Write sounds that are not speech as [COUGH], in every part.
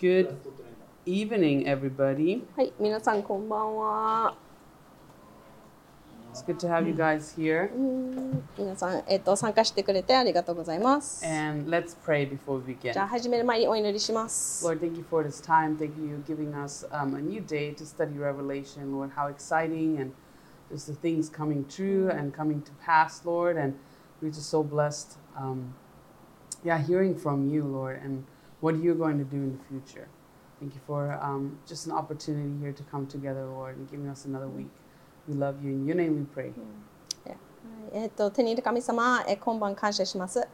Good evening, everybody. はい、皆さんこんばんは。 It's good to have you guys here. うん皆さん、えっと参加してくれてありがとうございます。 And let's pray before we じゃあ begin. 始める前にお祈りします。 Lord, thank you for this time. Thank you for giving us um, a new day to study Revelation. Lord, how exciting and just the things coming true and coming to pass, Lord. And we're just so blessed, um, yeah, hearing from you, Lord, and what you're going to do in the future. Thank you for um, just an opportunity here to come together, Lord, and giving us another week. We love you. In your name we pray. えっと手にいる神様、え今晩感謝します。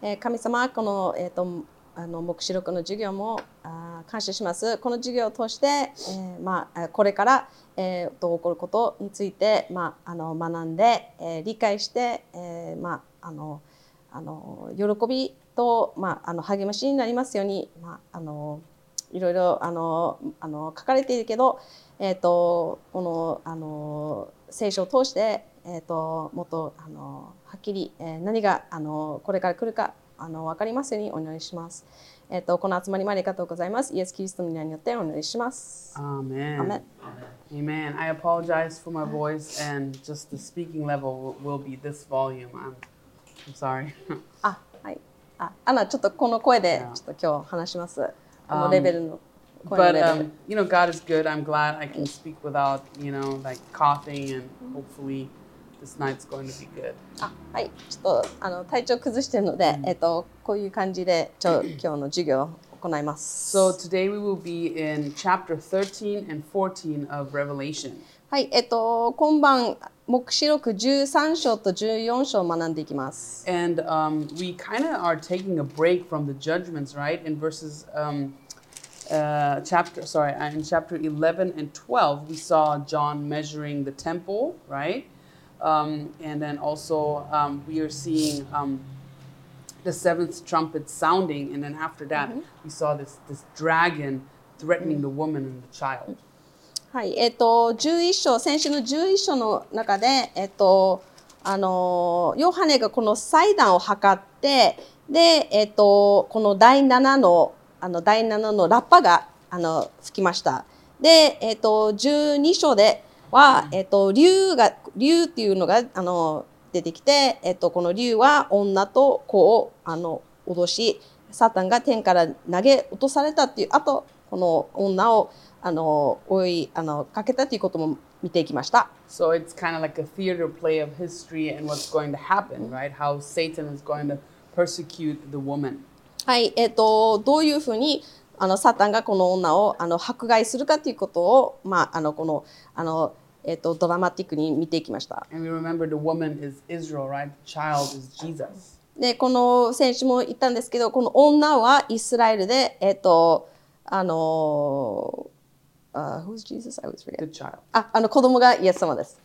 え神様、このえっとあの目視録の授業もあ感謝します。この授業を通して、えーまあえこれから、えーどう起こることについてまああの学んで、えー理解して、えーまああのあの喜びとまああの励ましになりますようにまああのいろいろあのあの書かれているけど、えー、とこのあの聖書を通して、えー、ともっとあのはっきり、えー何があのこれから来るかあの分かりますようにお祈りします。えー、とこの集まりもありがとうございます。イエス・キリストの皆によってお祈りします。Amen. Amen. Amen. I apologize for my voice and just the speaking level will, be this volume. I'm, I'm sorry. あ、はい。あ、アナちょっとこの声でちょっと今日話します。このレベルの but um, you know, God is good. I'm glad I can speak without, you know, like coughing, and hopefully this night's going to be good. あはい、ちょっとあの体調崩してるので、えっとこういう感じでちょ今日の授業を行います。So today we will be in chapter 13 and 14 of Revelation. はい、えっと今晩目視録13章と14章を学んでいきます。 And um, we kind of are taking a break from the judgments, right? In verses, um, uh, chapter, sorry, uh, in chapter 11 and 12, we saw John measuring the temple, right? Um, and then also um, we are seeing um, the seventh trumpet sounding. And then after that, we saw this, this dragon threatening the woman and the child. はい、えっと11章先週の11章の中でえっとあのヨハネがこの祭壇を測ってでえっとこの第7のあの第7のラッパがあの吹きました。でえっと12章ではえっと竜が竜っていうのがあの出てきてえっとこの竜は女と子をあの脅しサタンが天から投げ落とされたっていうあとこの女をあの追いあのかけたということも見ていきました。So it's kind of like a theater play of history and what's going to happen, right? How Satan is going to persecute the woman. はい、えっ、とどういうふうにあのサタンがこの女をあの迫害するかということをまああのこのあのえっ、とドラマティックに見ていきました。And we remember the woman is Israel, right? The child is Jesus. でこの選手も言ったんですけどこの女はイスラエルでえっ、とあのあ Who's Jesus? I always forget. The child. ああの子供がイエス様です。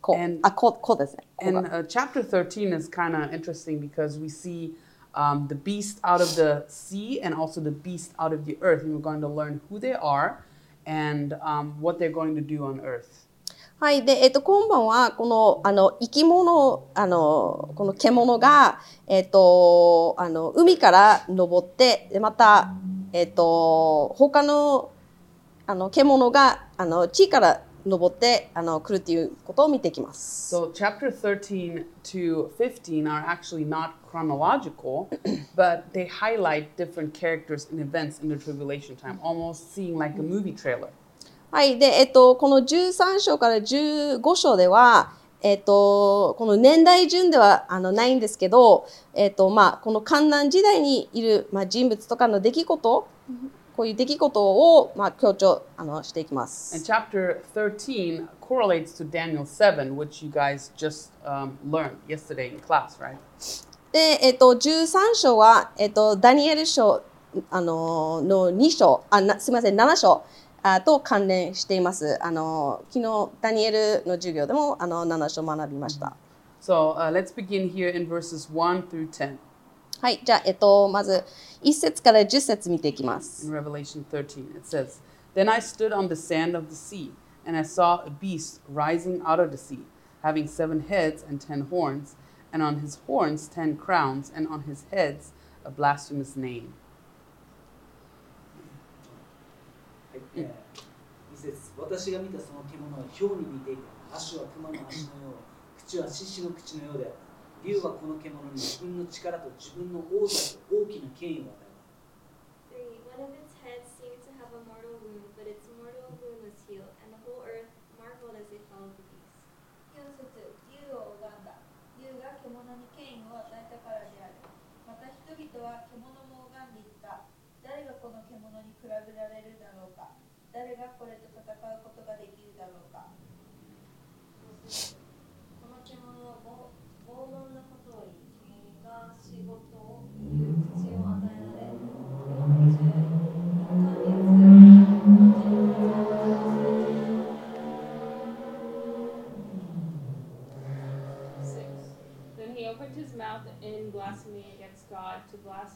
子 And- あ子子ですね。子 And が uh, chapter 13 is kind of interesting because we see um, the beast out of the sea and also the beast out of the earth. And we're going to learn who they are and um, what they're going to do on earth. はい、で、えっと、今晩は、この、あの、生き物、あの、この獣が、えっと、あの、海から登って、でまた、えっと、他の、あの、獣が、あの、地から登って、あの、来るっていうことを見ていきます。So chapter 13 to 15 are actually not chronological, but they highlight different characters and events in the tribulation time, almost seeing like a movie trailer. はい、で、えっと、この13章から15章では、えっと、この年代順ではあのないんですけど、えっと、まあ、この観難時代にいる、まあ、人物とかの出来事、こういう出来事を、まあ、強調あのしていきま And す。chapter 13 correlates to Daniel 7, which you guys just um, learned yesterday in class, right? で、えっと、13章は、えっと、ダニエル書あのの2章あな、すみません、7章あと関連しています。あの昨日、ダニエルの授業でもあの7章学びました。So uh, let's begin here in verses 1 through 10 はい、じゃあ、えっと、まず1節から10節見ていきます。 in Revelation 13. It says, Then I stood on the sand of the sea, and I saw a beast rising out of the sea, having seven heads and ten horns, and on his horns ten crowns, and on his heads a blasphemous name. えー二節私が見たその獣は豹に似ていて足は熊の足のよう口は獅子の口のようであった 竜はこの獣に自分の力と自分の王座と大きな権威を与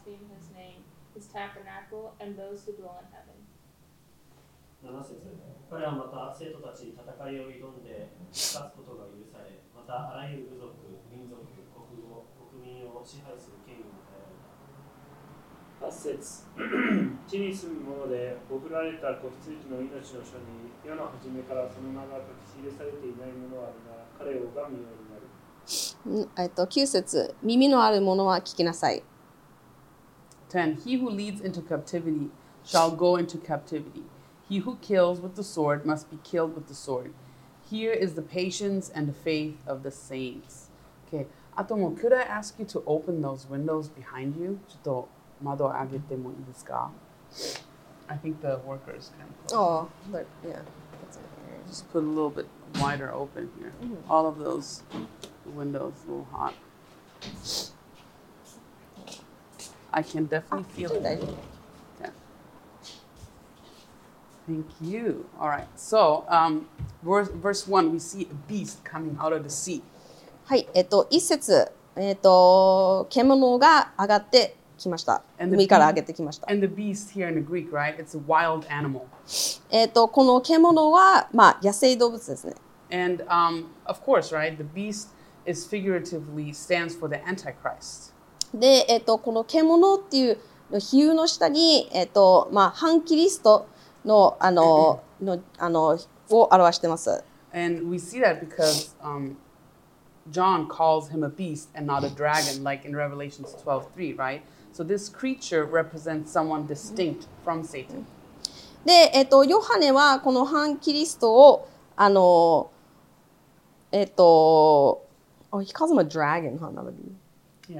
to blaspheme his name, his tabernacle, and those who dwell in heaven. 7節彼はまた生徒たちに戦いを挑んで勝つことが許され、またあらゆる部族、民族、国語、国民を支配する権威を与えられた。8節 [CLEARS THROAT] 地に住む者で送られた子羊の命の書に世の初めからその名が書き記されていないものあるなら彼を拝むようになるんえっと、9節耳のある者は聞きなさい。10 He who leads into captivity shall go into captivity. He who kills with the sword must be killed with the sword. Here is the patience and the faith of the saints. Okay. あともう could I ask you to open those windows behind you? ちょっと窓を開けてもいいですか I think the workers can. Oh, but, yeah. that's okay. Just put a little bit wider open here. All of those windows a little hot. I can definitely feel it. Yeah. Thank you. All right. So, um, verse, verse 1, we see a beast coming out of the sea. はい、えっと、一節、えっと、獣が上がってきました。海から上げてきました。And the beast here in the Greek, right? It's a wild animal. えっと、この獣は、まあ、野生動物ですね。And um, of course, right? The beast is figuratively stands for the Antichrist. で、えっと、この獣っていうの比喩の下に、えっと、まあ、反キリストの、あの、の、あの、を表してます。And we see that because um, John calls him a beast and not a dragon, like in Revelations 12:3, right? So this creature represents someone distinct from Satan. で、えっと、ヨハネはこの反キリストを、あの、えっと、oh, he calls him a dragon, huh? Not a bee.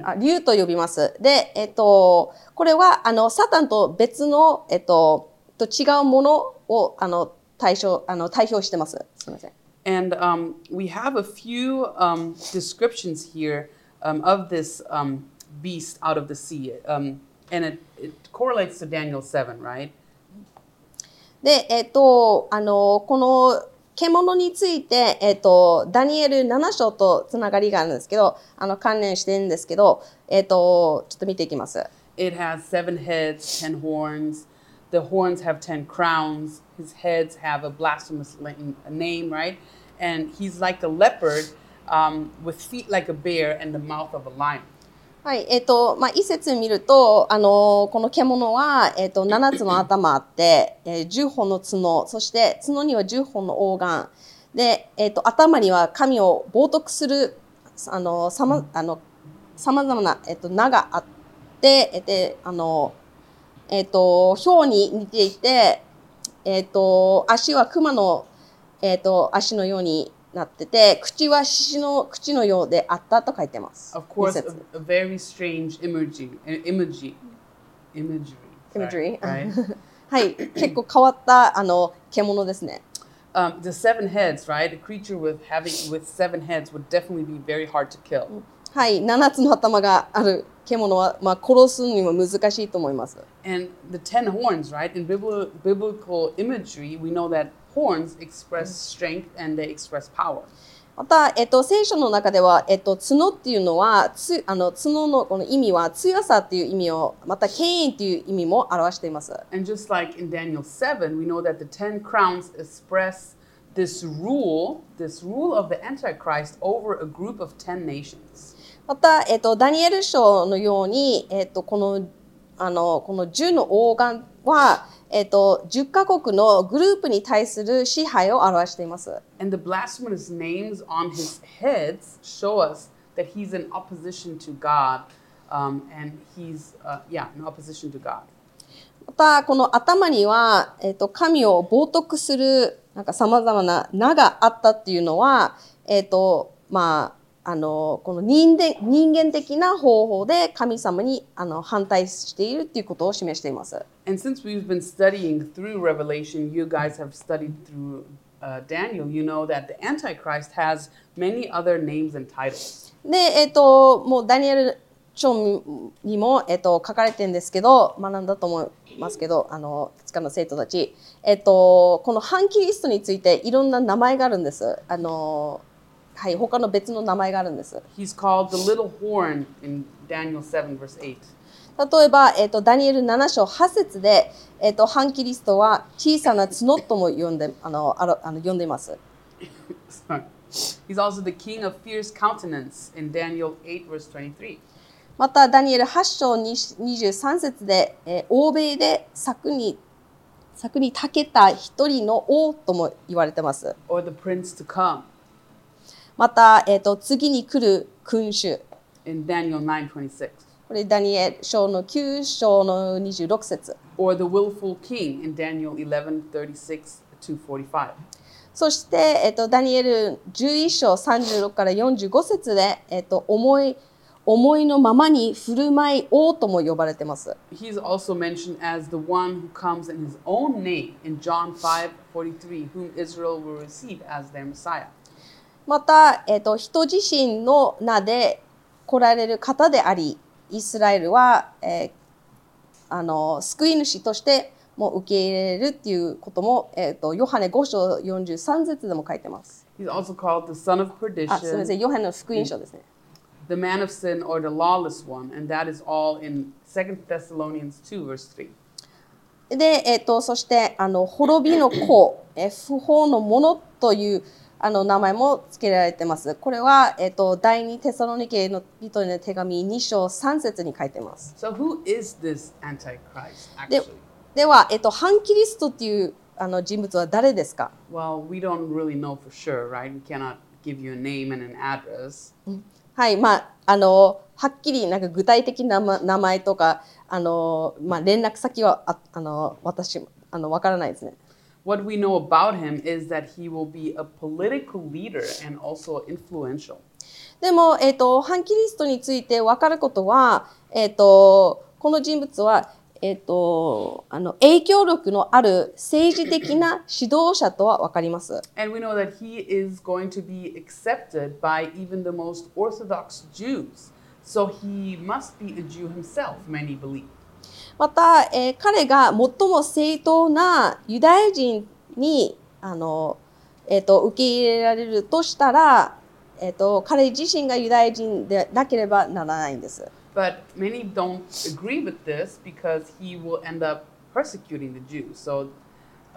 あ竜と呼びます。で、えっと、これは、あの、サタンと別の、えっと、と違うものを、あの、対象、あの、対表してます。すみません。And um, we have a few um, descriptions here um, of this um, beast out of the sea. Um, and it, it correlates to Daniel 7, right? で、えっと、あの、この獣について、えっと、ダニエル7章とつながりがあるんですけど、あの、関連してるんですけど、えっと、ちょっと見ていきます。It has seven heads, ten horns. The horns have ten crowns. His heads have a blasphemous name, right? And he's like a leopard um, with feet like a bear and the mouth of a lion. はい、えっ、と、まあ、一節見ると、あのこの獣は、えっ、と、7つの頭あって、えー、10本の角、そして角には10本の黄眼。で、えっ、と、頭には神を冒涜する、あの、さま、あの、様々な、えっ、と、名があって、えで、あの、えっ、と、豹に似ていて、えっ、と、足は熊の、えっ、と、足のようになってて、口は獅子の口のようであったと書いてます。Of course, a, a very strange imagery, uh, imagery, imagery, Imagery. right? はい、結構変わったあの獣ですね。um, the seven heads, right? A creature with having with seven heads would definitely be very hard to kill. はい、7つの頭がある獣は、まあ、殺すにも難しいと思います。And the ten horns, right? In bibli- biblical imagery, we know that horns express strength and they express power. また、えっと、聖書の中では、えっと、角っていうのはつあの角のこの意味は強さっていう意味をまた権威っていう意味も表しています。And just like in Daniel 7, we know that the ten crowns express this rule, this rule of the Antichrist over a group of ten nations. また、えっと、ダニエル書のように、えっと、このあのこの10の王冠は、えっと10カ国のグループに対する支配を表しています。And the blasphemous names on his heads show us that he's in opposition to God. Um, and he's, uh, yeah, in opposition to God. またこの頭には、えっと神を冒涜するなんか様々な名があったっていうのは、えっとまああのこの人間人間的な方法で神様にあの反対しているっていうことを示しています。And since we've been studying through Revelation, you guys have studied through uh, Daniel, you know that the Antichrist has many other names and titles. で、えっともうダニエル書にも、えっと書かれてるんですけど学んだと思いますけどあのいくつかの生徒たち、えっとこの反キリストについていろんな名前があるんです。あのはい、他の別の名前があるんです。He's called the little horn in Daniel 7, verse 8. 例えば、えっとダニエル7章8節で、えっと反キリストは小さな角とも呼んであのあのあの呼んでいます。He's also the king of fierce countenance in Daniel 8, verse 23. またダニエル8章23節で、えー欧米で策に策に長けた一人の王とも言われてます。Or the prince to come また、えー、と次に来る君主。これダニエル書の9章の26節。そして、えー、とダニエル11章36から45節で、えー、と思い思いのままに振る舞い王とも呼ばれてます。また、えー、と人自身の名で来られる方でありイスラエルは、えーあの救い主としても受け入れるっていうことも、えー、とヨハネ5章43節でも書いてます。He's also called the son of あすみませ perdition, んヨハネの福音書ですね。the man of sin, or the lawless one, and that is all in 2 Thessalonians 2, verse 3. で、えー、とそしてあの滅びの子、えー不法のものというあの名前も付けられてます。これは、えー、と第二テサロニケの人への手紙2章3節に書いてます。So, who is this Antichrist actually? では、えっと、反キリストっていうあの人物は誰ですか？Well, we don't really know for sure, right? We cannot give you a name and an address. はい、まあ、あの、はっきりなんか具体的な名名前とか、あの、まあ、連絡先は、ああの、私、あの、わからないですね。What we know about him is that he will be a political leader and also influential. でも、えっと、反キリストについてわかることは、えっと、この人物は、えっと、あの、影響力のある政治的な指導者とはわかります。 And we know that he is going to be accepted by even the most Orthodox Jews. So he must be a Jew himself, many believe. また、えー彼が最も正当なユダヤ人にあの、えー、と受け入れられるとしたら、えー、と彼自身がユダヤ人でなければならないんです。But many don't agree with this because he will end up persecuting the Jews. So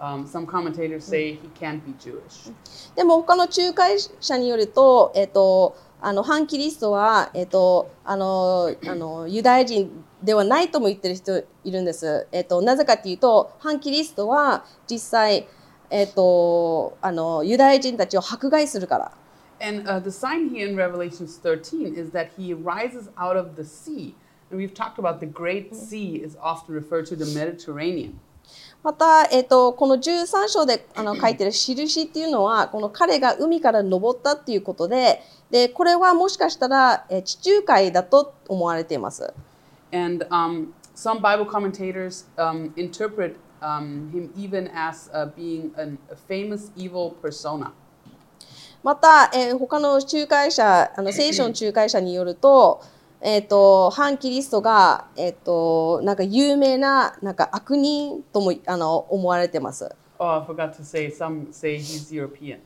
um, some commentators say he can't be Jewish. でも他の仲介者によると,、えー、とあの反キリストは、えー、とあのあのユダヤ人ではないとも言ってる人いるんです。えー、となぜかというと反キリストは実際、えー、とあのユダヤ人たちを迫害するから。And uh, the sign here in Revelations 13 is that he rises out of the sea. And we've talked about the Great Sea is often referred to the Mediterranean. また、えっとこの13章であの書いてる印っていうのはこの彼が海から登ったっていうことででこれはもしかしたらえ地中海だと思われています。And um, some Bible commentators um, interpret um, him even as uh, being an, a famous evil persona. また、えー他の仲介者あの聖書の仲介者によると,、えっと反キリストが、えっとなんか有名ななんか悪人ともあの思われてます。Oh, I forgot to say, some say he's European.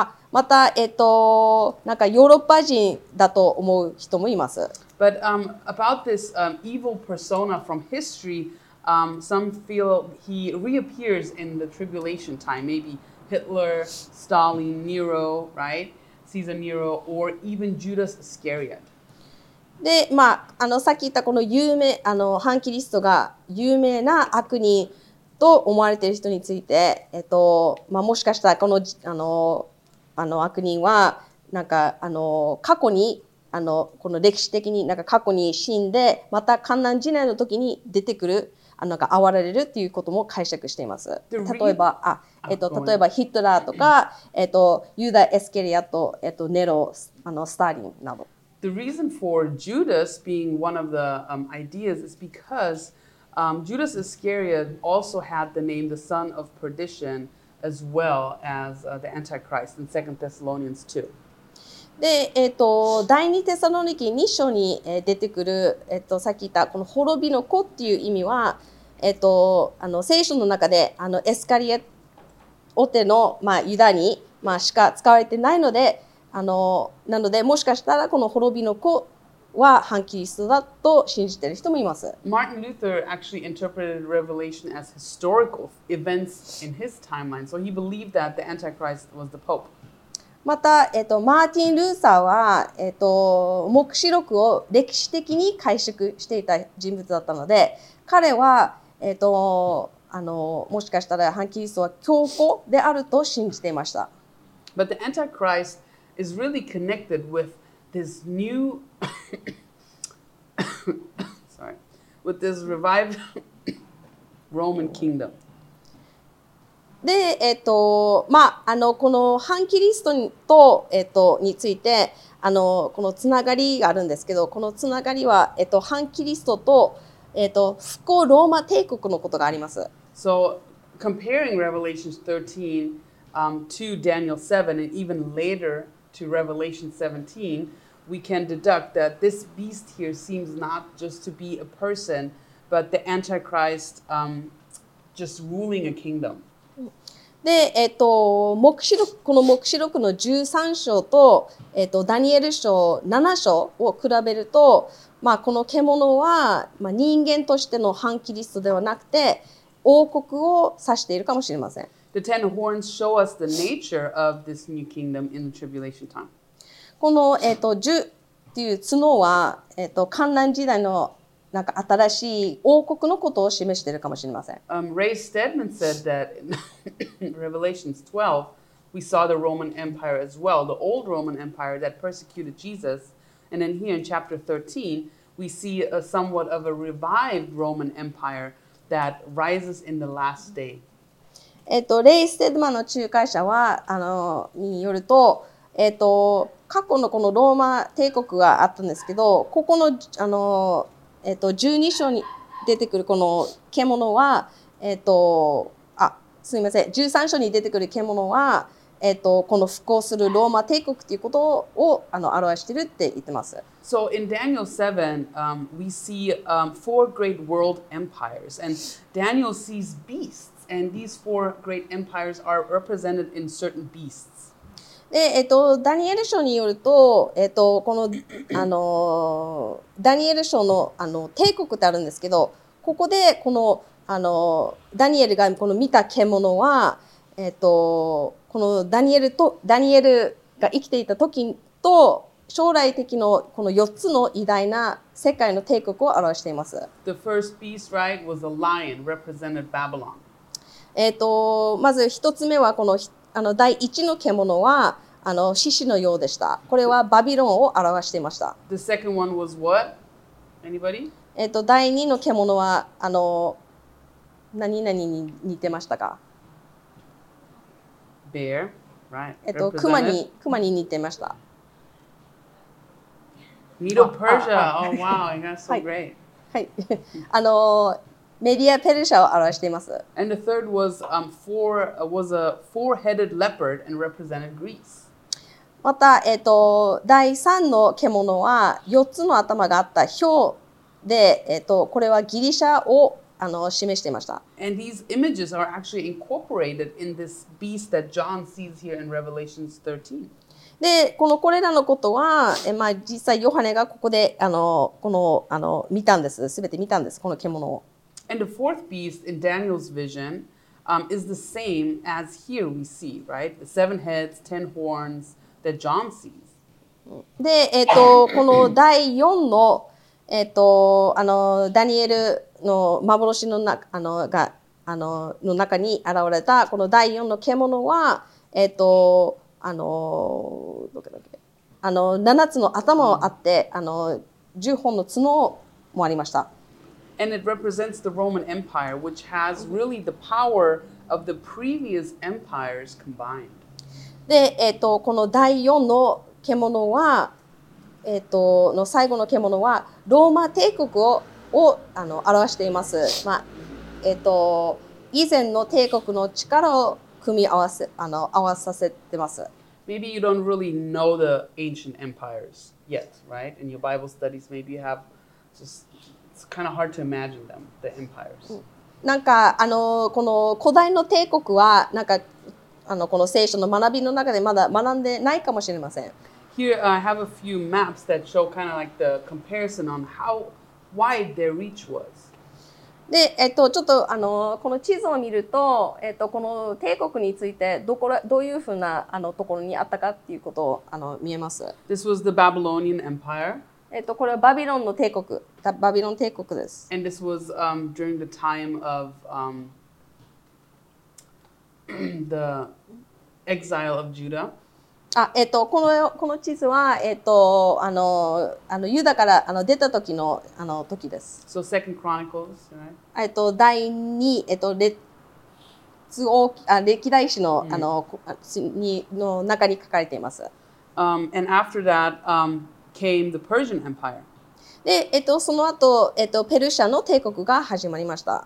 あまた、えっとなんかヨーロッパ人だと思う人もいます。But um, about this um, evil persona from history, um, some feel he reappears in the tribulation time. Maybe Hitler, Stalin, Nero, right? Caesar Nero, or even Judas Iscariot. で、まあ、あのさっき言ったこの有名あの反キリストが有名な悪人と思われている人について、えっとまあ、もしかしたらこのあのあの悪人はなんかあの過去にあのこの歴史的になんか過去に死んでまた観覧時代の時に出てくるあのなんか哀れれるっていうことも解釈しています。例えばあ、えっと、例えばヒトラーとか、えっと、ユダ・エスケリアと、えっと、ネロあのスターリンなど。The reason for Judas being one of the um, ideas is because um, Judas Iscariot also had the name the son of perdition as well as uh, the Antichrist in 2 Thessalonians 2. で、えっと第二テサロニキ2章にえ出てくる、えっとさっき言ったこの滅びの子っていう意味は、えっとあの聖書の中であのエスカリエオテの、まあ、ユダに、まあ、しか使われてないのであのなのでもしかしたらこの滅びの子は反キリストだと信じている人もいます。Martin Luther actually interpreted Revelation as historical events in his timeline, so he believed that the Antichrist was the Pope. また、えっと、マーティン・ルーサーは、えっと、黙示録を歴史的に解釈していた人物だったので彼は、えっと、あのもしかしたら反キリストは強固であると信じていました。But the Antichrist is really connected with this new, sorry, with this revived Roman kingdom. で、えっと、まあ、あの、この反キリストにと、えっと、について、あの、このつながりがあるんですけど、このつながりは、えっと、反キリストと、えっと、不幸ローマ帝国のことがあります。So, comparing Revelations 13 um, to Daniel 7 and even later to Revelation 17, we can deduct that this beast here seems not just to be a person, but the Antichrist um, just ruling a kingdom. で、えっと、黙示録、この黙示録の13章と、えっと、ダニエル書7章を比べると、まあ、この獣は、まあ、人間としての反キリストではなくて、王国を指しているかもしれません。The ten horns show us the nature of this new kingdom in the tribulation time. この、えっと、10っていう角は、えっと、観覧時代のなんか新しい王国のことを示しているかもしれません。Um, Ray Stedman said that in Revelations 12, we saw the Roman Empire as well, the old Roman Empire that persecuted Jesus. And then here in chapter 13, we see a somewhat of a revived Roman Empire that rises in the last day. えっと、レイ・ステッドマンの仲介者はあのによると,、えっと過去のこのローマ帝国があったんですけどここのあの、えっと、12章に出てくるこの獣は、えっと、あすみません13章に出てくる獣は、えっと、この復興するローマ帝国ということをあの表してるって言ってます。So in Daniel 7, um, we see um, four great world empires, and Daniel sees beasts, and these four great empires are represented in certain beasts. で、えっと、ダニエル書によると、えっと、この、あの、ダニエル書の、あの、帝国ってあるんですけど、ここで、この、あの、ダニエルがこの見た獣は、えっと、このダニエルと、ダニエルが生きていた時と、将来的のこの4つの偉大な世界の帝国を表しています。The first beast, right, was a lion, represented Babylon. えっと、まず一つ目はこのひあの第一の獣はあの獅子のようでした。これはバビロンを表していました。The second one was what? Anybody? えっと、第二の獣はあの何々に似てましたか、Bear, right? えっと、熊.に熊に似てました。Medo Persia. Oh wow, guys so great. はい。あのメディア・ペルシャを表しています。And the third was um four uh, was a four-headed leopard and represented Greece. また、えっと、第三の獣は4つの頭があった豹で、えっと、これはギリシャをあの示していました。And these images are actually incorporated in this beast that John sees here in Revelations 13. で、このこれらのことは、えまあ、実際ヨハネがここであのこのあの見たんです。すべて見たんです、この獣を。And the fourth beast in Daniel's vision um, is the same as here we see, right? The seven heads, ten horns that John sees. で、えっ、と、この第4の、えっ、と、あの、ダニエルの幻のなあのが、あの、の中に現れた、この第4の獣は、えっ、と、あの、どこだっけあの、7つの頭もあって、あの、10本の角もありました。And it represents the Roman Empire, which has really the power of the previous empires combined. で、えっ、と、この第4の獣は、えっ、と、の最後の獣は、ローマ帝国ををあの表しています。まあ、えっ、と、以前の帝国の力を組み合わせ、あの、合わさせてます。 Maybe you don't really know the ancient empires yet, right? In your Bible studies, maybe you have just, it's kind of hard to imagine them, the empires. なんか、あの、この古代の帝国は、なんか、あの、この聖書の学びの中でまだ学んでないかもしれません。Here, I have a few maps that show kind of like the comparison on how wide their reach was. で、えっと、ちょっとあのこの地図を見ると、えっと、この帝国についてどこらどういうふうなあのところにあったかっていうことをあの見えます。This was the Babylonian Empire, えっと、これはバビロンの帝国、ババビロン帝国です。and this was um, during the time of um, [CLEARS THROAT] the exile of Judah. あ、えっと、このこの地図は、えっと、あのあのユダからあの出た時のあの時です。So Second Chronicles, right? えっと、第二えっと、列王あ歴代史の,、あのにの中に書かれています。Um, and after that um, came で、えっと、その後、えっと、ペルシャの帝国が始まりました。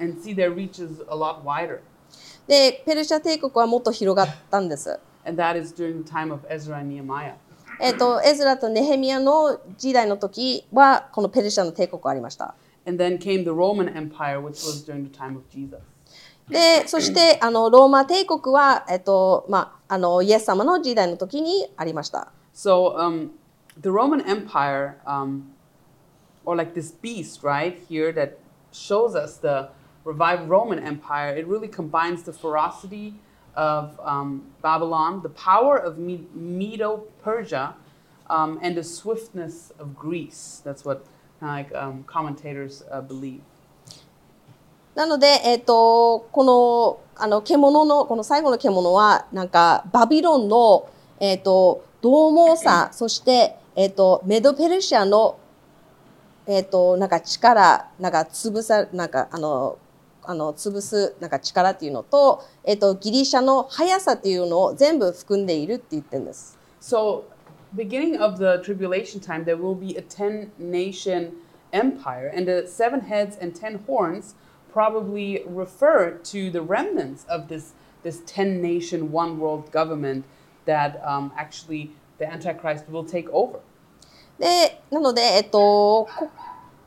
で、ペルシャ帝国はもっと広がったんです。えっと、エズラとネヘミアの時代の時は、このペルシャの帝国ありました。で、そして、あの、ローマ帝国は、えっと、まあ、あの、イエス様の時代の時にありました。the Roman Empire, um, or like this beast right here that shows us the revived Roman Empire, it really combines the ferocity of um, Babylon, the power of Me- Medo Persia, um, and the swiftness of Greece. That's what kinda like um, commentators uh, believe. なので、えっと、この、あの、獣の、この最後の獣は、なんか、バビロンの、えっと、獰猛さ、そして、 えっと、メドペルシャの、えっと、なんか力、なんか潰さ、なんか、あの、あの、潰す、なんか力っていうのと、えっと、ギリシャの速さっていうのを全部含んでいるって言ってるんです。So, beginning of the tribulation time, there will be a 10 nation empire, and the seven heads and 10 horns probably refer to the remnants of this, this 10 nation, one world government that um, actually the Antichrist will take over. で、なので、えっと、こ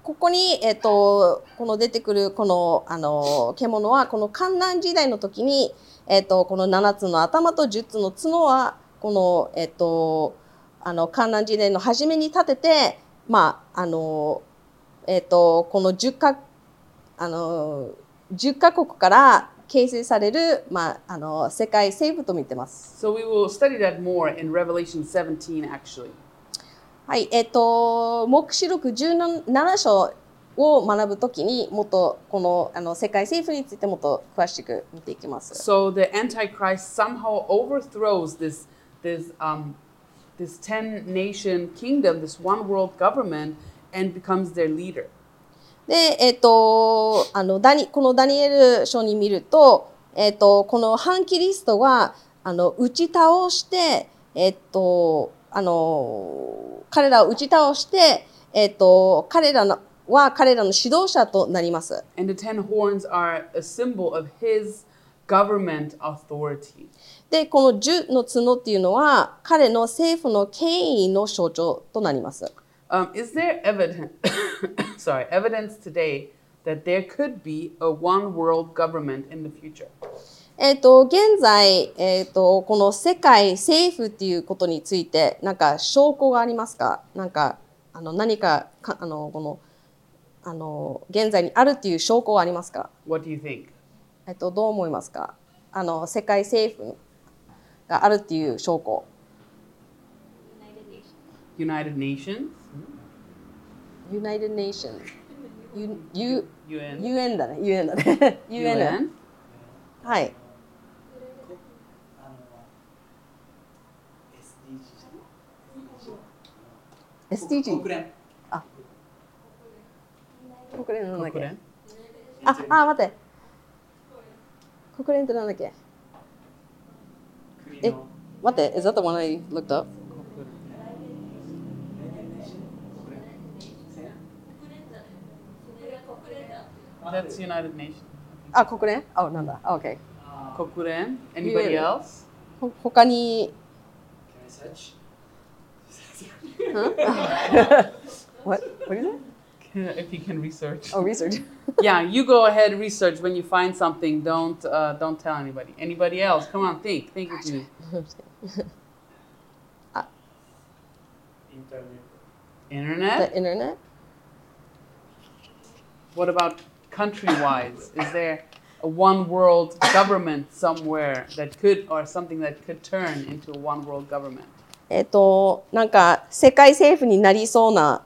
ここに、えっと、この出てくるこの、あの、獣は、この観覧時代の時に、えっと、この7つの頭と10つの角は、この、えっと、あの、観覧時代の初めに立てて、まあ、あの、えっと、この10か、あの、10カ国から形成される、まあ、あの、世界政府と見てます。So, we will study that more in Revelation 17, actually. はい、えっ、と、目視録17章を学ぶときにもっとこのあの世界政府についてもっと詳しく見ていきます。So, the Antichrist somehow overthrows this, this, um, this 10 nation kingdom, this one world government, and becomes their leader. で、えっ、と、あの、ダニ、このダニエル書に見ると、えっ、と、この反キリストは、あの、打ち倒して、えっ、と、あの、彼らを打ち倒して、えっ、と、彼らのは彼らの指導者となります。And the ten horns are a symbol of his government authority. で、この10の角っていうのは、彼の政府の権威の象徴となります。Um, is there evidence, sorry, evidence today that there could be a one world government in the future? えっ、と、現在、えっ、と、この世界政府っていうことについて、なんか証拠がありますかなんか、あの、何かか、あの、この、あの、現在にあるっていう証拠はありますか What do you think? えっ、と、どう思いますかあの、世界政府があるっていう証拠。United Nations. United Nations. United Nations。U [LAUGHS] U UN. UN だね。UN だね。UN。 [LAUGHS] UN. はい。あの SDG じゃない SDG。国連国連のなんだっけ Kokuren. あ、あ、待って。国連ってなんだっけえ国の、待って。Is that the one I looked up? That's United Nations. あ、国連あ、なんだ。あ OK。 Kokuren. Anybody UN. else? ほ他に、 Can I search? [LAUGHS] what? What is it? Can- [LAUGHS] If you can research. Oh, research. [LAUGHS] Yeah, you go ahead research when you find something. Don't uh, don't tell anybody. Anybody else? Come on, think. Think with me. インターネッ Internet. The internet? What about country-wise? Is there a one world government somewhere that could, or something that could turn into a one world government? えっと、なんか、世界政府になりそうな、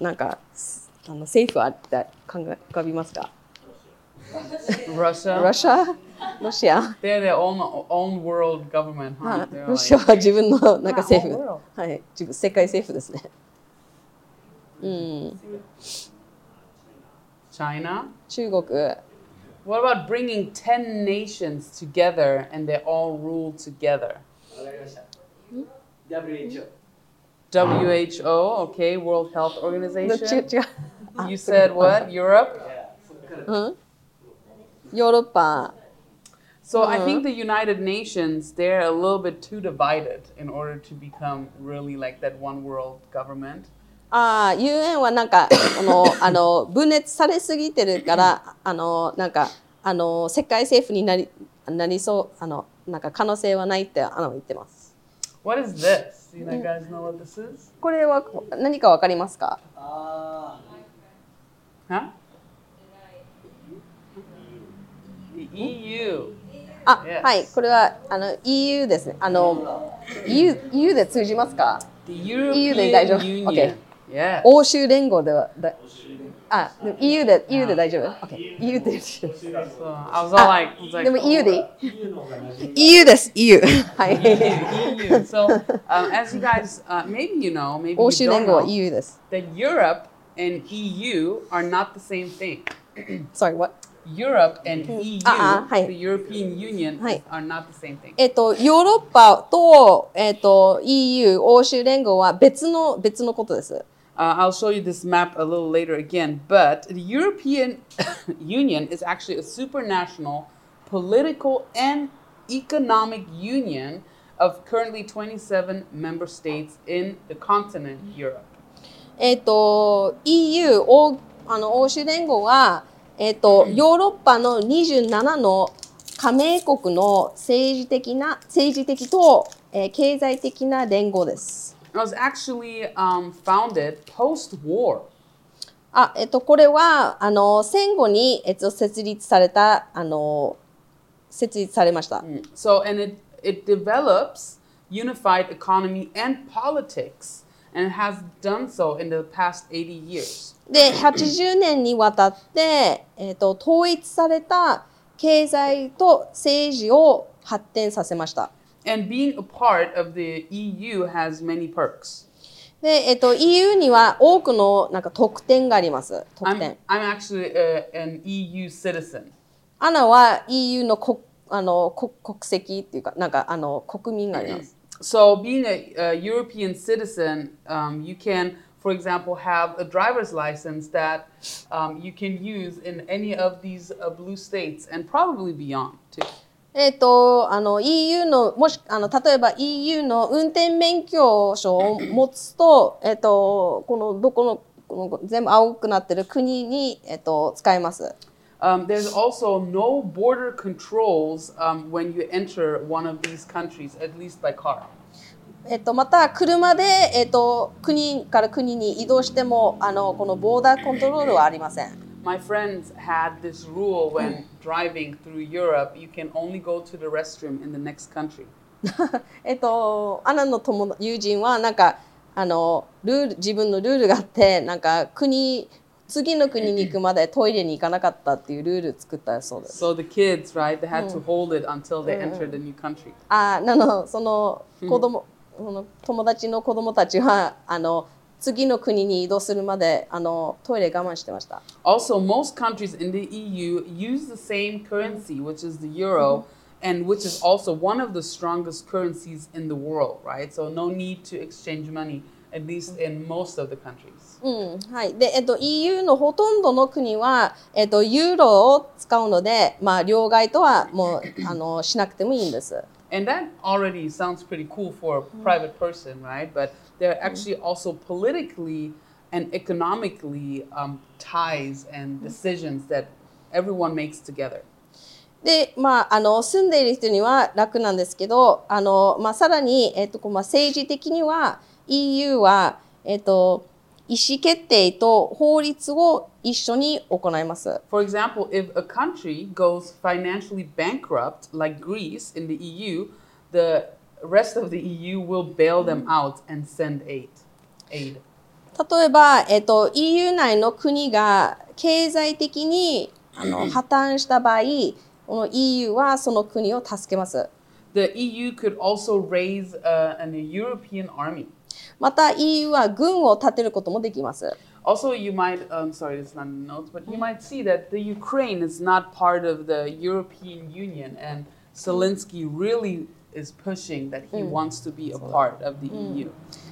なんか、あの政府はって考え浮かびますか Russia. ロシアロシア They're their own own world government, は huh? ロシアは自分のなんか Ah, 政府。はい、自分世界政府ですね。うん、China? 中国。What about bringing 10 nations together and they all rule together? WHO. WHO, okay, World Health Organization. you said what? Europe? Europa. So I think the United Nations, they're a little bit too divided in order to become really like that one world government. ああ、UN はなんか、この、[LAUGHS] あの、分裂されすぎてるから、あの、なんか、あの、世界政府になり、なりそう、あの、なんか可能性はないって、あの、言ってます。What is this? Do you guys know what this is? これは何かわかりますか？あ Huh? The EU. あ、Yes. はい、これは、あの、EU ですね。あの、EU, EU で通じますか？The EU で大丈 European 夫？Union. OK Yes. 欧州連合では、だあ、でも EU で、EU で大丈夫 ?OK。EU で。I was all like, was like でも EU でいい ?EU です、EU。はい。EU. So um, as you guys, uh, maybe you know, maybe 欧 you 州 don't 連合は know, EU です。that Europe and EU are not the same thing. Sorry, what? Europe and EU, ああ、はい。the European Union, はい。are not the same thing. えっと、ヨーロッパと、えっと、EU、欧州連合は別の、別のことです。Uh, I'll show you this map a little later again, but the European Union is actually a supranational political and economic union of currently 27 member states in the continent Europe. えっと、EU、欧あの欧州連合は、えっと、ヨーロッパの27の加盟国の政治的な、政治的と、えー経済的な連合です。It was actually um, founded post-war. あ、えっと、これは、あの、戦後に、えっと、設立された、あの、設立されました。So, and it, it develops unified economy and politics, and has done so in the past 80 years. で、80年にわたって、えっと、統一された経済と政治を発展させました。And being a part of the EU has many perks. で、えっと、EU には多くのなんか特典があります。特 I'm, 典。 I'm actually uh an EU citizen. アナは EU の国あの国国籍っていうか、なんかあの国民があります。 So, being a, a European citizen, um, you can, for example, have a driver's license that um, you can use in any of these uh, blue states and probably beyond too. えっと、あの EU の、もし、あの、例えば EU の運転免許証を持つと、えっと、この、どこの、この全部青くなってる国に、えっと、使えます。Um, there's also no border controls um, when you enter one of these countries, at least by car. えっと、また、車で、えっと、国から国に移動しても、あの、このボーダーコントロールはありません。My friends had this rule when driving through Europe you can only go to the restroom in the next country. えっと、アナの友達友人はなんかあのルール自分のルールがあってなんか国次の国に行くまでトイレに行かなかったっていうルール作ったそうです。So the kids, right, they had to hold it until they entered a new country. あなのその子供、その友達の子供たちはあの次の国に移動するまであのトイレ我慢してました。Also, most countries in the EU use the same currency, which is the euro, and which is also one of the strongest currencies in the world, right? So no need to exchange money, at least in most of the countries. うんはいでえっと、EU のほとんどの国は、えっと、ユーロを使うので、まあ、両替とはもうあのしなくてもいいんです。And that already sounds pretty cool for a private person, right? But there are actually also politically and economically um, ties and decisions that everyone makes together. で、まあ、あの住んでいる人には楽なんですけどあの、まあ、さらに、えっとこうまあ、政治的には EU は、えっと、意思決定と法律を一緒に行います。 For example, if a country goes financially bankrupt, like Greece in the EU, the rest of the EU will bail them out and send aid. Aid. 例えば、えっと、EU 内の国が経済的にあの破綻した場合この EU [CLEARS THROAT] はその国を助けます。 The EU could also raise uh, an, a European army. また EU は軍を立てることもできます。 Also, you might, um, sorry, it's not in the notes, but you might see that the Ukraine is not part of the European Union, and Zelensky really is pushing that he wants to be a part of the E EU.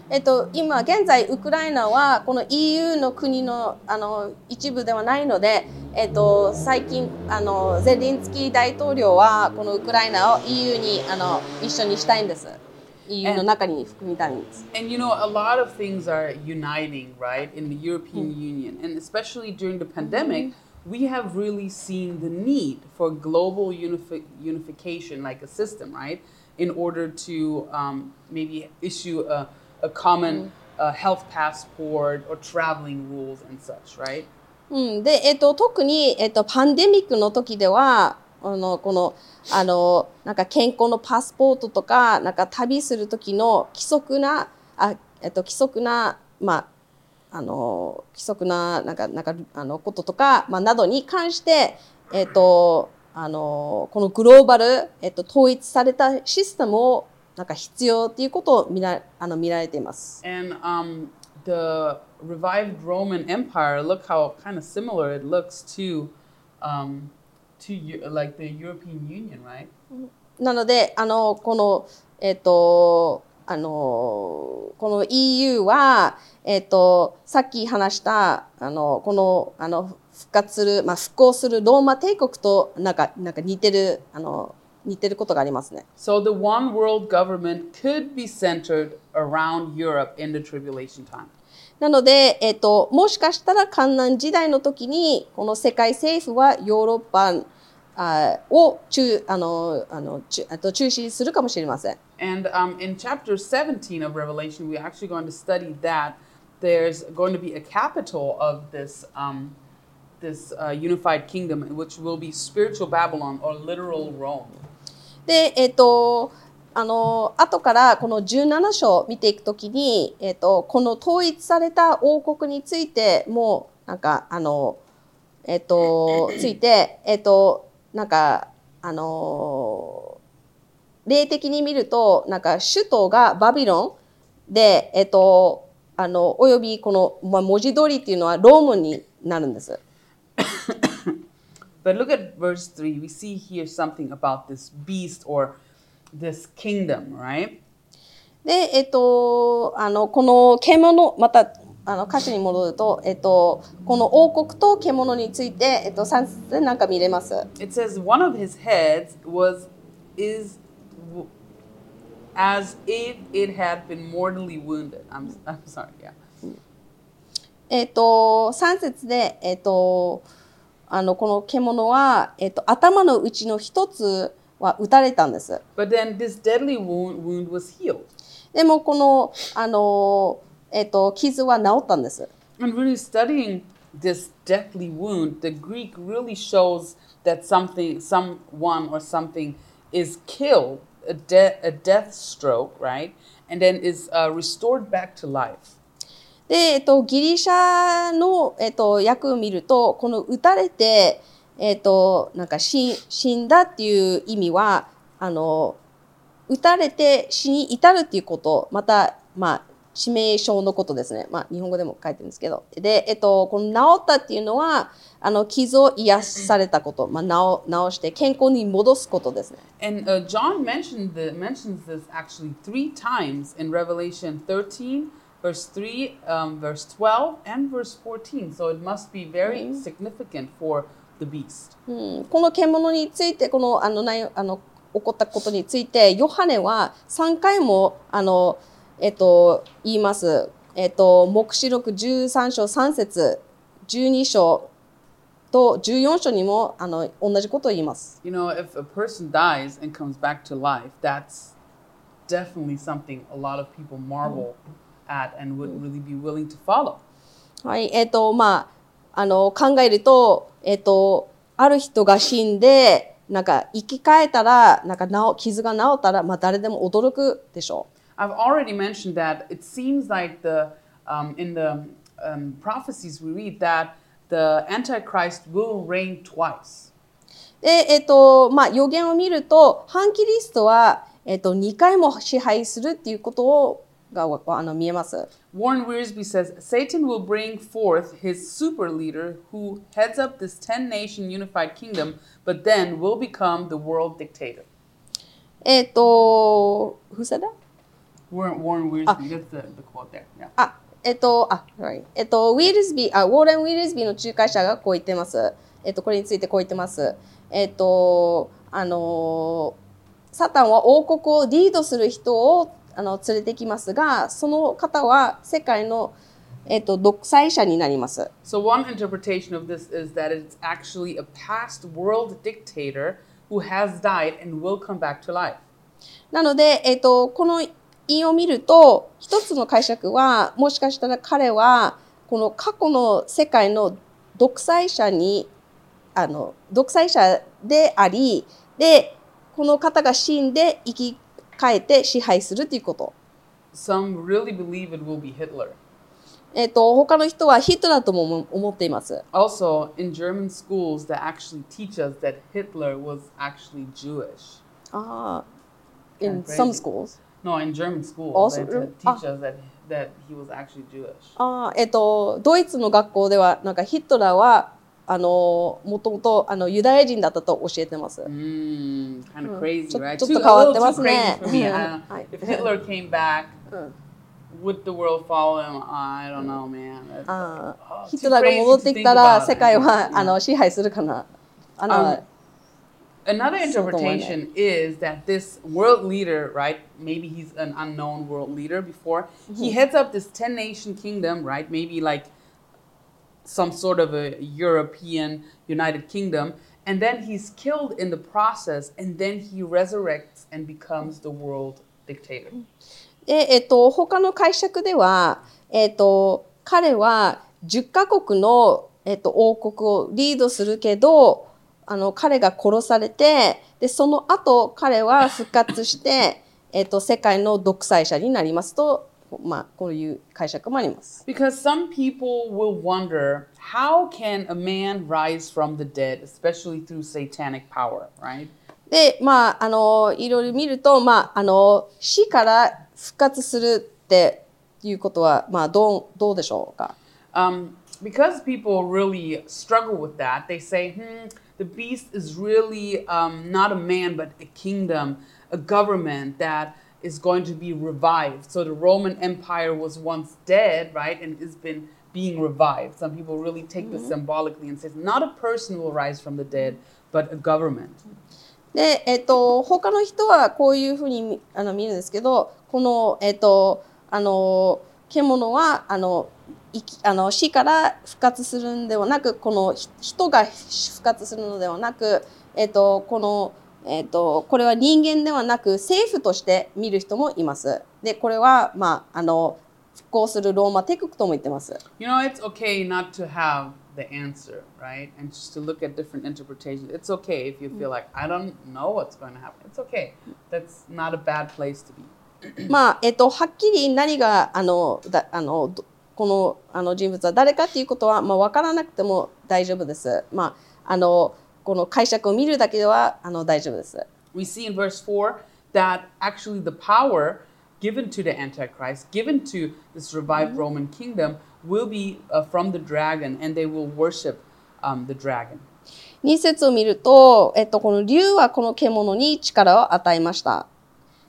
えっと、今現在ウクライナはこの EU の国のあの一部ではないので、えっと、最近あのゼレンスキー大統領はこのウクライナを EU にあの一緒にしたいんです。EU の中に含みたいんです。 And you know, a lot of things are uniting, right, in the European Union. And especially during the pandemic, we have really seen the need for global unifi- unification, like a system, right, In order to um, maybe issue a, a common uh, health passport or traveling rules and such, right? うん、で、えっと、特に、えっと、パンデミックの時ではあのこのあのなんか健康のパスポートとかなんか旅する時の規則なあ、えっと、規則な、まあ、あの規則ななんかなんかあのこととか、まあ、などに関して、えっと、あのこのグローバル、えっと、統一されたシステムをなんか必要っていうことを見らあの見られています。And um, the revived Roman Empire, look how kind of similar it looks to, um, to like the European Union, right? なので、あの、この、えっ、と、あの、この EU は、えっ、と、さっき話した、あの、この、あの、復活する、まあ、復興するローマ帝国と、なんか、なんか似てる、あの、似てることがありますね。So the one world government could be centered around Europe in the tribulation time. なので、えっ、と、もしかしたら観難時代の時に、この世界政府はヨーロッパあを中、あの、あの、中あと中止するかもしれません。And um, in chapter 17 of Revelation, we're actually going to study that there's going to be a capital of this, um, this uh, unified kingdom, which will be spiritual Babylon or literal Rome. で、えっ、と、あの、後からこの17章を見ていくときに、えっ、と、この統一された王国についても、なんか、あの、えっ、と、ついて、えっ、と、なんか、あの、霊的に見ると、なんか、首都がバビロンで、えっ、と、あの、およびこの、まあ、文字通りっていうのはロームになるんです。But look at verse 3. We see here something about this beast or this kingdom, right? で、えっと、あの、この獣、また、あの、歌詞に戻ると、えっと、この王国と獣について、えっと、3節でなんか見れます。It says one of his heads was is as if it had been mortally wounded. I'm I'm sorry, yeah. えっと、3節で、えっと、あの、この獣は、えっと、頭のうちの一つは撃たれたんです。But then this deadly wound wound was healed. でも、この、あの、えっと、傷は治ったんです。And really studying this deathly wound, the Greek really shows that something, someone or something is killed a, de- a death stroke, right? And then is uh, restored back to life. で、えっと、ギリシャの、えっと、訳を見ると、この撃たれて、えっと、なんか死死んだっていう意味は、あの、撃たれて死に至るっていうこと、また、まあ、致命傷のことですね。まあ、日本語でも書いてるんですけど。で、えっと、この治ったっていうのは、あの、傷を癒されたこと、まあ、治治して健康に戻すことですね。And uh, John mentioned the, mentions this actually three times in Revelation 13, verse 3, um, verse 12, and verse 14. So it must be very significant for the beast. うん、この獣について、この、あの、内容あの、起こったことについて、ヨハネは3回も、あの、えっと、言います。えっと、目視録13章3節12章と14章にも、あの、同じことを言います。You know, if a person dies and comes back to life, that's definitely something a lot of people marvel at and would really be willing to follow. はい、えっと、まあ、あの、考えると、えっと、ある人が死んで、なんか生き返ったら、なんか治傷が治ったら、まあ、誰でも驚くでしょう。I've already mentioned that it seems like the um, in the um, prophecies we read that the Antichrist will reign twice. で、えっ、と、まあ、予言を見ると、反キリストは、えっ、と、2回も支配するっていうことをがわあの見えます。Warren Wiersbe says Satan will bring forth his super leader who heads up this 10 nation unified kingdom, but then will become the world dictator. えっ、と、who said that? Warren, Warren Wiersbe, that's the, the quote there. Yeah. あ、えっ、と、あ、sorry えっ、と、ウィルズビー、あ、ウォーレン・ウィルズビーの仲介者がこう言ってます。えっ、と、これについてこう言ってます。えっ、と、あの、サタンは王国をリードする人をあの連れてきますが、その方は世界の、えっ、と、独裁者になります。So, one interpretation of this is that it's actually a past world dictator who has died and will come back to life. なので、えっ、と、この引を見ると、一つの解釈は、もしかしたら彼は、この過去の世界の独裁者に、あの、独裁者であり、で、この方が死んで生き返って支配するということ。Some really believe it will be Hitler. えっ、と、他の人はヒトラーとも思思っています。Also, in German schools, they actually teach us that Hitler was actually Jewish. ああ、in some schools. No, in German schools, Also, they teach us that that he was actually Jewish. ああ、えっ、と、ドイツの学校では、なんかヒトラーは、あの、もともと、あの、ユダヤ人だったと教えてます。Mm, kind of Hmm. crazy, ちょ right? ちょっと変わってますね。If Hitler came back, うん。would the world follow him? I don't know, man. Oh, ヒトラーが戻ってきたら.世界は.あの支配するかな。あの、Um, Another interpretation is that this world leader, right? Maybe he's an unknown world leader before. He heads up this 10 nation kingdom, right? Maybe like some sort of a European United Kingdom. And then he's killed in the process, and then he resurrects and becomes the world dictator. で、えっと、他の解釈では、えっと、彼は10カ国の、えっと、王国をリードするけど、あの、彼が殺されて、で、その後、彼は復活して、えっと、世界の独裁者になりますと、まあ、こういう解釈もあります。Because some people will wonder how can a man rise from the dead, especially through satanic power, right? で、まあ、あの、いろいろ見ると、まあ、あの、死から復活するっていうことは、まあ、どう、どうでしょうか。Um, because people really struggle with that, they say, hmm, the beast is really um, not a man, but a kingdom, a government that is going to be revived. So the Roman Empire was once dead, right, and has been being revived. Some people really take this symbolically and say, not a person will rise from the dead, but a government. で、えっと、他の人はこういうふうにみあの見るんですけど、この、えっと、あの、獣は、あの、生きあの死から復活するんではなく、このひ人が復活するのではなく、えっと、この、えっと、これは人間ではなく政府として見る人もいます。で、これは、まあ、あの、復興するローマ帝国とも言ってます。You know, it's okay not to have the answer, right? And just to look at different interpretations. It's okay if you feel like, I don't know what's going to happen. It's okay. That's not a bad place to be. まあえっと、はっきり何があのだあのどこのあの人物は誰かっていうことは、まあ、分からなくても大丈夫です。まあ、あのこの解釈を見るだけではあの大丈夫です。We see in verse 4 that actually the power given to the Antichrist, given to this revived Roman kingdom, will be uh, from the dragon and they will worship um, the dragon. 2節を見ると、えっと、この竜はこの獣に力を与えました。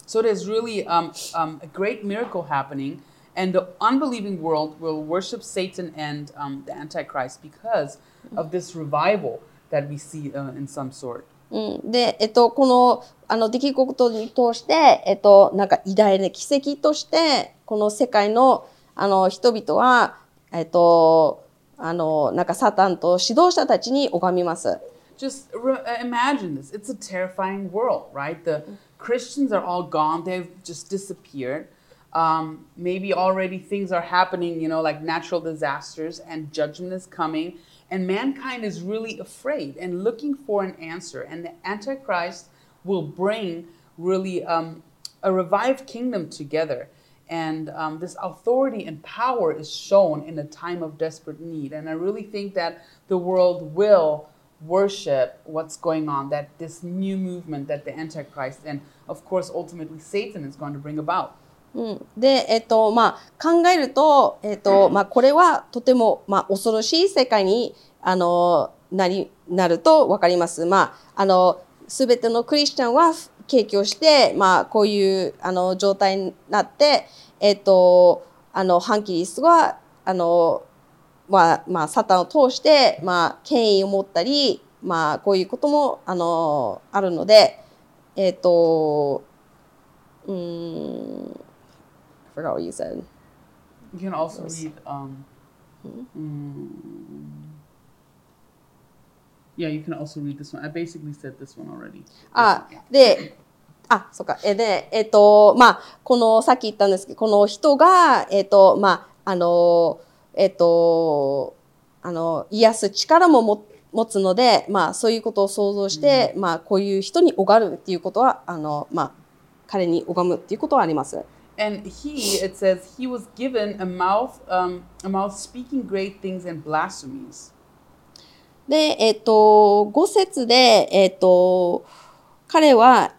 So there's really um, um, a great miracle happening, and the unbelieving world will worship Satan and um, the Antichrist because of this revival that we see uh, in some sort. うん、で、えっと、このあの出来事に通して、えっと、なんか偉大な奇跡としてこの世界のあの人々は、えっと、あのなんかサタンと指導者たちに拝みます。Just uh, imagine this. It's a terrifying world, right? The Christians are all gone, they've just disappeared. Um, maybe already things are happening, you know, like natural disasters, and judgment is coming. And mankind is really afraid and looking for an answer. And the Antichrist will bring really um, a revived kingdom together. And um, this authority and power is shown in a time of desperate need. And I really think that the world will worship what's going on, that this new movement that the Antichrist and, of course, ultimately Satan is going to bring about. うん、で、えっとまあ、考えると,、えっとまあ、これはとても、まあ、恐ろしい世界にあのなりなると分かります。まあ、あの全てのクリスチャンは景気をして、まあ、こういうあの状態になって、えっと、あの反キリストはあの、まあまあ、サタンを通して、まあ、権威を持ったり、まあ、こういうこともあのあるので、えっとうん forgot what you said. You can also Yes. read. Um, mm, yeah, you can also read this one. I basically said this one already. あ、で、あ、そっか。えで、えっ、と、まあ、この、さっき言ったんですけど、この人が、えっ、と、まあ、あの、えっ、と、あの、癒す力もも持つので、まあ、そういうことを想像して、まあ、こういう人に拝るっていうことは、あの、まあ、彼に拝むっていうことはあります。And he, it says, he was given a mouth, um, a mouth speaking great things and blasphemies. で、えっ、と、5節で、えっ、と、彼は、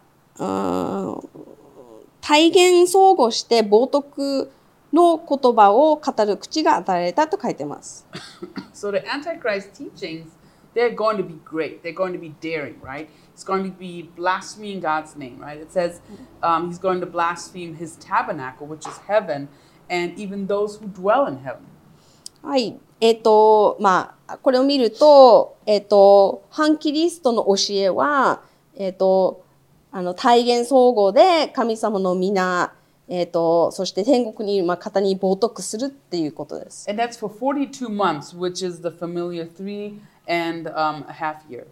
体現相互して冒涜の言葉を語る口が与えられたと書いてます。So the Antichrist teachings, they're going to be great. They're going to be daring, right? He's going to be blaspheming God's name, right? It says um, he's going to blaspheme his tabernacle, which is heaven, and even those who dwell in heaven. はい。えっ、と、まあ、これを見ると、えっ、と、反キリストの教えは、えっ、と、あの、体現相互で神様の皆、えっ、と、そして天国にいるまあ方に冒涜するっていうことです。And that's for 42 months, which is the familiar three and um, a half year.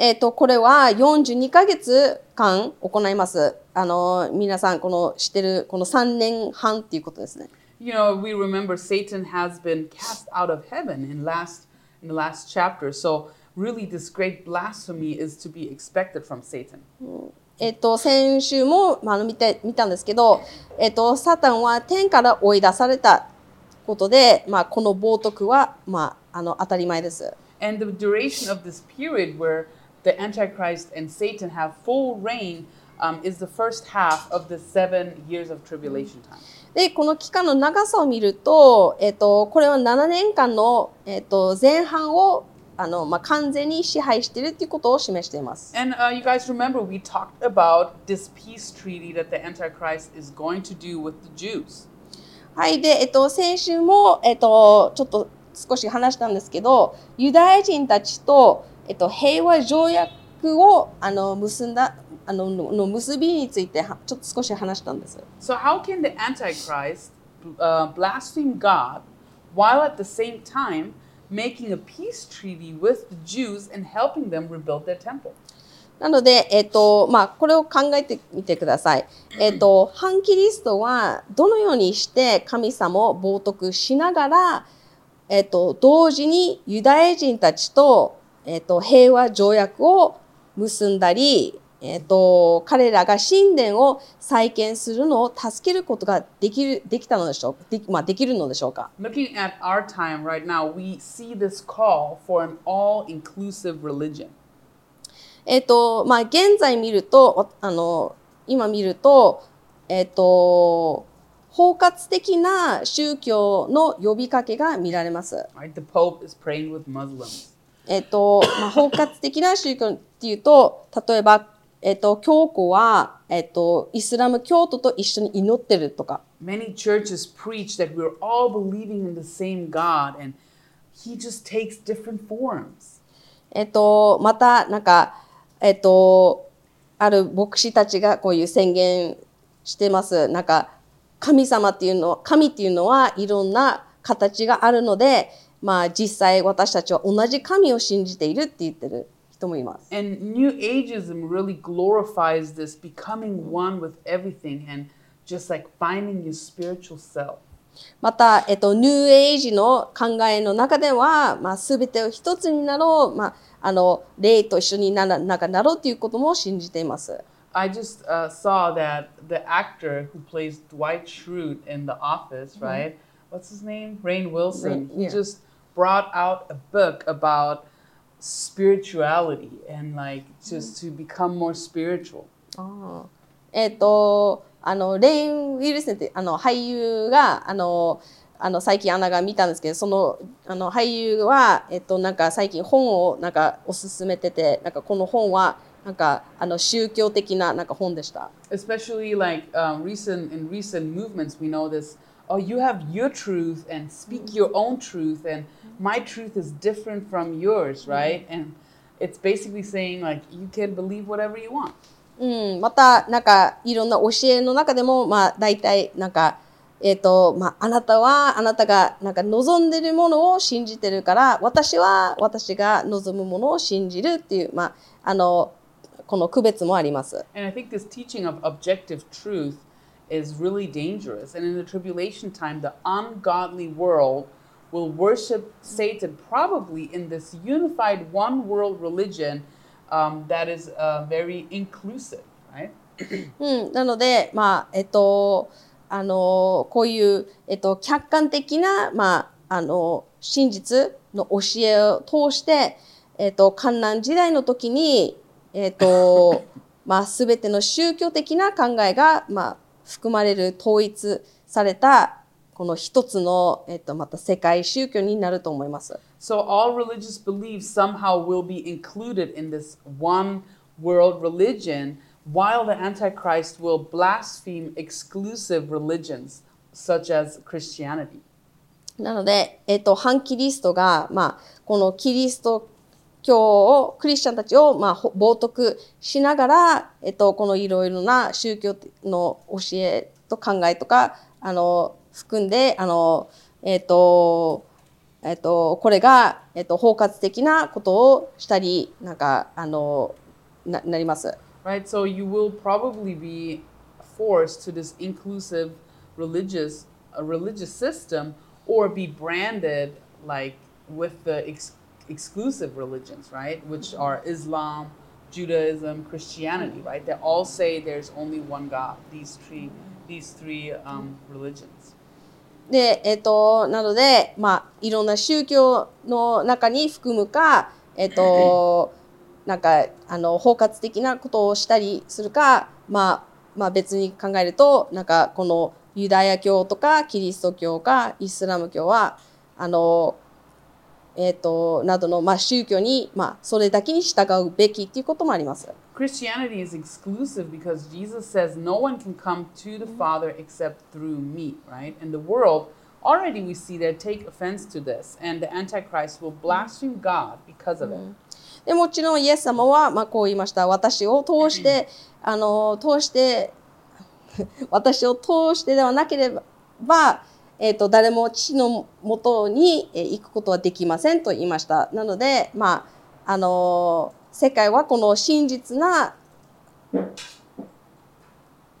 えっ、と、これは42ヶ月間行います。あの、皆さん、この知ってる、この3年半っていうことですね。You know, we remember Satan has been cast out of heaven in last in the last chapter. So really this great blasphemy is to be expected from Satan. えっ、と、先週も、まあ、見て、見たんですけど、えっ、と、サタンは天から追い出されたことで、まあ、この冒涜は、まあ、あの、当たり前です。And the duration of this period where the Antichrist and Satan have full reign um, is the first half of the seven years of tribulation time. で、この期間の長さを見ると、えっ、と、これは7年間の、えっ、と、前半を、あの、まあ、完全に支配しているっていうことを示しています。And uh, you guys remember we talked about this peace treaty that the Antichrist is going to do with the Jews. はい。で、えっと、先週も、えっと、ちょっと少し話したんですけど、ユダヤ人たちと、えっと、平和条約を、あの、結んだ、あの、のの結びについては、ちょっと少し話したんです。So, how can the Antichrist uh, blaspheme God while at the same time making a peace treaty with the Jews and helping them rebuild their temple? なので、えっ、と、まあ、これを考えてみてください。えっ、と、反キリストはどのようにして神様を冒涜しながら、えっ、と、同時にユダヤ人たちと、えっ、と、平和条約を結んだり、えっ、と、彼らが神殿を再建するのを助けることができる、できたのでしょうかで,、まあ、できるのでしょうか Looking at our time right now, we see this call for an all inclusive religion. えっ、と、まあ、現在見ると、あの、今見ると、えっ、と、包括的な宗教の呼びかけが見られます。Right? The Pope is praying with Muslims. えっ、と、まあ、包括的な宗教っていうと、例えば、えっ、と、教皇は、えっ、と、イスラム教徒と一緒に祈ってるとか、Many churches preach that we're all believing in the same God and he just takes different forms. えっ、と、また、なんか、えっ、と、ある牧師たちがこういう宣言してます。なんか、神様っていうのは、神っていうのはいろんな形があるので、まあ実際私たちは同じ神を信じているって言ってる人もいます。And New Ageism really glorifies this becoming one with everything and just like finding your spiritual self. また、えっと、ニューエイジの考えの中では、まあ、すべてを一つになろう、まあ、あの、霊と一緒にならななろうということも信じています。I just uh, saw that the actor who plays Dwight Schrute in The Office, right? What's his name? Rain Wilson. Rainn, he yeah. just brought out a book about spirituality and like just to become more spiritual. えっ、と、あの、レイン・ウィルセンって、あの、俳優が、あの、あの、最近アナが見たんですけど、その、あの、俳優は、えっ、と、なんか最近本を、なんか、おすすめてて、なんか、この本は、なんか、あの、宗教的な、なんか本でした。especially like um, recent in recent movements we know this oh you have your truth and speak your own truth and my truth is different from yours right and it's basically saying like you can believe whatever you want うん、また、なんか、いろんな教えの中でも、まあ、大体、なんか、えっ、と、まあ、あなたは、あなたが、なんか、望んでるものを信じてるから、私は、私が望むものを信じるっていう、まあ、あの、この区別もあります。 and i think this teaching of objective truth is really dangerous and in the tribulation time the ungodly world will worship satan probably in this unified one world religion um, that is uh, very inclusive right うん、なので、まあ、えっと、あの、こういう、えっと、客観的な、まあ、あの、真実の教えを通して、えっと、観覧時代の時に、えっと、まあ、すべての宗教的な考えが、まあ、含まれる統一された、この一つの、えっと、また世界宗教になると思います。So all religious beliefs somehow will be included in this one world religion, while the Antichrist will blaspheme exclusive religions such as Christianity. なので、えっと、反キリストが、まあ、このキリスト教を、クリスチャンたちを、まあ、冒涜しながら、えっと、このいろいろな宗教の教えと考えとか、あの、含んで、あの、えっと、えっと、これが、えっと、包括的なことをしたり、なんか、あの、な、なります。Right? So you will probably be forced to this inclusive religious a religious system or be branded like with the excuse. Exclusive religions, right? Which are Islam, Judaism, Christianity, right? They all say there's only one God. These three these three um, religions. で、えっ、と、なので、まあ、いろんな宗教の中に含むか、えっ、と、なんか、あの、包括的なことをしたりするか、まあ、まあ別に考えると、なんか、このユダヤ教とか、キリスト教か、イスラム教は、あの、えっ、と、などの、まあ宗教に、まあ、それだけに従うべきっていうこともあります。Christianity is exclusive because Jesus says no one can come to the Father except through me, right? In the world, already we see that take offense to this, and the Antichrist will blaspheme God because of it. でもちろんイエス様は、まあ、こう言いました。私を通して、あの、通して、私を通してではなければ、えっ、と、誰も父のもとにえー行くことはできませんと言いました。なので、まあ、あの、世界はこの真実な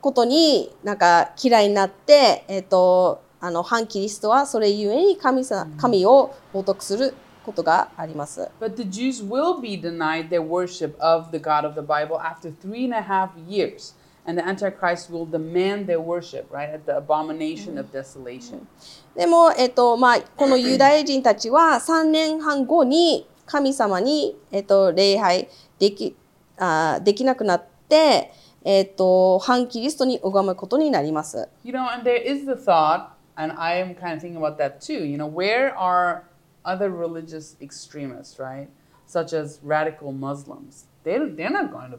ことになんか嫌いになって、えっとあの反キリストはそれゆえに神さ神を冒涜することがあります。But the Jews will be denied their worship of the God of the Bible after three and a half years. And the Antichrist will demand their worship, right, at the abomination of desolation. でも、えっとまあ、このユダヤ人たちは3年半後に神様に、えっと、礼拝できあーできなくなって、えっと、反キリストに拝むことになります。You know, and there is the thought, and I am kind of thinking about that too, you know, where are other religious extremists, right, such as radical Muslims? They, they're not going to,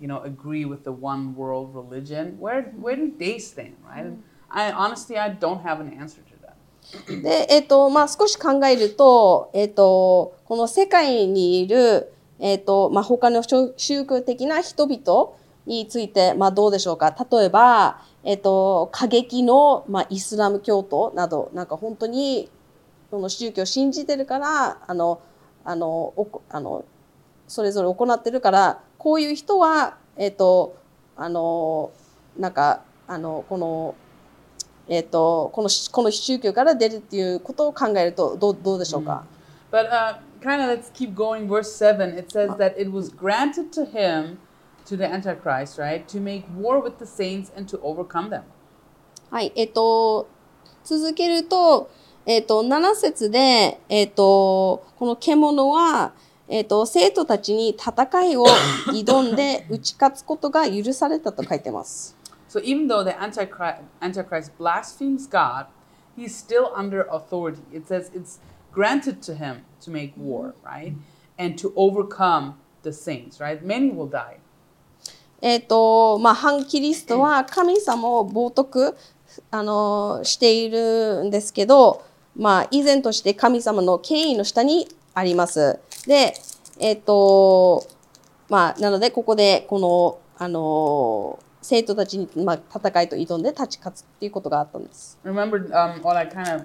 you know, agree with the one world religion. Where, where do they stand, right? And I honestly, I don't have an answer to that. で、えっとまあ、少し考えると、えっと、この世界にいる、えっとまあ、他の宗宗教的な人々について、まあ、どうでしょうか例えば、えっと、過激の、まあ、イスラム教徒などなんか本当にこの宗教を信じてるからあのあのおこあのそれぞれ行ってるからこういう人は、えっとあのなんかあのこのえっとこのこの宗教から出るっていうことを考えるとどうどうでしょうか、But uh, kind of let's keep going. Verse 7, it says that it was granted to him, to the Antichrist, right, to make war with the saints and to overcome them. はい、えっと、続けると、えっと、7節で、えっと、この獣は、えっと、生徒たちに戦いを挑んで打ち勝つことが許されたと書いてます。So even though the Antichrist, Antichrist blasphemes God, he's still under authority. It says it's granted to him to make war, right? And to overcome the saints, right? Many will die. えっと、まあ、反キリストは神様を冒涜、あの、しているんですけど、まあ、依然として神様の権威の下にあります。で、えっと、まあ、なので、ここで、この、あの、生徒たちに、まあ、戦いと挑んで立ち勝つっていうことがあったんです。Remember, um, what I kind of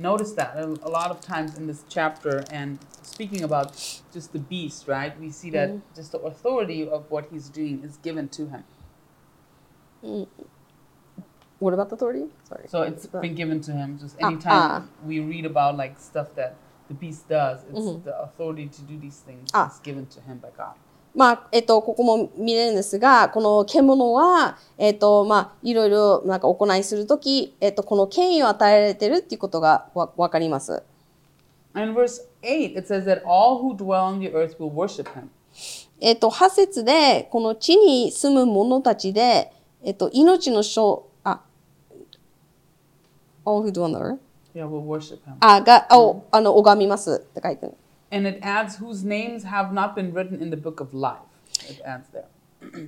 noticed that a, lot of times in this chapter, and speaking about just the beast, right? We see that just the authority of what he's doing is given to him. What about the authority? Sorry. So it's been given to him. Just Ah, anytime ah. we read about like stuff that the beast does, it's the authority to do these things Ah. is given to him by God. まあ、えっと、ここも見れるんですが、この獣は、えっと、まあ、いろいろなんか行いするとき、えっと、この権威を与えられてるっていうことがわわかります。And verse 8, it says that all who dwell on the earth will worship him. えっと、8節で、この地に住む者たちで、えっと、命の書、あ、all who dwell on the earth? Yeah, will worship him. あ、が、を、あの、拝みますって書いてある。And it adds whose names have not been written in the book of life. It adds there.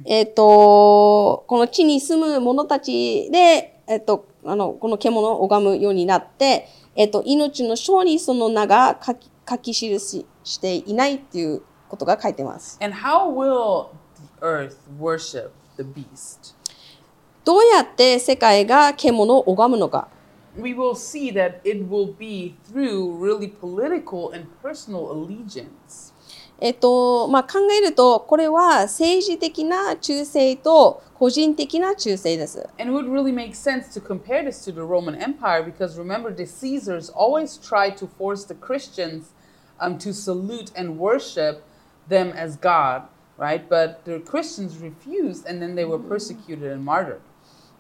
えっと、この地に住む者たちで、えっと、あの、この獣を拝むようになって、えっと、命の書にその名が書き書き記ししていないっていうことが書いてます。And how will the earth worship the beast? どうやって世界が獣を拝むのか。We will see that it will be through really political and personal allegiance. えっと、まあ、考えると、これは政治的な忠誠と個人的な忠誠です。 And it would really make sense to compare this to the Roman Empire because remember, the Caesars always tried to force the Christians um, to salute and worship them as God, right? But the Christians refused and then they were persecuted and martyred.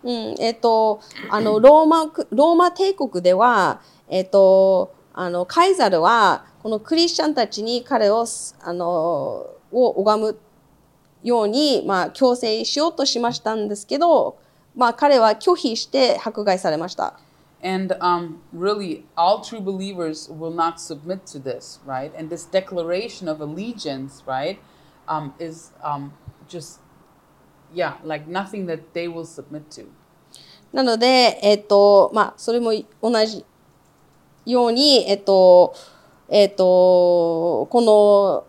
うん、えっと、あの、ローマ、ローマ帝国では、えっと、あの、カイザルは、このクリスチャンたちに彼を、あの、を拝むように、まあ、強制しようとしましたんですけど、まあ、彼は拒否して迫害されました。And um, really, all true believers will not submit to this, right? And this declaration of allegiance, right, um, is um, just, yeah, like nothing that they will submit to. なので、えっと、まあ、それも同じように、えっと、えっと、この、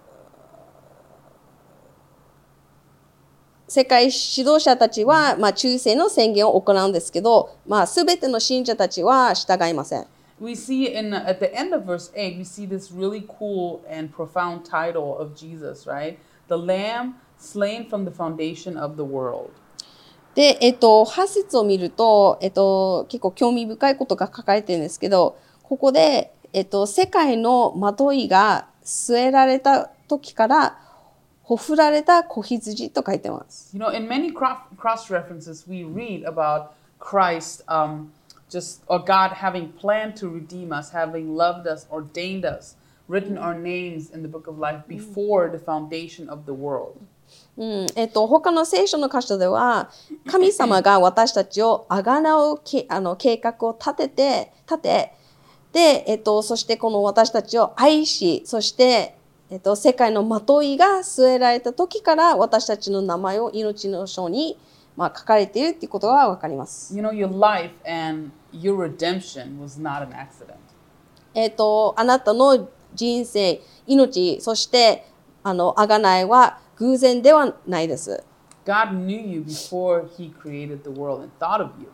世界指導者たちは、まあ、忠誠の宣言を行うんですけど、まあ、すべての信者たちは従いません。we see in at the end of verse 8 we see this really cool and profound title of jesus right the lamb slain from the foundation of the world で、えっと、8節を見ると、えっと、結構興味深いことが書かれてるんですけど、ここで、えっと、世界のまといが据えられた時から、ほふられた子羊と書いてます。you know in many cro- cross references we read about christ um, just or god having planned to redeem us having loved us ordained us written our names in the book of life before the foundation of the world うん、えっと、他の聖書の箇所では、神様が私たちをあがなうけ [COUGHS] あの計画を立てて、立て、で、えっと、そしてこの私たちを愛し、そして、えっと、世界のまといが据えられた時から私たちの名前を命の書に、まあ、書かれているっていうことがわかります。you know your life and your redemption was not an accident えっと、あなたの人生、命、そして、あの、あがないは偶然ではないです。god knew you before he created the world and thought of you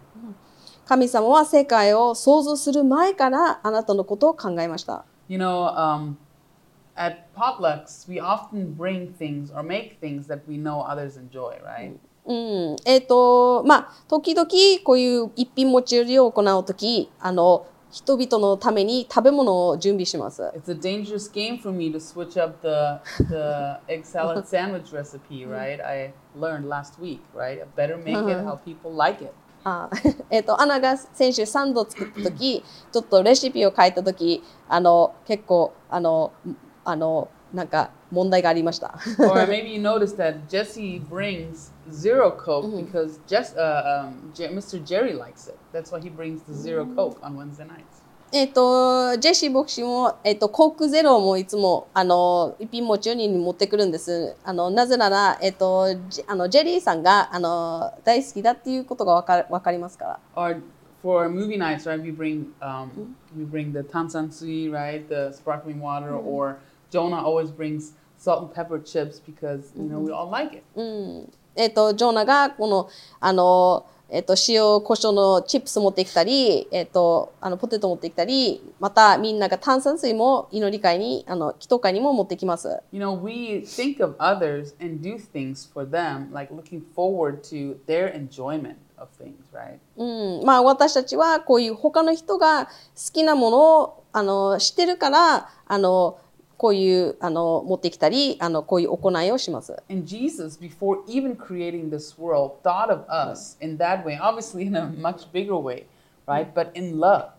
神様は世界を創造する前からあなたのことを考えました。You know, um, at potlucks, we often bring things or make things that we know others enjoy, right? うん、えっ、と、まあ、時々こういう一品持ち寄りを行うとき、あの、人々のために食べ物を準備します。It's a dangerous game for me to switch up the the egg salad sandwich recipe, right? I learned last week, right? Better make it how people like it. あえっ、と、アナが先週サンドを作ったとき、ちょっとレシピを書いたとき、あの、結構、あの、あの、なんか問題がありました。or maybe you noticed that Jesse brings zero Coke because Jess, uh, um, J- Mr. Jerry likes it. That's why he brings the zero Coke on Wednesday nights. えっと、ジェシー牧師も、えっと、コークゼロもいつも、あの、一品持ち寄りに持ってくるんです。あの、なぜなら、えっと、ジあの、ジェリーさんが、あの、大好きだっていうことがわかわかりますから。 Or for movie nights, right? We bring um, we bring the tansansui, right? The sparkling water. Or Jonah always brings salt and pepper chips because you know we all like it. うん。 えっと、ジョーナが、この、あの、えっと、塩、胡椒のチップス持ってきたり、えっと、あの、ポテト持ってきたり、また、みんなが炭酸水も祈り会に、あの、祈祷会にも持ってきます。You know, we think of others and do things for them, like looking forward to their enjoyment of things, right? うん、まあ私たちはこういう他の人が好きなものをあの知ってるからあのこういうあの持ってきたりあのこういう行いをします。And Jesus, before even creating this world, thought of us in that way, obviously in a much bigger way, right? But in love.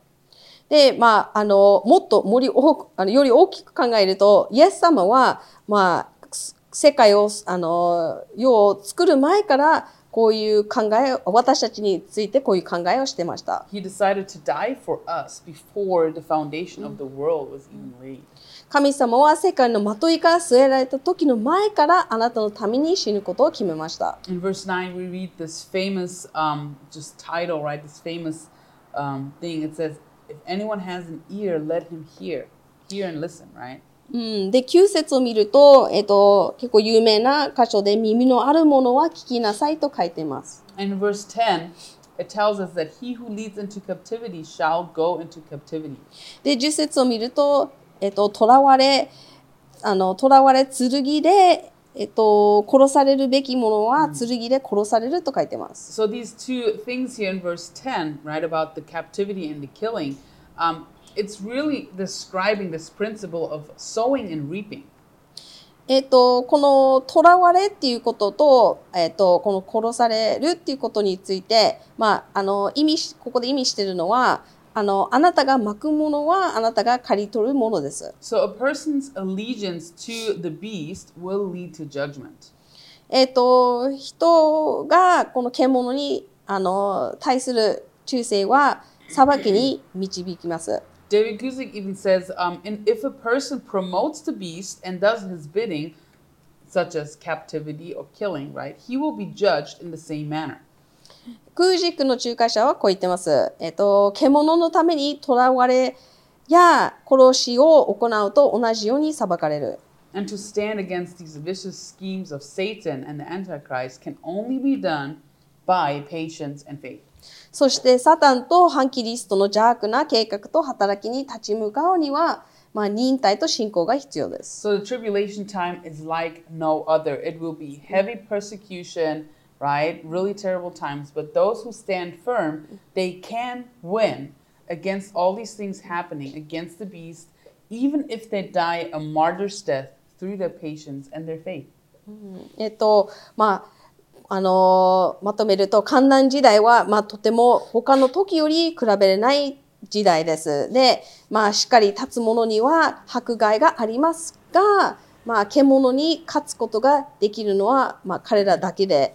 でまああのもっともり多くあのより大きく考えるとイエス様はまあす世界をあの世を作る前からこういう考え私たちについてこういう考えをしてました。He decided to die for us before the foundation of the world was even laid. 神様は世界のまといが据えられた時の前からあなたのために死ぬことを決めました。In verse 9, we read this famous um, just title, right? This famous um, thing. It says, If anyone has an ear, let him hear. Hear and listen, right? うん、で9節を見ると,、えっと結構有名な箇所で耳のあるものは聞きなさいと書いています。And verse 10, it tells us that he who leads into captivity shall go into captivity. で10節を見ると,、えっと囚われあの囚われ剣で、えっと殺されるべきものは剣で殺されると書いてます。So these two things here in verse 10, right, about the captivity and the killing, um, it's really describing this principle of sowing and reaping. えっとこの囚われっていうことと,、えっとこの殺されるっていうことについて、まあ、あの意味しここで意味してるのはあのあなたが巻くものはあなたが刈り取るものです。So a person's allegiance to the beast will lead to judgment. えっ、と、人がこの獣にあの対する忠誠は裁きに導きます。David Guzik even says, um, and if a person promotes the beast and does his bidding, such as captivity or killing, right, he will be judged in the same manner. クージックの仲介者はこう言ってます。えっ、と、獣のために囚われや殺しを行うと同じように裁かれる。And to stand against these vicious schemes of Satan and the Antichrist can only be done by patience and faith. そしてサタンと反キリストの邪悪な計画と働きに立ち向かうには、まあ、忍耐と信仰が必要です。So the tribulation time is like no other. It will be heavy persecution, right? Really terrible times. But those who stand firm, they can win against all these things happening, against the beast, even if they die a martyr's death through their patience and their faith. えっと、まあ、あのーまとめると、観覧時代は、まあ、とても他の時より比べれない時代です。で、まあ、しっかり立つ者には迫害がありますが、まあ、獣に勝つことができるのは、まあ、彼らだけで、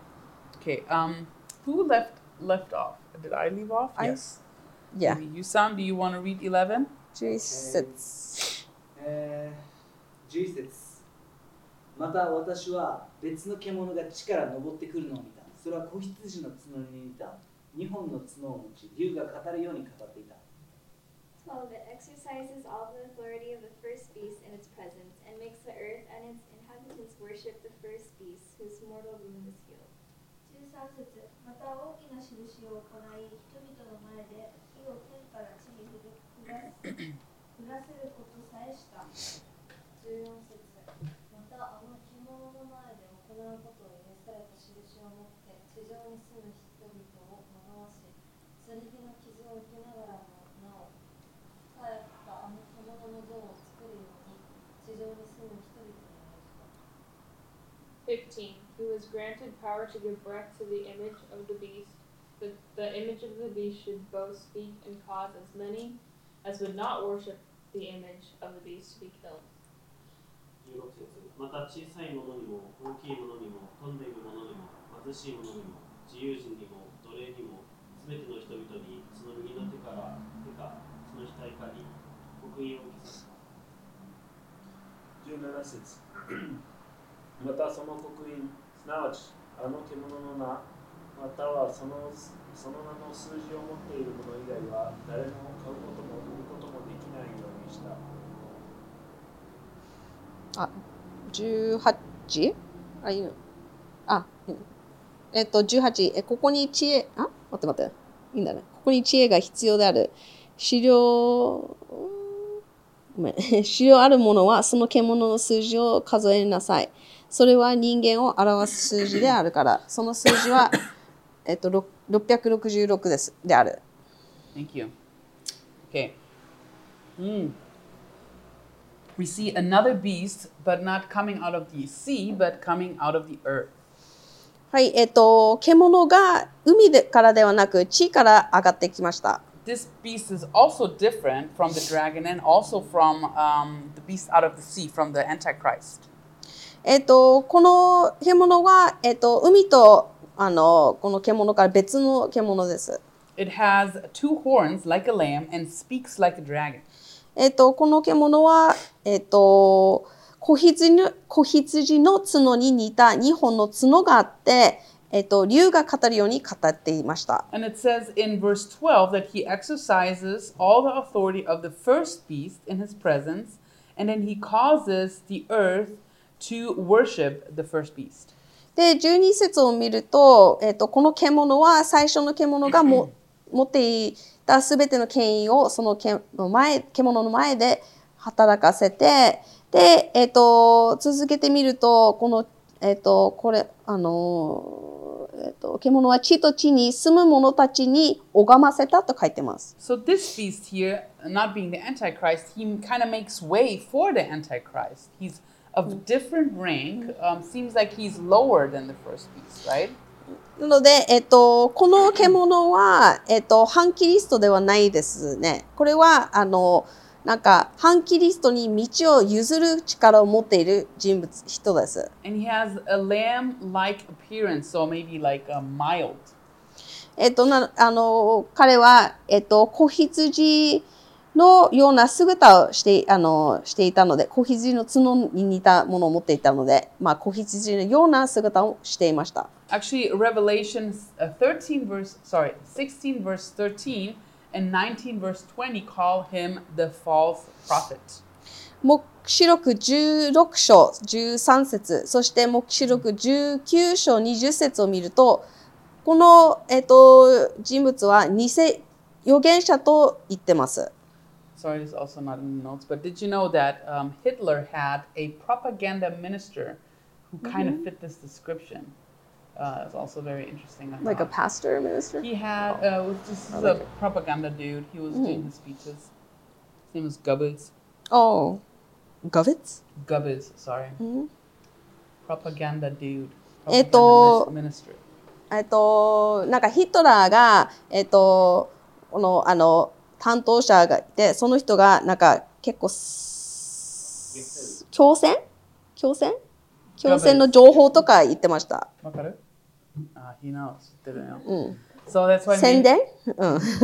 Okay, um, who left left off? Did I leave off? I- yes. Yeah, Maybe You, Sam, do you want to read 11? 11節。えー、11節また私は別の獣が地から登ってくるのを見たそれは子羊の角に似た2本の角を持ち竜が語るように語っていた 12. It exercises all the authority of the first beast in its presence, and makes the earth and its inhabitants worship the first beast, whose mortal wound is healed. 節また大きな印を行い人々の前で火を天から地に降らせることさえした。granted power to give breath to the image of the beast. The, the image of the beast should both speak and cause as many as would not worship the image of the beast to be killed. 16節また小さいものにも大きいものにも飛んでいるものにも貧しいものにも自由人にも奴隷にもすべての人々にその右の手から手かその額かに刻印を受けさせた17節またその刻印 [CLEARS THROAT] すなわちあの獣の名またはそのその名の数字を持っているもの以外は誰も買うことも売ることもできないようにしたあ、18? あ、いいのあ、いいのえっと、18、え、ここに知恵、あ？待って待って。いいんだね。ここに知恵が必要である。資料、ごめん。[LAUGHS] 資料あるものはその獣の数字を数えなさい。それは人間を表す数字であるから、その数字は、えっと、ろ666です。である。Thank you. Okay. Hmm. We see another beast, but not coming out of the sea, but coming out of the earth. はい、えっと、獣が海でからではなく地から上がってきました。This beast is also different from the dragon and also from um, the beast out of the sea, from the Antichrist. えっと、この獣は、えっと、海とあのこの獣から別の獣です。It has two horns like a lamb and speaks like a dragon. えっと、この獣は、えっと、子羊の子羊の角に似た2本の角があって、えっと、竜が語るように語っていました。And it says in verse 12 that he exercises all the authority of the first beast in his presence, and then he causes the earth to worship the first beast. で、12節を見ると、えっと、この獣は最初の獣がも持っていたすべての権威をそのけの前獣の前で働かせて、で、えっと、続けてみると、この、えっと、これ、あの、えっと、獣は地と地に住む者たちに拝ませたと書いてます。So this beast here, not being the Antichrist, he kind of makes way for the Antichrist. He's of different rank. Um, seems like he's lower than the first beast, right? なので、えっと、この獣は、えっと、反キリストではないですね。これは、あの、なんか反キリストに道を譲る力を持っている人物人です。And he has a lamb like appearance, so maybe like a mild. えっと、なあの彼は、えっと、子羊のような姿をしてあのしていたので子羊の角に似たものを持っていたので、まあ、子羊のような姿をしていました。Actually, Revelation uh, 13 verse, sorry, 16 verse 13 and 19 verse 20 call him the false prophet. 黙示録16章13節そして黙示録19章20節を見るとこの、えっと人物は偽預言者と言ってます。Sorry, this is also not in the notes, but did you know that um, Hitler had a propaganda minister who kind of fit this description? Uh, it's also very interesting. I Like a thought. pastor minister? He had, uh, was this I is like a it. propaganda dude. He was doing his speeches. His name was Goebbels. Oh. Govitz? Goebbels, sorry. Mhm. Propaganda dude. えっと、 Propaganda mis- ministry. えっと、なんかヒトラーが、えっと、この、あの、 担当者がいて、その人がなんか結構、共戦共戦共戦の情報とか言ってました。わかる？あ、宣伝？うん。[LAUGHS]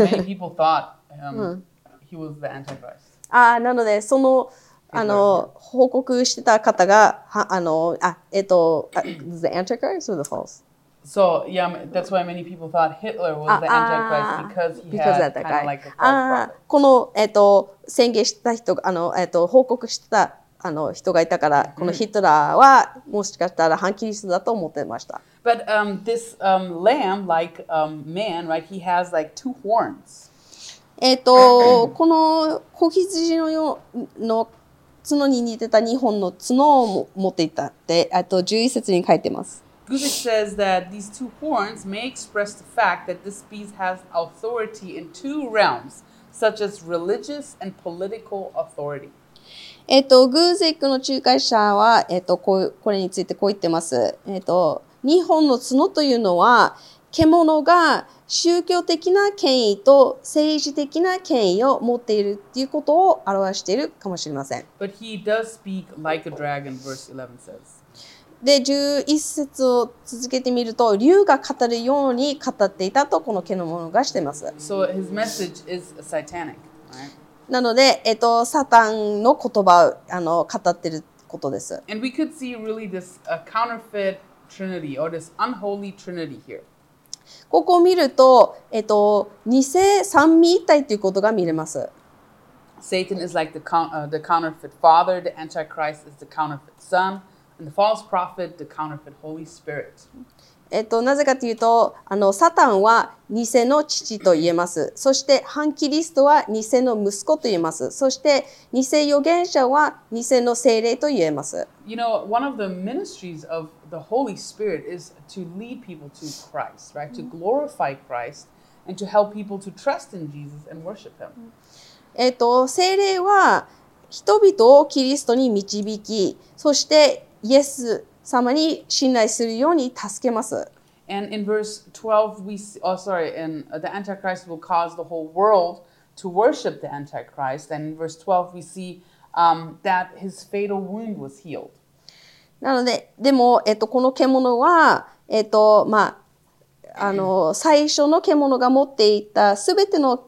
あ、なので、その、あの、報告してた方が、はあの、あ、えっ、と、the Antichrist or the false? So yeah, that's why many people thought Hitler was Ah, the ah, Antichrist because he because had kind of like a false prophet. この、えっと、宣言した人が、あの、えっと、報告してたあの人がいたから、このヒトラーは、もしかしたら反キリストだと思ってました。But um, this um, lamb, like um, man, right? He has like two horns. えっと、この子羊のようの角に似てた2本の角をも持っていたって、あと11節に書いてます。Guzik says that these two horns may express the fact that this beast has authority in two realms, such as religious and political authority. えっと、グーゼックの仲介者は、えっと、こうこれについてこう言ってます。えっと、日本の角というのは、獣が宗教的な権威と政治的な権威を持っているっていうことを表しているかもしれません。But he does speak like a dragon, verse 11 says. で、11節を続けてみると、竜が語るように語っていたとこの獣がしています。So his message is satanic, right? なので、えっと、サタンの言葉をあの語ってることです。And we could see really this uh, counterfeit trinity or this unholy trinity here. ここを見ると、えっと、偽三位一体ということが見れます。Satan is like the, coun- uh, the counterfeit father, the Antichrist is the counterfeit son, and the false prophet, the counterfeit Holy Spirit. えっと、なぜかというと、あの、サタンは偽の父と言えます。そして、反キリストは偽の息子と言えます。そして、偽預言者は偽の精霊と言えます。You know, one of the ministries of the Holy Spirit is to lead people to Christ, right? To glorify Christ and to help people to trust in Jesus and worship Him. えっと、精霊は人々をキリストに導き、そしてイエス様に信頼するように助けます。And in verse 12, we see, oh, sorry, and uh, the Antichrist will cause the whole world to worship the Antichrist. And in verse 12, we see um, that his fatal wound was healed. なので、でも、えっと、この獣は、えっと、まあ、あの、最初の獣が持っていたすべての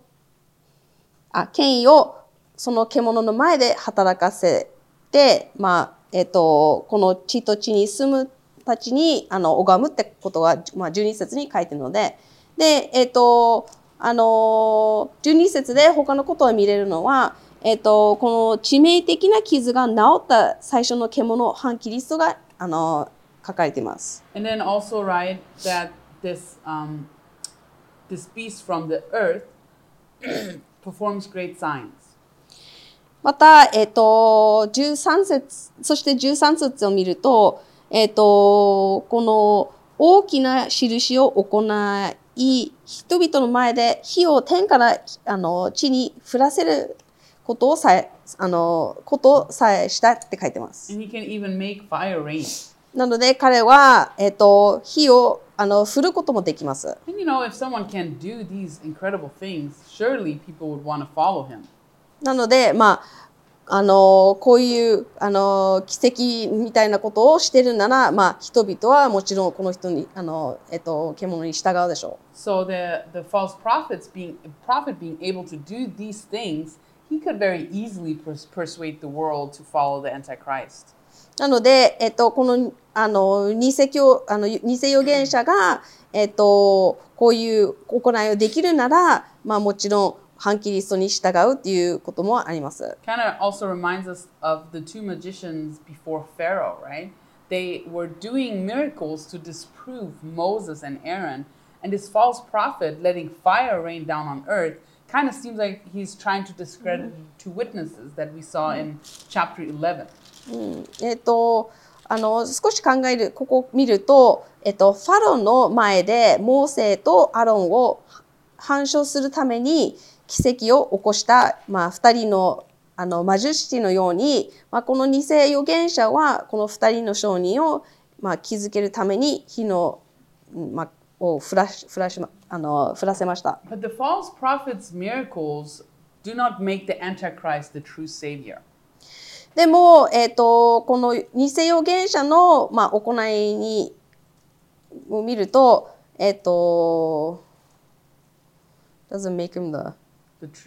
あ権威をその獣の前で働かせて、まあ、えっと、この地と地に住むたちに、あの、拝むってことが、まあ、12節に書いてるので、で、えっと、あの、12節で他のことを見れるのは、えっと、この致命的な傷が治った最初の獣、反キリストが、あの、書かれています。And then also write that this, um, this beast from the earth [CLEARS THROAT] performs great signs. また、えっ、と、十三節、そして十三節を見ると、えっ、と、この大きな印を行い、人々の前で火を天からあの地に降らせることをさえ、あの、ことさえしたって書いてます。なので彼は、えっ、と、火をあの振ることもできます。なので、まあ、あのこういうあの奇跡みたいなことをしてるなら、まあ、人々はもちろんこの人にあの、えっと、獣に従うでしょ So the, the false prophets being prophet being able to do these things, he could very easily pers- persuade the world to follow the Antichrist. う。なので、えっと、このあの偽教あの偽預言者が、えっと、こういう行いをできるなら、まあ、もちろん反キリストに従うっていうこともあります。Kind of also reminds us of the two magicians before Pharaoh, right? They were doing miracles to disprove Moses and Aaron, and this false prophet letting fire rain down on earth kind of seems like he's trying to discredit two witnesses that we saw in chapter 11. えっとあの少し考えるここ見ると、えっと、ファロンの前でモーセとアロンを反証するために奇跡を起こした、まあ、2人のあの魔術師のように、まあ、この偽預言者はこの2人の証人を、まあ、気づけるために火の、うんまあ、を降らし降らしまあの降らせました。But the false prophet's miracles do not make the Antichrist the true savior. でも、えっとこの偽預言者の、まあ、行いにを見ると、えっ、と doesn't make him the uh,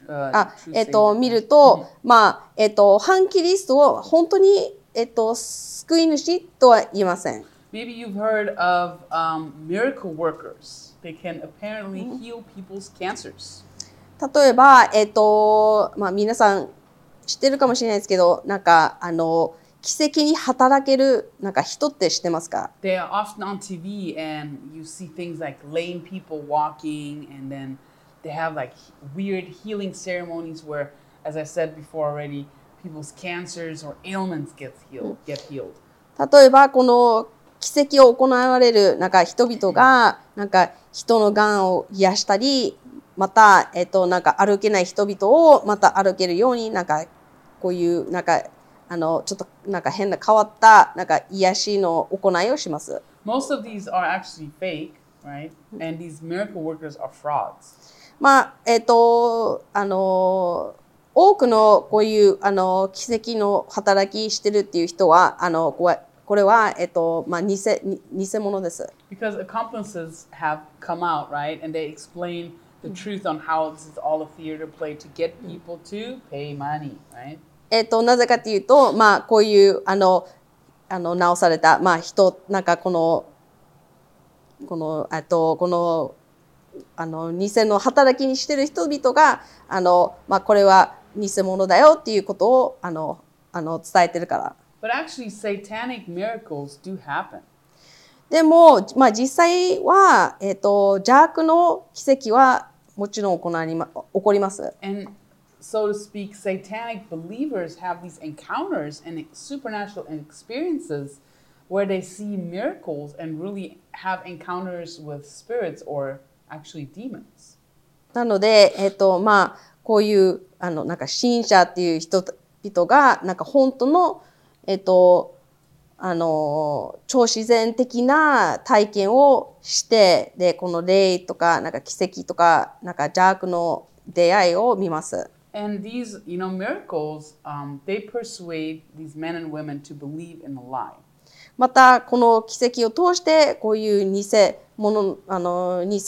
あえっ、と.見ると、まあえっ、と反キリストを本当にえっ、と救い主とは言いません。Maybe you've heard of um, miracle workers. They can apparently heal people's cancers. 例えばえっ、とまあ皆さん知ってるかもしれないですけど、なんかあの奇跡に働けるなんか人って知ってますか？They are often on TV, and you see things like lame people walking, and then they have like weird healing ceremonies where, as I said before already, people's cancers or ailments get healed. Get healed. 例えばこの奇跡を行われるなんか人々がなんか人のがんを癒したりまた、えっと、なんか歩けない人々をまた歩けるようになんかこういうなんかあのちょっとなんか変な変わったなんか癒しの行いをします。Most of these are actually fake, right? And these miracle workers are frauds. まあえっとあの多くのこういうあの奇跡の働きしてるっていう人はあのこれこれは、えっとまあ、偽に偽物です。Because accomplices have come out, right? And they explain the truth on how this is all a theater play to get people to pay money, right? えっとなぜかというと、まあ、こういうあのあの直された、まあ、人なんかこのこのあとこのあの偽の働きにしてる人々があの、まあ、これは偽物だよっていうことをあのあの伝えてるから。But actually, satanic miracles do happen. でも、まあ、実際は、えっと邪悪の奇跡はもちろん行われま起こります。And so to speak, satanic believers have these encounters and supernatural experiences where they see miracles and really have encounters with spirits or. なので、えっとまあ、こういうあのなんか信者っていう人々がなんか本当の、えっと、あの超自然的な体験をしてでこの霊とかなんか奇跡とかなんか邪悪の出会いを見ます。And these, you know, miracles, um, they persuade these men and women to believe in the lie. またこの奇跡を通してこういう偽物あの偽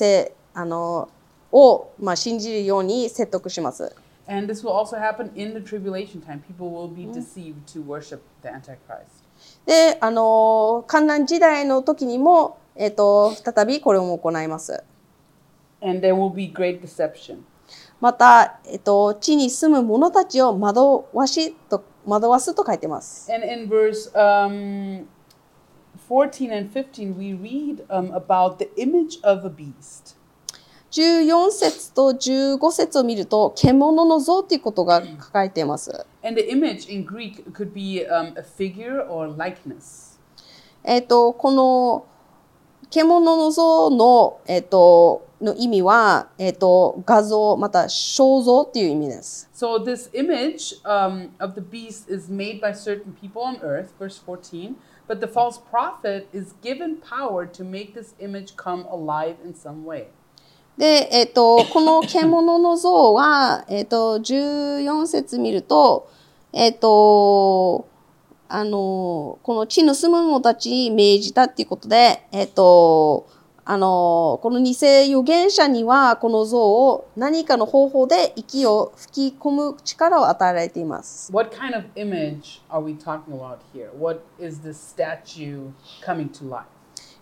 あのを、まあ、信じるように説得します。And this will also happen in the tribulation time. People will be deceived to worship the Antichrist. で、あの、観覧時代の時にも、えっ、と、再びこれを行います。And there will be great deception. また、えっ、と、地に住む者たちを惑わしと、惑わすと書いてます。And in verse um, 14 and 15, we read um, about the image of a beast. 14節と15節を見ると、獣の像ということが書かれています。And the image in Greek could be um, a figure or likeness. えっ、と、この獣の像の、えっ、と、の意味は、えっ、と、画像、また肖像っていう意味です。So this image um, of the beast is made by certain people on earth, verse 14. But the false prophet is given power to make this image come alive in some way. で、えっ、と、この獣の像は、えっ、と、14節見ると、えっ、と、あの、この地の住む者たちに命じたっていうことで、えっ、と、あの、この偽預言者には、この像を何かの方法で息を吹き込む力を与えられています。What kind of image are we talking about here? What is this statue coming to life?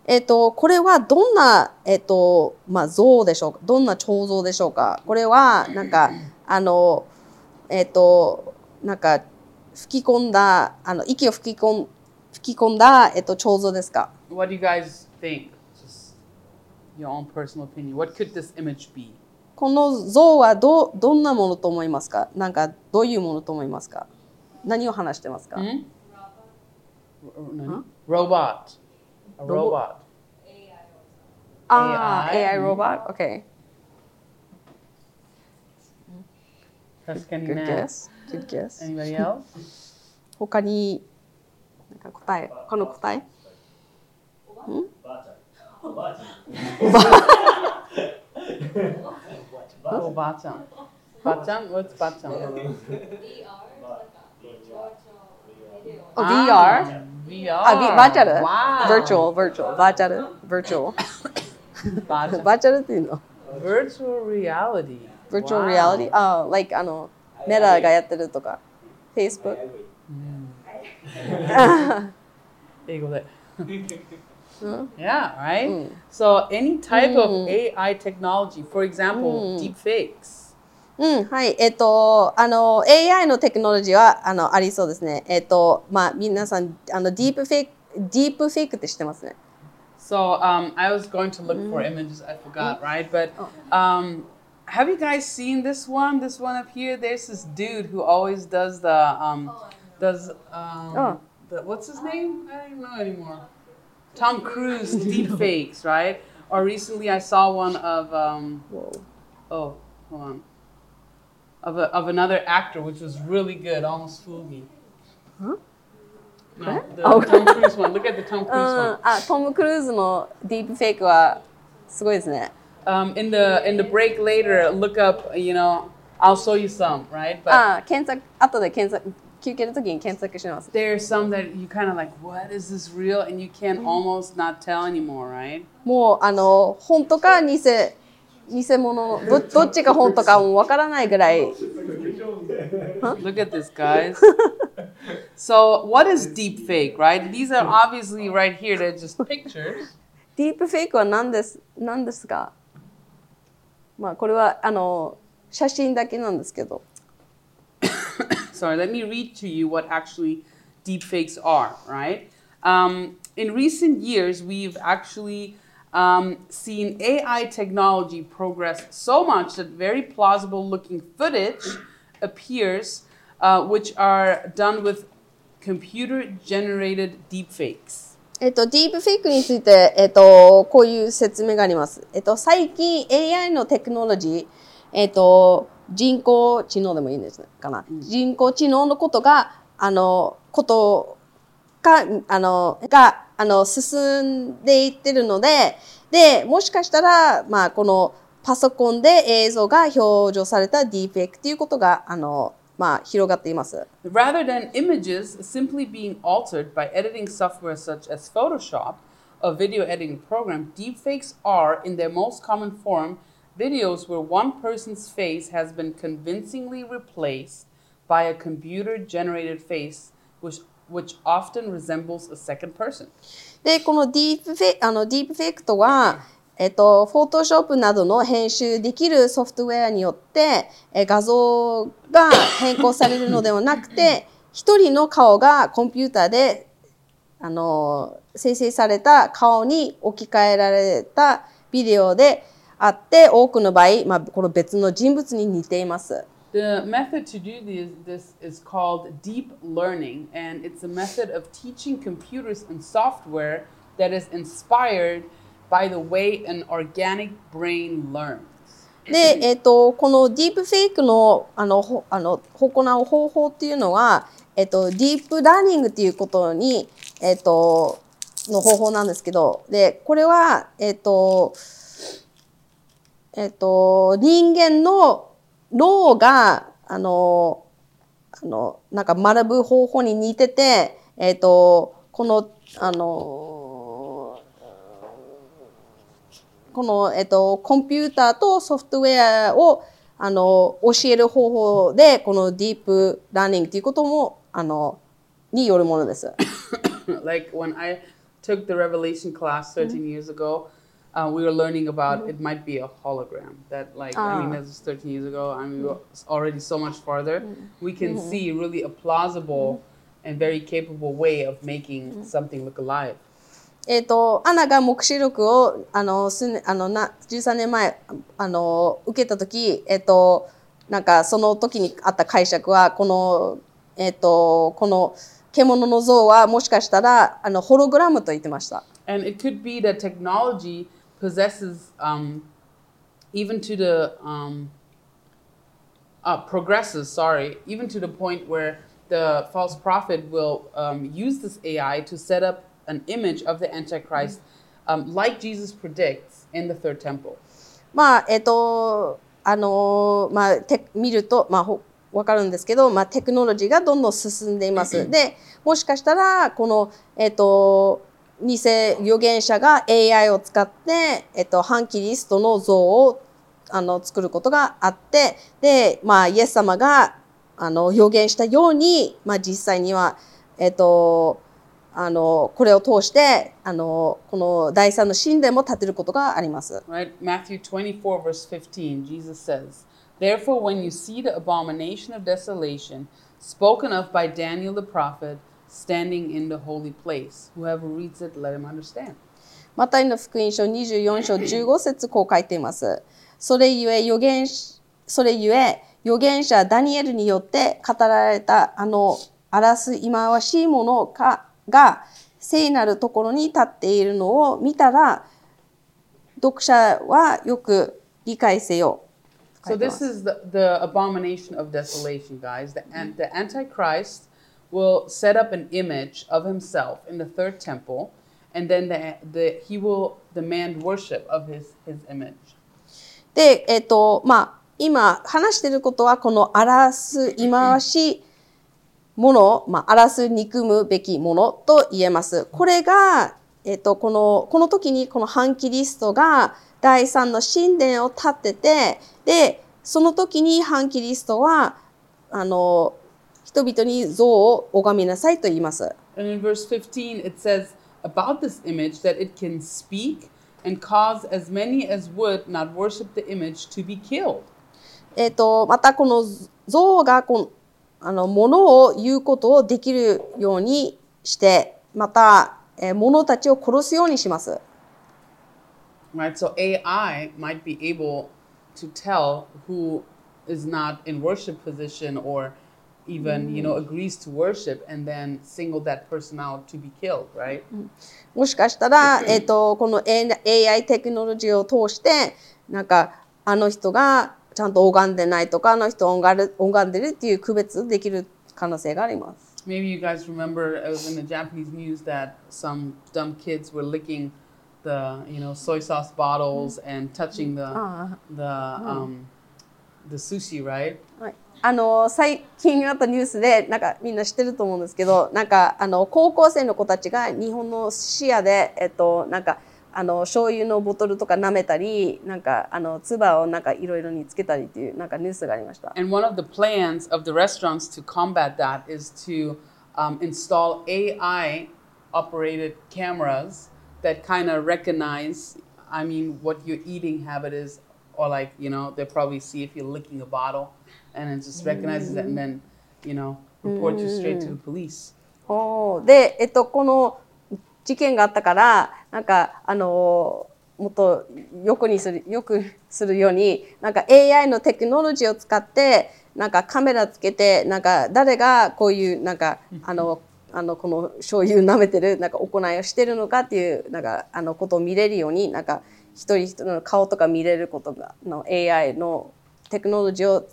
えっ、と、これはどんな、えっ、と、まあ、像でしょうか？どんな彫像でしょうか？これは、なんか、あの、えっ、と、なんか、吹き込んだ、あの、息を吹き込ん吹き込んだ、えっ、と、彫像ですか？What do you guys think? Your own personal opinion. What could this image be? この像はどうどんなものと思いますかなんか、どういうものと思いますか何を話してますか、Hmm? R- nani? Robot. A Robo- robot. ああ、AI AI ロボット ?OK。That's kind Good of guess. Good guess. Anybody else? 他に、なんか答え、この答えバーチャル。バーチャル。Oh, Bachan. Bachan? What's Bachan? Oh, Ah, VR? VR. あ、ビバーチャル. ?virtual, virtual, バーチャル ?virtual. バーチャルっていうの Virtual reality. ?virtual reality? あ、like あの、メタがやってるとか。Facebook? 英語で。うん Yeah, right? Mm. So, any type of Mm. AI technology, for example, Mm. deepfakes. うん、はい。えっ、と、あの、AI のテクノロジーは、あの、ありそうですね。えっ、と、まあ、皆さん、あの、ディープフェイク、ディープフェイクって知ってますね。 So, um, I was going to look for images, I forgot, right? But um, have you guys seen this one? This one up here? There's this dude who always does the, um, does, um, Oh. the, what's his name? I don't know anymore. Tom Cruise deepfakes, right? Or recently I saw one of, um, oh, hold on. Of, a, of another actor, which was really good, almost fooled me. Huh? No, the Oh. Tom Cruise one. Look at the Tom うん、 Cruise [LAUGHS] one. あ、トム・クルーズのディープフェイクは、すごいですね。 um, in the in the break later, look up. You know, I'll show you some, right? But あ、検索、後で検索、 休憩の時に検索します。there's some that you kind of like, what is this real? And you can almost not tell anymore, right? もう、あの、本当か偽、偽物の、どどっちが本当かもうわからないぐらい。Look at this, guys. so, what is deep fake, right? These are obviously right here. They're just pictures. ディープフェイクは何です、何ですかまあ、これは、あの、写真だけなんですけど。Sorry, let me read to you what actually deepfakes are, right? Um, in recent years, we've actually um, seen AI technology progress so much that very plausible looking footage appears, uh, which are done with computer generated deepfakes. えっと、ディープフェイクについて、えっと、こういう説明があります。えっと、最近 AI のテクノロジー、えっと、 人工知能でもいいんですかな。人工知能のことが、あの、ことが、あの、が、あの、進んでいってるので、で、もしかしたら、まあ、このパソコンで映像が表示されたディープフェイクっていうことが、あの、まあ、広がっています。Rather than images simply being altered by editing software such as Photoshop, a video editing program, deepfakes are, in their most common form, videos where one person's face has been convincingly replaced by a computer generated face, which, which often resembles a second person. で、このディープフェイあのディープフェイクとは、えっと、フォトショップなどの編集できるソフトウェアによって、え画像が変更されるのではなくて、一人の顔がコンピューターで、あの、生成された顔に置き換えられたビデオであって、多くの場合、まあ、この別の人物に似ています。The method to do this, is called deep learning, and it's a method of teaching computers and software that is inspired by the way an organic brain learns. で、えっ、と、このディープフェイクの、あの、ほあの、行う方法っていうのは、えっ、と、ディープラーニングっていうことに、えっ、と、の方法なんですけど、で、これは、えっ、と、えっ、と、人間の脳が、あの、あの、なんか学ぶ方法に似てて、えっ、と、この、あの、この、えっ、と、コンピューターとソフトウェアを、あの、教える方法で、このディープラーニングということも、あの、によるものです。[COUGHS] like when I took the Revelation class 13 years ago, uh, we were learning about it might be a hologram. That like I mean Ah. that was 13 years ago. I mean we we're already so much farther. We can see really a plausible and very capable way of making something look alive. えっ、と、アナが目視録を、あの、すね、あの、な、13年前、あの、受けたとき、えっ、と、なんか、その時にあった解釈は、この、えっ、と、この獣の像は、もしかしたら、あの、ホログラムと言ってました。And it could be that technology possesses, um, even to the, um, uh, progresses, sorry, even to the point where the false prophet will um, use this AI to set up an image of the Antichrist, um, like Jesus predicts in the third temple. まあ、えっ、と、あの、まあ、て見ると、まあ、ほわかるんですけど、まあ、テクノロジーがどんどん進んでいます。で、もしかしたら、この、えっ、と、 偽預言者が AI を使って、えっ、と、反キリストの像をあの作ることがあって、で、まあ、イエス様があの予言したように、まあ、実際には、えっ、と、あの、これを通して、あの、この第三の神殿も建てることがあります。Right? Matthew 24, verse 15, Jesus says, Therefore, when you see the abomination of desolation spoken of by Daniel the prophet standing in the holy place, whoever reads it, let him understand. マタイの福音書24章15節こう書いています。それゆえ預言し、それゆえ預言者ダニエルによって語られたあの荒らす忌まわしいものかが聖なるところに立っているのを見たら読者はよく理解せよ。So, this is the, the abomination of desolation, guys. The, the Antichrist で、えっ、と、まあ、今話していることは、この荒らす忌まわしもの、まあ、荒らす憎むべきものと言えます。これが、えっ、と、この、この時にこのハンキリストが第三の神殿を建てて、で、その時にハンキリストは、あの、人々に像を拝みなさいと言います。And in verse 15, it says about this image that it can speak and cause as many as would not worship the image to be killed. えっ、と、またこの像がこの、あの、ものを言うことをできるようにして、また、えー、物たちを殺すようにします。Right? So AI might be able to tell who is not in worship position or even, you know, agrees to worship and then single that person out to be killed, right? もしかしたら、えっ、と、この AI テクノロジーを通して、なんか、あの人がちゃんと拝んでないとか、あの人拝んでる拝んでるっていう区別できる可能性があります。 Maybe you guys remember it was in the Japanese news that some dumb kids were licking the, you know, soy sauce bottles and touching the あ the um the sushi, right? あ、の最近あったニュースでなんかみんな知ってると思うんですけどなんかあの高校生の子たちが日本の視野で、えっと、なんかあの醤油のボトルとか舐めたりなんかあの唾をなんかいろいろにつけたりっていうなんかニュースがありました。And one of the plans of the restaurants to combat that is to um, install AI operated cameras that kind of recognize, I mean, what your eating habit is, or like, you know, they probably see if you're licking a bottle and it just recognizes and then, you know, report you straight to the police. おーで、えっと、この事件があったからなんかあのもっとよくにするよくするようになんか AI のテクノロジーを使ってなんかカメラつけてなんか誰がこういうなんかあのあのこの醤油舐めてるなんか行いをしてるのかっていうなんかあのことを見れるようになんか一人一人の顔とか見れることがの AI のテクノロジーを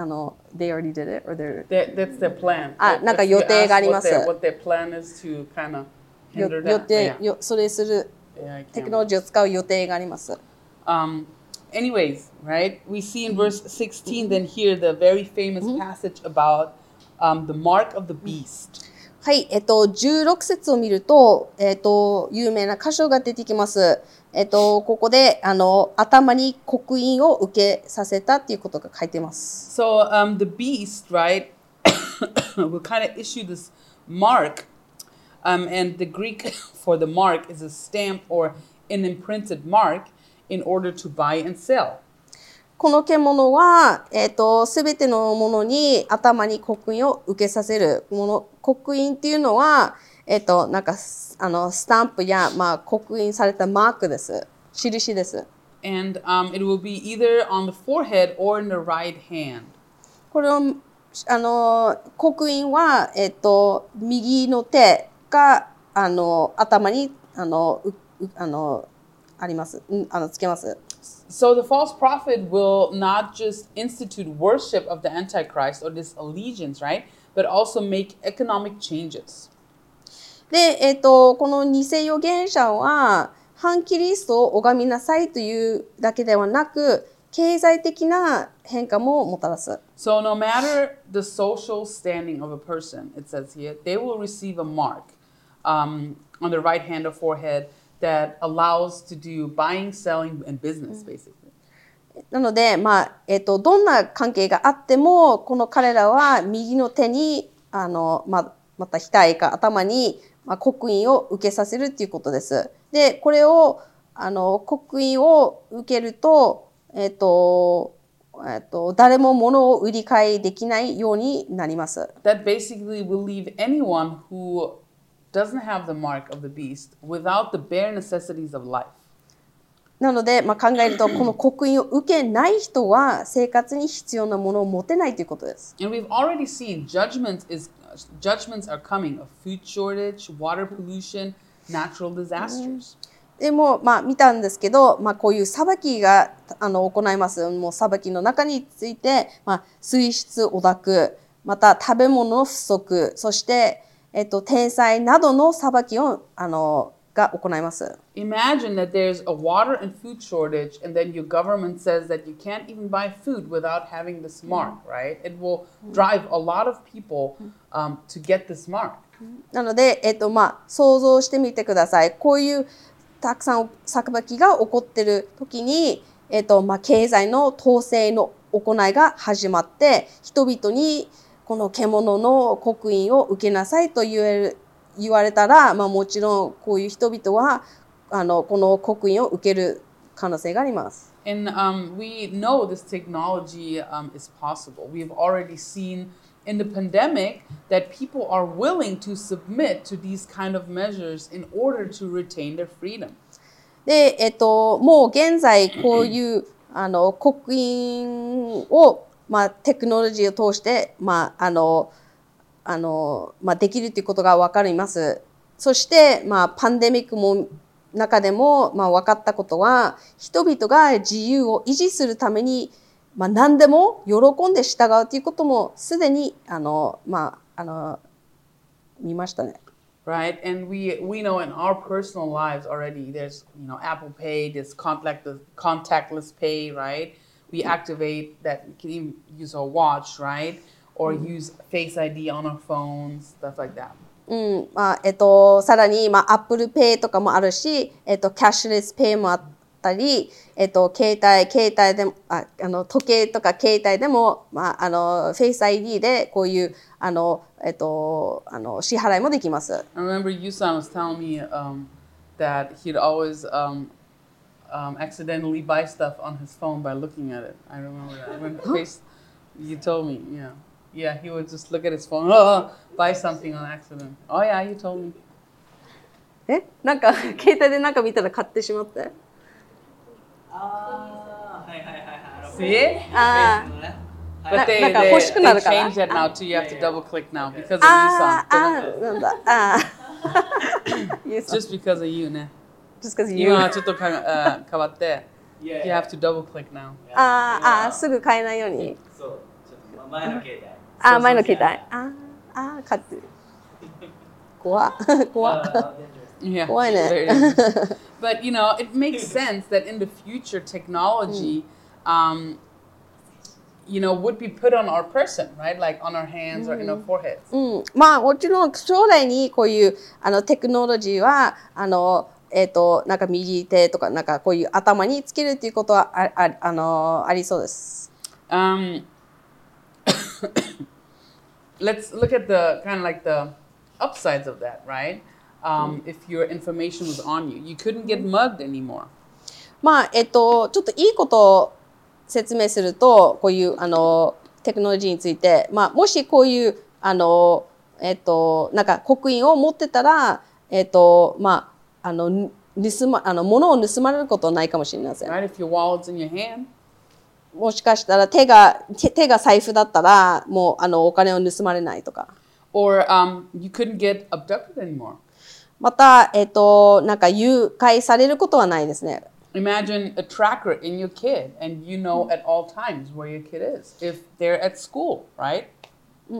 あの they already did it or they're That, that's their plan. あ、なんか予定があります。What their, what their plan is to kind of よ hinder 予 that. 定 Yeah, よそれするテクノロ.ジーを使う予定があります。Um, anyways, right? We see in verse 16 then here the very famous passage about um, the mark of the beast. はい、えっと、16節を見ると、えっと、有名な箇所が出てきます。えっと、ここで、あの、頭に刻印を受けさせたっていうことが書いてます。So um, the beast, right, will kind of issue this mark, um, and the Greek for the mark is a stamp or an imprinted mark in order to buy and sell. この獣は、えっと、すべてのものに頭に刻印を受けさせるもの。刻印っていうのは、えっと、なんか、すあの、スタンプや、まあ、刻印されたマークです。印です。 And um, it will be either on the forehead or in the right hand. これを、あの、刻印は、えっと、右の手が、あの、頭に、あの、ううあの、あります。うんあの、つけます。 So the false prophet will not just institute worship of the Antichrist or this allegiance, right? But also make economic changes. で、えっと、この偽預言者は、反キリストを拝みなさいというだけではなく、経済的な変化ももたらす。So no matter the social standing of a person, it says here, they will receive a mark um, on the right hand or forehead that allows to do buying, selling, and business, basically. なので、まあ、えっと、どんな関係があっても、この彼らは右の手に、あの、まあ、また額か頭に、まあ、刻印を受けさせるっていうことです。で、これを、あの、刻印を受けると、えっと、えっと、誰も物を売り買いできないようになります。That basically will leave anyone who doesn't have the mark of the beast without the bare necessities of life. なので、まあ、考えると、この刻印を受けない人は生活に必要なものを持てないということです。And we've already seen judgments is judgments are coming of food shortage, water pollution, natural disasters. でも、まあ、見たんですけど、まあ、こういう裁きがあの行います。もう裁きの中について、まあ、水質汚濁、また食べ物の不足、そして、えっと、天災などの裁きをあのが行います。Imagine that there's a water and food shortage, and then your government says that you can't even buy food without having this mark, right? It will drive a lot of people um, to get this mark. なので、えっと、まあ、想像してみてください。こういうたくさん裁きが起こってる時に、えっと、まあ、経済の統制の行いが始まって、人々にこの獣の刻印を受けなさいと言える言われたら、まあ、もちろんこういう人々は、あの、この刻印を受ける可能性があります。And um, we know this technology um, is possible. We've already seen in the pandemic that people are willing to submit to these kind of measures in order to retain their freedom. で、えっと、もう現在こういうあの刻印を、まあ、テクノロジーを通して、まああのあのまあ、できるということが分かります。そして、まあ、パンデミックも中でも、まあ、分かったことは人々が自由を維持するために、まあ、何でも喜んで従うということもすでにあの、まあ、あの見ましたね。right? And we we know in our personal lives already. There's you know Apple Pay, there's contactless contactless pay, right? We activate that. We can even use our watch, right? Or use Face ID on our phones, stuff like that. うん、まあ、えっと、さらに、まあ、Apple Pay とかもあるし、えっと、キャッシュレスペイもあったり、えっと、携帯、携帯でも、ああの、時計とか携帯でも、まあ、あの、Face ID で、こういう、あの、えっと、あの、支払いもできます。I remember Yusan was telling me um, that he'd always um, um, accidentally buy stuff on his phone by looking at it. I remember that. When face, you told me, yeah. Yeah, he would just look at his phone, [LAUGHS] oh, buy something on accident. Oh yeah, you told me. [LAUGHS] Eh? えなんか携帯でなんか見たら買ってしまってああはいはいはいはい [LAUGHS] ah. But they, they, they change that now ah. too. You have to double click now because of you, ah, just because of you, ね。Just because you. 今はちょっとか、uh, 変わって。You have to double click now. ああ、すぐ変えないように。そう。前の携帯。あー、前の携帯。あーあー、買ってる。怖っ怖っあー dangerous Yeah, Why not? there it is. but you know, it makes sense that in the future, technology, um, you know, would be put on our person, right? Like on our hands or in our foreheads. うん、まあもちろん将来にこういうあのテクノロジーはあのえっ、となんか右手とかなんかこういう頭につけるっていうことはあああのありそうです。Um, let's look at the kind of like the upsides of that, right? Um, if your information was on you, you couldn't get mugged anymore. まあえっ、とちょっといいことを説明するとこういうあのテクノロジーについて、まあもしこういうあのえっ、となんか刻印を持ってたらえっ、とまああのぬ盗まあの物を盗まれることはないかもしれません。Right? If your wallet's in your hand, もしかしたら手が手手が財布だったらもうあのお金を盗まれないとか or um, you couldn't get abducted anymore. また、えっとなんか誘拐されることはないですね Imagine a tracker in your kid, and you know at all times where your kid is if they're at school, right?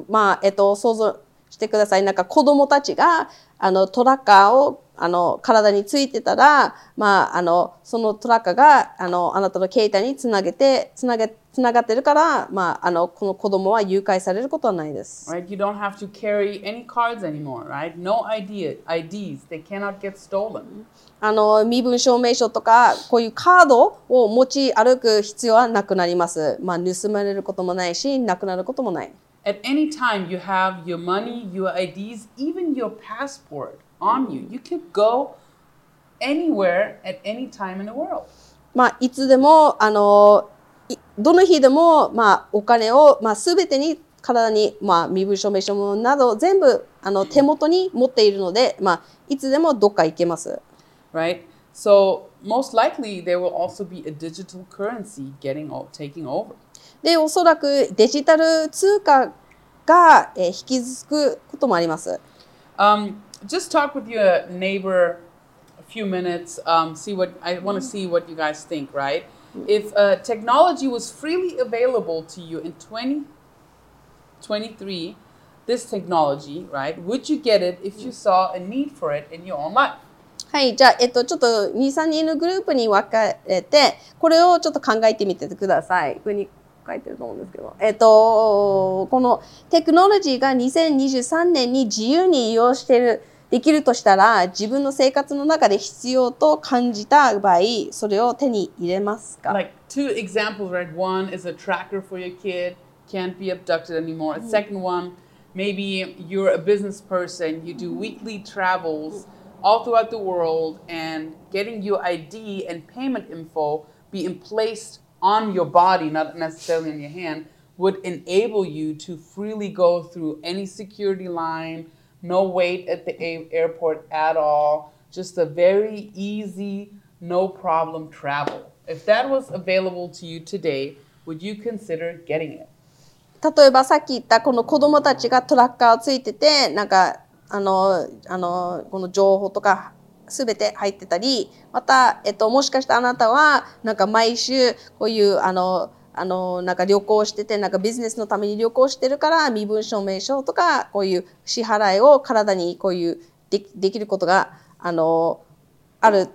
まあえっと想像してくださいなんか子供たちがあのトラッカーをあの体についてたら、まあ、あのそのトラッカーがあのあなたの携帯につなげてつなげつながってるから、まあ、あのこの子供は誘拐されることはないです。Right? You don't have to carry any cards anymore, right? No idea IDs. They cannot get stolen. あの身分証明書とかこういうカードを持ち歩く必要はなくなります。まあ、盗まれることもないし、なくなることもない。At any time, you have your money, your IDs, even your passport on you. You could go anywhere at any time in the world. まあ、いつでも、あの、いどの日でも、まあ、お金を、まあ、すべてに体に、まあ、身分証明書など全部あの手元に持っているので、まあ、いつでもどっか行けます。 right? So most likely there will also be a digital currency getting o- taking over. で、おそらくデジタル通貨が、えー引き継ぐこともあります。Um, just talk with your neighbor a few minutes. Um, see what I want to see what you guys think. Right? If uh, technology was freely available to you in 2023, this technology, right? Would you get it if you saw a need for it in your own life? はい、じゃあ、えっと、ちょっと2、3人のグループに分かれて、これをちょっと考えてみてください。ここに書いてると思うんですけど、えっと、このテクノロジーが2023年に自由に利用してる、できるとしたら、自分の生活の中で必要と感じた場合、それを手に入れますか Like two examples, right? One is a tracker for your kid, can't be abducted anymore. A second one, maybe you're a business person, you do weekly travels all throughout the world, and getting your ID and payment info being placed on your body, not necessarily in your hand, would enable you to freely go through any security line, no wait at the a- airport at all, just a very easy, no problem travel. If that was available to you today, would you consider getting it? 例えばさっき言ったこの子供たちがトラッカーをついててなんかあのあのこの情報とか すべて入ってたりまた、えっと、もしかしてあなたはなんか毎週こういうあのあのなんか旅行しててなんかビジネスのために旅行してるから身分証明書とかこういう支払いを体にこういうでできることがあのある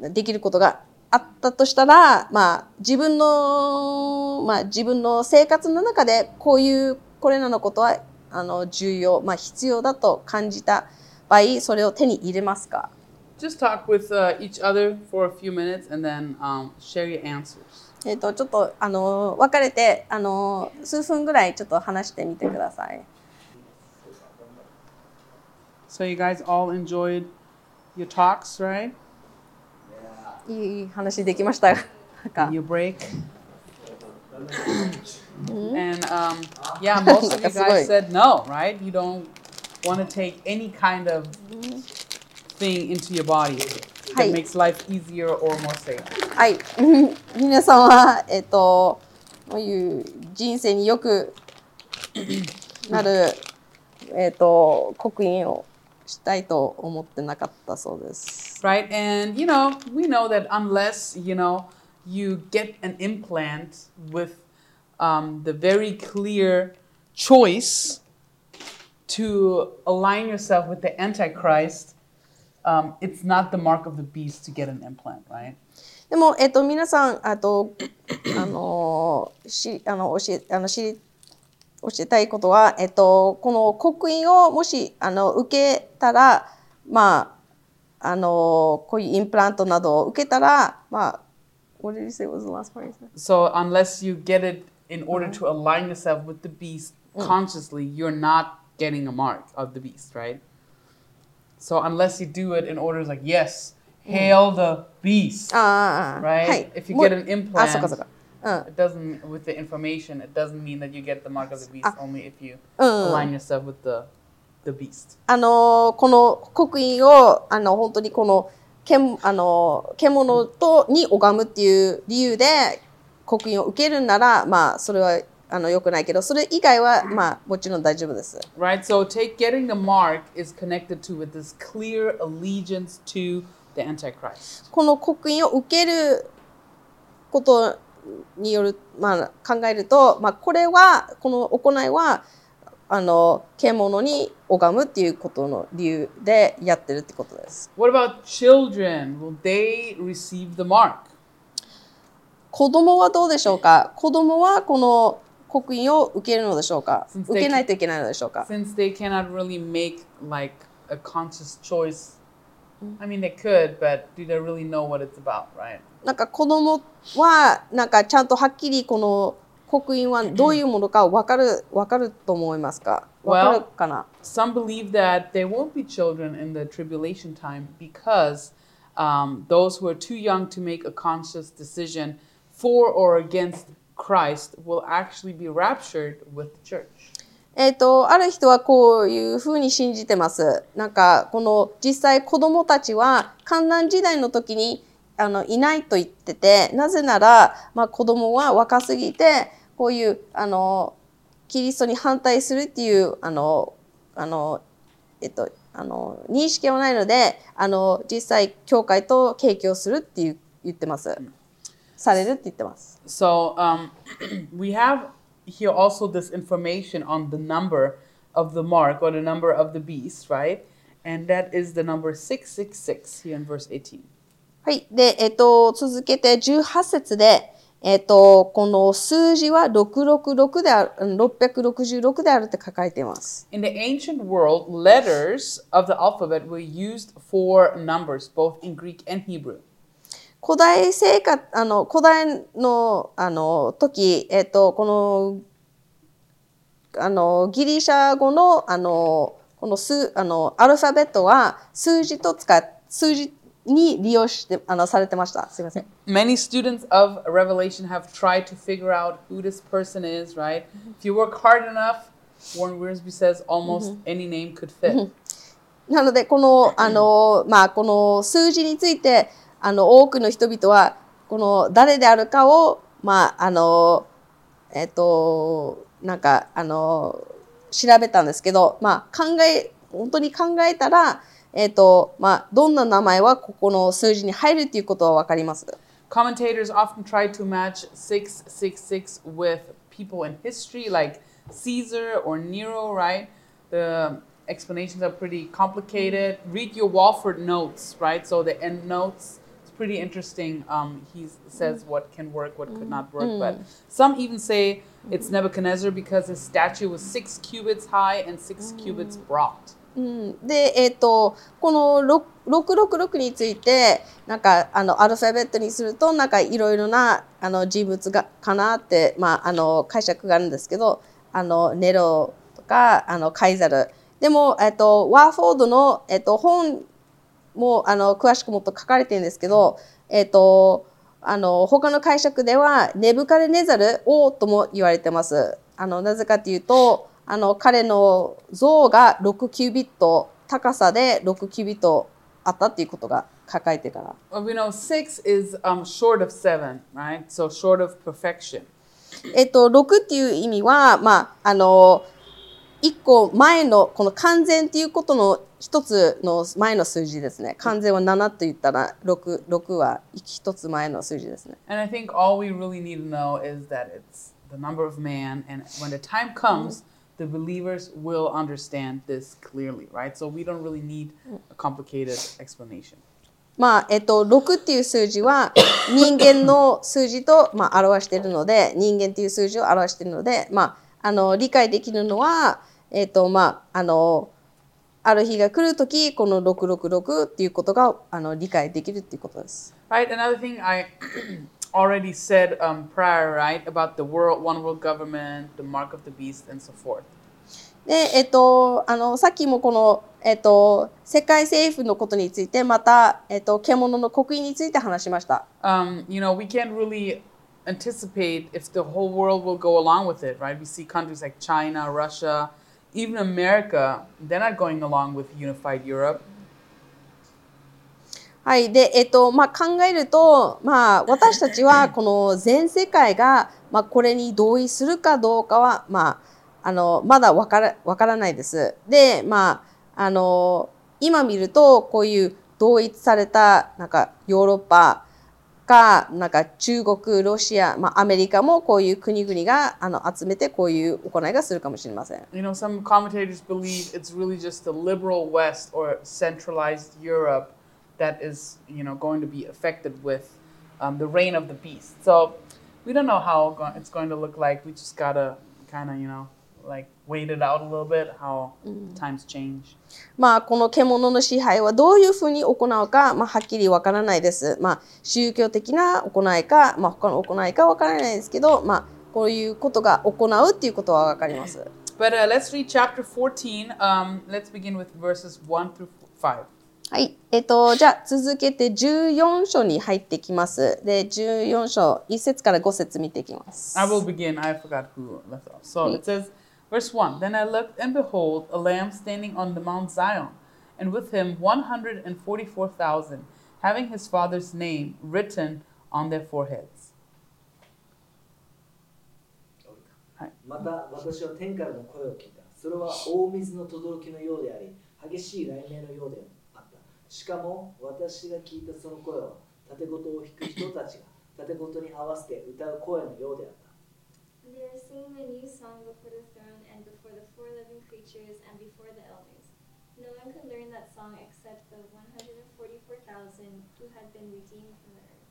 できることがあったとしたら、まあ、自分の、まあ、自分の生活の中でこういうこれらのことはあの重要、まあ、必要だと感じた場合それを手に入れますか？Just talk with uh, each other for a few minutes and then um, share your answers. えっとちょっとあの別れてあの数分ぐらいちょっと話してみてください。 So, you guys all enjoyed your talks, right? いい話できましたか Your break. and um, yeah, most of you That's [LAUGHS] guys right. said no, right? You don't want to take any kind of thing into your body that Hi. makes life easier or more safe. はい。皆さんは、えっと、こういう人生によくなる、えっと、刻印をしたいと思ってなかったそうです。 right? [LAUGHS] And [LAUGHS] you know, we know that unless you know you get an implant with um, the very clear choice to align yourself with the Antichrist, um, it's not the mark of the beast to get an implant, right? でも、えっと、皆さん、あと、あの、し、あの、教え、あの、知り、教えたいことは、えっと、この刻印をもし、あの、受けたら、まあ、あの、こういうインプラントなどを受けたら、まあ、what did you say was the last part? So unless you get it in order to align yourself with the beast consciously, you're not getting a mark of the beast, right? So unless you do it in order like yes, hail the beast, ああ、right? はい。If you もう get an あ、そっか implant, そっか。うん。it doesn't with the information. It doesn't mean that you get the mark of the beast only if you うん。align yourself with the the beast. あのこの刻印をあの本当にこのけんあの獣とに拝むっていう理由で刻印を受けるならまあそれはあの良くないけどそれ以外はまあもちろん大丈夫です。Right? So take getting the mark is connected to with this clear allegiance to the Antichrist. この刻印を受けることによる、まあ、考えると、まあ、これはこの行いはあの獣に拝むっていうことの理由でやってるってことです。What about children? Will they receive the mark? 子供はどうでしょうか子供はこの刻印を受けるのでしょうか受けないといけないのでしょうか Since they cannot really make like a conscious choice. I mean, they could, but do they really know what it's about, right? なんか子供はなんかちゃんとはっきりこの刻印はどういうものか分かる分かると思いますか分かるかな Some believe that there won't be children in the tribulation time because um, those who are too young to make a conscious decision for or against Christ will actually be raptured with the church. えっ、と、ある人はこういうふうに信じてます。なんか、この実際子供たちは観覧時代の時にあのいないと言ってて、なぜなら、まあ子供は若すぎて、こういう、あの、キリストに反対するっていう、あの、あの、えっと、あの、認識はないので、あの、実際教会と提供するっていう言ってます。されるって言ってます。So um, we have here also this information on the number of the mark or the number of the beast, right? And that is the number 666 here in verse 18. はい。で、えっ、と、続けて18節で、えっ、と、この数字は666である、うん666であるって書かれています。In the ancient world, letters of the alphabet were used for numbers, both in Greek and Hebrew. 古代生活、あの、古代の、あの、時、えっ、と、この、あの、ギリシャ語の、あの、この数、あの、アルファベットは数字と使っ、数字に利用して、あの、されてました。すいません。Many students of Revelation have tried to figure out who this person is, right? If you work hard enough, Warren Wiersbe says almost any name could fit. なので、この、あの、まあ、この数字について、あの、多くの人々は、この誰であるかを、まあ、あの、えっと、なんか、あの、調べたんですけど、まあ、考え、本当に考えたら、えっと、まあ、どんな名前はここの数字に入るっていうことはわかります。Commentators often try to match 666 with people in history like Caesar or Nero, right? The explanations are pretty complicated. Read your Walford notes, right? So the end notes. Pretty interesting. Um, he says what can work, what could not work. But some even say it's Nebuchadnezzar because his statue was six cubits high and six cubits broad. うん、で、えっ、と、この6 666について、なんか、あの、アルファベットにすると、なんか、いろいろな、あの、人物が、かなって、まあ、あの、解釈があるんですけど、あの、ネロとか、あの、カイザル。でも、えっ、と、ワーフォードの、えっ、と、本も、あの、詳しくもっと書かれてるんですけど、えっ、と、あの、他の解釈では、ネブカデネザル王とも言われてます。あの、なぜかというと、あの、彼の像が6キュービット、高さで6キュービットあったっていうことが書かれてるから。Well, we know six is um, short of seven, right? So short of perfection. えっと、6っていう意味は、まあ、あの、一個前の、この完全っていうことの一つの前の数字ですね。完全は7と言ったら、6、6は一つ前の数字ですね。And I think all we really need to know is that it's the number of man, and when the time comes, the believers will understand this clearly, right? So we don't really need a complicated explanation. まあ、えっと、6っていう数字は人間の数字と、まあ、表しているので、人間っていう数字を表しているので、まあ、あの、理解できるのは、えっと、まあ、あの、ある日が来るとき、この666っていうことが、あの、理解できるっていうことです。Right. Another thing I already said um, prior, right, about the world, one world government, the mark of the beast, and so forth. で、えっと、あの、さっきもこの、えっと、世界政府のことについて、また、えっと、獣の刻印について話しました。Um, you know, we can't really anticipate if the whole world will go along with it, right? We see countries like China, Russia, even America, they're not going along with unified Europe. はい。で、えっと、まあ、考えると、まあ、私たちは、[LAUGHS] この全世界が、まあ、これに同意するかどうかは、まあ、あの、まだわから、わからないです。で、まあ、あの、今見ると、こういう同一された、なんか、ヨーロッパか、なんか、中国、ロシア、まあ、アメリカも、こういう国々が、あの、集めて、こういう行いがするかもしれません。You know, some commentators believe it's really just the liberal West or centralized Europe that is, you know, going to be affected with um, the reign of the beast. So we don't know how it's going to look like. We just gotta kind of, you know, like wait it out a little bit how times change. まあ、この獣の支配はどういうふうに行うか、まあ、はっきりわからないです。まあ、宗教的な行いか、まあ、他の行いかわからないですけど、まあ、こういうことが行うっていうことはわかります。But uh, let's read chapter 14. Um, let's begin with verses 1 through 5. はい。えっと、じゃあ続けて14章に入ってきます。で、14章、1節から5節見ていきます。I will begin. I forgot who left off. So it says, verse 1 Then I looked, and behold, a lamb standing on the Mount Zion, and with him 144,000, having his father's name written on their foreheads. また私は天からの声を聞いた。それは大水の轟のようであり、激しい雷鳴のようであった。しかも私が聞いたその声は、盾事を弾く人たちが盾事に合わせて歌う声のようであった。 They are singing a new song before the throne and before the four living creatures and before the elders. No one could learn that song except the 144,000 who had been redeemed from the earth.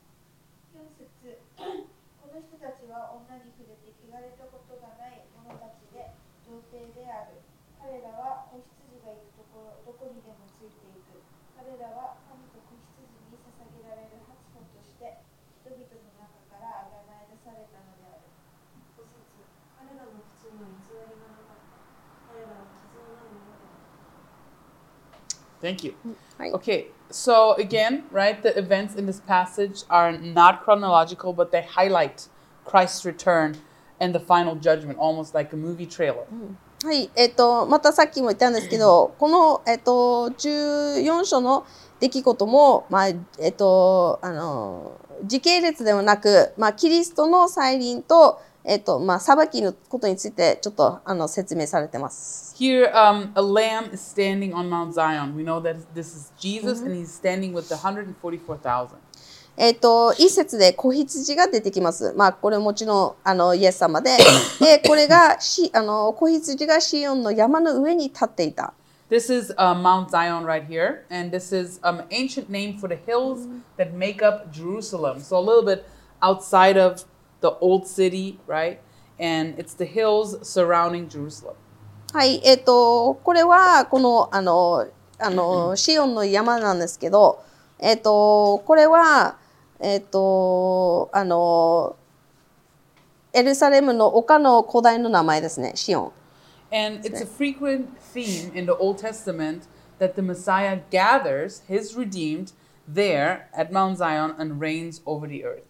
4[COUGHS] 節この人たちは女に触れて汚れたことがない者たちで童貞である彼らは Thank you. Right. Okay, so again, right, the events in this passage are not chronological, but they highlight Christ's return and the final judgment, almost like a movie trailer. はい、えっと、またさっきも言ったんですけど、この、えっと、14章の出来事も、まあ、えっと、あの、時系列ではなく、まあ、キリストの再臨と、えっと、まあ、裁きのことについて、ちょっと、あの、説明されてます。Here, um, a lamb is standing on Mount Zion. We know that this is Jesus, and he's standing with the 144,000. えっと、一節で子羊が出てきます。まあ、これもちろん、あの、イエス様で、で、これが、し、あの、子羊がシオンの山の上に立っていた。This is uh, Mount Zion right here, and this is an ancient name for the hills that make up Jerusalem. So a little bit outside of the old city, right? And it's the hills surrounding Jerusalem. はい、えっ、と、これは、この、あの、あの、シオンの山なんですけど、えっ、と、これは、えっ、と、あの、エルサレムの丘の古代の名前ですね、シオン。 And [CLEARS THROAT] it's a frequent theme in the Old Testament that the Messiah gathers his redeemed there at Mount Zion and reigns over the earth.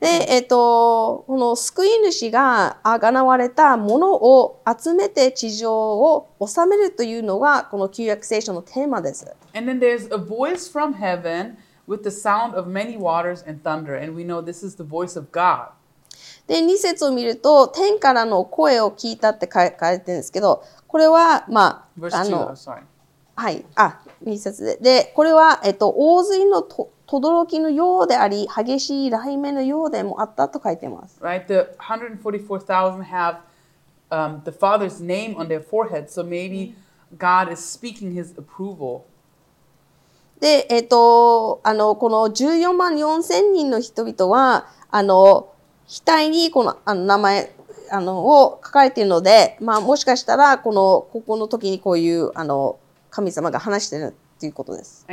で、えっ、と、この救い主があがなわれたものを集めて地上を治めるというのが、この旧約聖書のテーマです。And then there's a voice from heaven with the sound of many waters and thunder. And we know this is the voice of God. で、2節を見ると、天からの声を聞いたって書い書いてるんですけど、これは、ま Verse あ、あ 2, の oh. はい、あ、2節で。で、これは、えっと、洪水のと轟のようであり、激しい雷鳴のようでもあったと書いてます。Right? The 144,000 have um, the Father's name on their forehead. So maybe God is speaking His approval. で、えっ、と、あの、この14万4千人の人々は、あの、額にこのあの名前、あの、を書かれているので、まあ、もしかしたら、この、ここの時にこういう、あの、神様が話してるいうことです。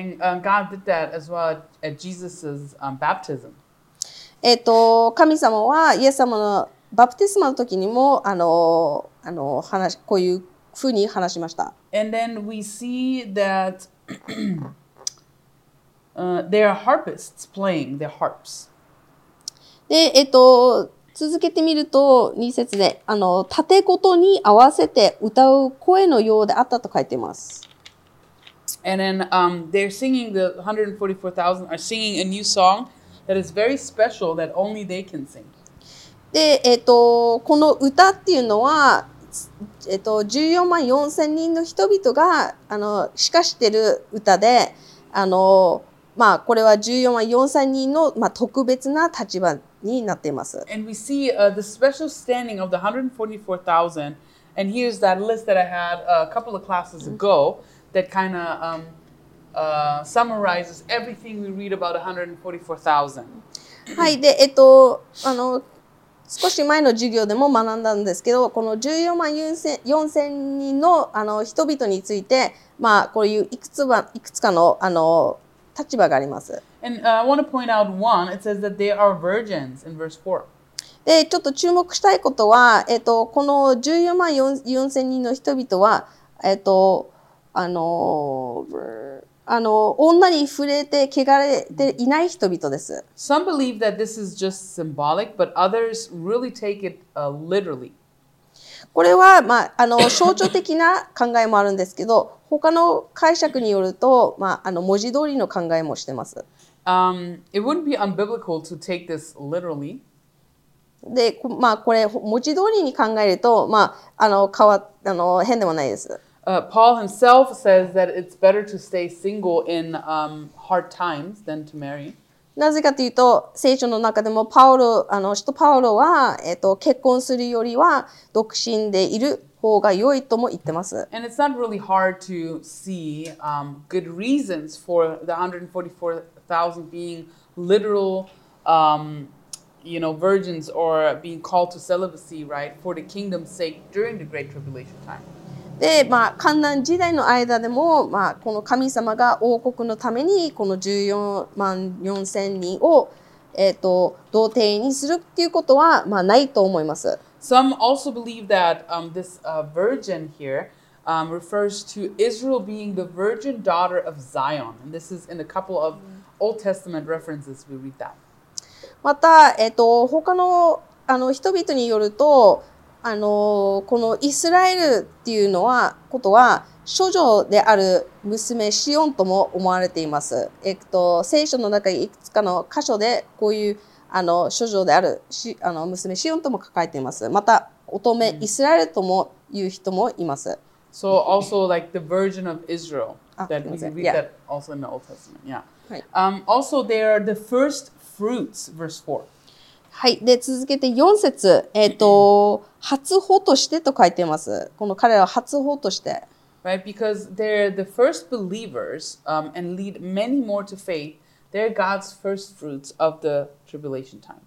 えっと、神様はイエス様のバプティスマの時にもあのあの話こういうふうに話しました。[CLEARS THROAT] で、えっと、続けてみると、2節で、あの、縦ことに合わせて歌う声のようであったと書いています。And then um, they're singing, the 144,000 are singing a new song that is very special that only they can sing. で、えっ、と、この歌っていうのは、えっ、と、14万4千人の人々が、あの、しかしてる歌で、あの、まあ、これは14万4千人の、まあ、特別な立場になっています。And we see uh, the special standing of the 144,000. And here's that list that I had a couple of classes ago that kind of um, uh, っと、あの少し前の授業でも学んだんですけどこの14万4千人の,あの人々について、まあ、こういういくつ,はいくつかの,あの立場があります。で、ちょっと注目したいことは、えっと、この14万4千人の人々は、えっとあの、あの、女に触れて汚れていない人々です。Some believe that this is just symbolic, but others really take it uh, literally. これは、まあ、あの象徴的な考えもあるんですけど他の解釈によると、まあ、あの文字通りの考えもしてます。Um, it wouldn't be unbiblical to take this literally. で、こまあ、これ文字通りに考えると、まあ、あの変わあの変ではないです。Uh, Paul himself says that it's better to stay single in um, hard times than to marry. なぜかというと聖書の中でもパウロあの使徒パウロは、えっと結婚するよりは独身でいる方が良いとも言ってます。 And it's not really hard to see um, good reasons for the 144,000 being literal, um, you know, virgins or being called to celibacy, right, for the kingdom's sake during the Great Tribulation time. で、まあ、観難時代の間でも、まあ、この神様が王国のためにこの14万4千人を、えー、と童貞にするっていうことは、まあ、ないと思います。Some also believe that um, this uh, virgin here um, refers to Israel being the virgin daughter of Zion. And this is in a couple of Old Testament references. We read that. また、えー、と他のあの人々によるとあのこのイスラエルっていうのはことは処女である娘シオンとも思われています。えっと、聖書の中にいくつかの箇所でこういうあの処女であるしあの娘シオンとも書かれています。また乙女イスラエルとも言う人もいます。So also like the Virgin of Israel. Ah, that we read yeah. that also in the Old Testament. Yeah. Um, also, they are the first fruits, verse four. はい。で、続けて4節えっ、と、初歩としてと書いています。この彼らは初歩として。right? Because they're the first believers um, and lead many more to faith. They're God's first fruits of the tribulation time.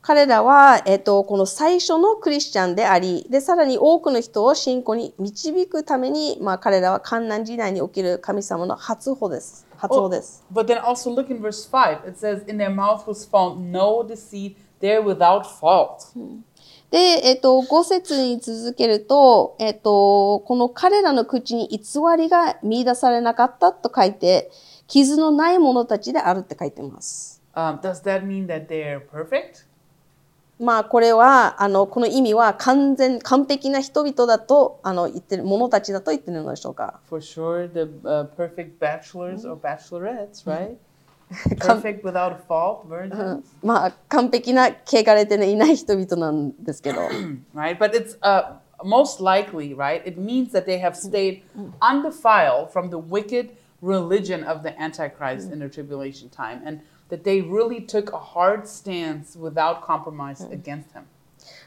彼らは、えっと、この最初のクリスチャンであり、で、さらに多くの人を信仰に導くために、まあ、彼らは観難時代に起きる神様の初歩です。初歩です。But then also look in verse 5. It says, In their mouth was found no deceit. They're without fault. で、えっと、5節に続けると、えっと、この彼らの口に偽りが見出されなかったと書いて、傷のない者たちであるって書いてます。Um, does that mean that they're perfect? まあこれはあのこの意味は完全完璧な人々だとあの言ってる者たちだと言ってるのでしょうか。For sure, the uh, perfect bachelors or bachelorettes, right? Perfect without fault, virgins, まあ完璧な汚れて、ね、いない人々なんですけど、right? But it's uh, most likely, right? It means that they have stayed undefiled from the wicked religion of the Antichrist in the tribulation time, and that they really took a hard stance without compromise against him.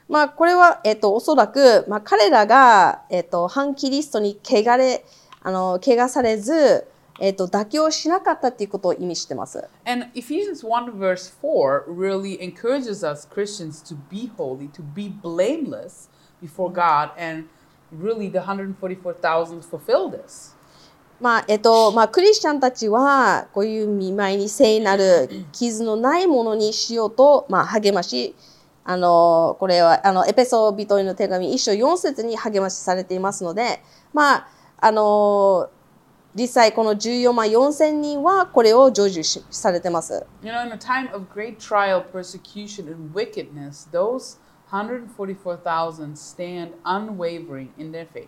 まあ、これは、えっ、と、おそらく、まあ、彼らが、えっ、と、反キリストに汚れ、あの、怪我されず、えっ、と、妥協しなかったっていうことを意味してます。 And Ephesians 1 verse 4 really encourages us Christians to be holy, to be blameless before God, and really the 144,000 fulfill this. まあ、えっ、と、まあ、クリスチャンたちは、こういう見舞いに聖なる傷のないものにしようと、まあ、励まし、あの、これは、あの、エペソビトへの手紙一章4節に励ましされていますので、まあ、あの、実際この14万4千人はこれを成就しされてます。You know, in a time of great trial, persecution, and wickedness, those 144,000 stand unwavering in their faith.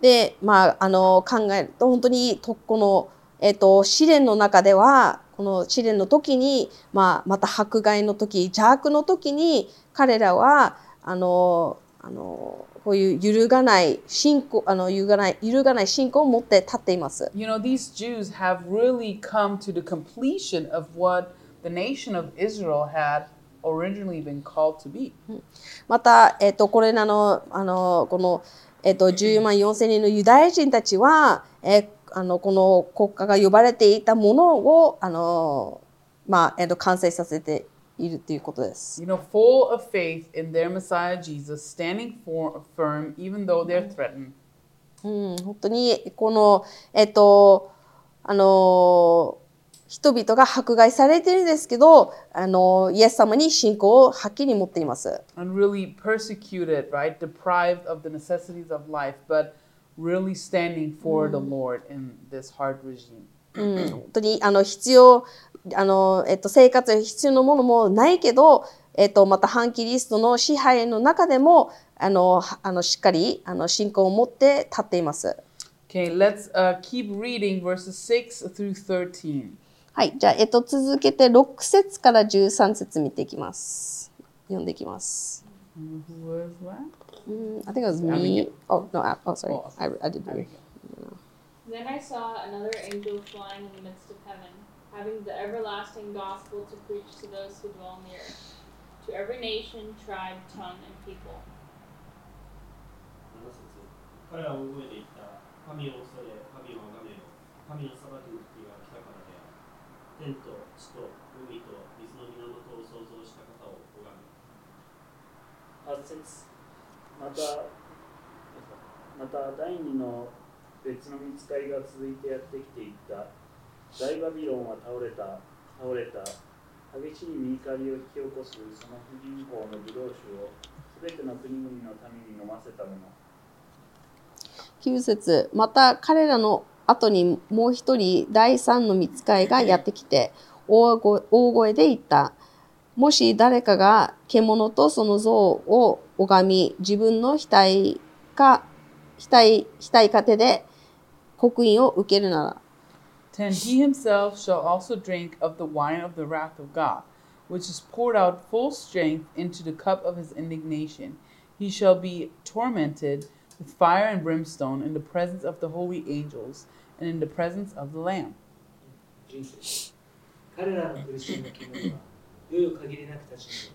で、まあ、あの、考えると、本当に、とこの、えっ、と、試練の中では、この試練の時に、まあ、また迫害の時、邪悪の時に、彼らは、あの、あの、こういう揺るがない信仰、あの、揺るがない、揺るがない信仰を持って立っています。You know, these Jews have really come to the completion of what the nation of Israel had originally been called to be. また、えっ、と、これらの、あの、この、えっ、と、14万4千人のユダヤ人たちは、えあの、この国家が呼ばれていたものを、あの、まあ、えっ、と、完成させているということです。You know, full of faith in their Messiah Jesus, standing for, firm even though they're threatened. うん、本当に、この、えっ、と、あの、人々が迫害されているんですけど、あの、イエス様に信仰をはっきり持っています。and really persecuted, right? Deprived of the necessities of life, but really standing for the Lord in this hard regime. うん、本当に、あの、必要、あの、えっと、生活に必要なものもないけど、えっと、また反キリストの支配の中でも、あの、はあのしっかり、あの、信仰を持って立っています。Okay, let's uh, keep reading verses 6 through 13. はい。じゃあ、えっと、続けて6節から13節見ていきます。読んでいきます。Who was that? Mm, I think it was me. Oh no! I, oh, sorry. Oh, I, I did read. Then I saw another angel flying in the midst of heaven, having the everlasting gospel to preach to those who dwell earth, to every nation, tribe, tongue, and people. 7節彼らは大声で言った神を恐れ神を崇めよ神の裁きの時が来たからである天と地と海と水の源を創造した方を拝め8節またまた第二の別の見つかりが続いてやってきていった大バビロンは倒れた倒れた激しい見怒りを引き起こすその不人法のブドウ酒をすべての国々の民に飲ませたもの。9節また彼らの後にもう一人第三の見つかいがやってきて大声で言った。もし誰かが獣とその像を拝み自分の額か額額か手で刻印を受けるなら10 He himself shall also drink of the wine of the wrath of God, which is poured out full strength into the cup of his indignation. He shall be tormented with fire and brimstone in the presence of the holy angels and in the presence of the Lamb. 彼らの苦しみの獣は世よ限りなく立ち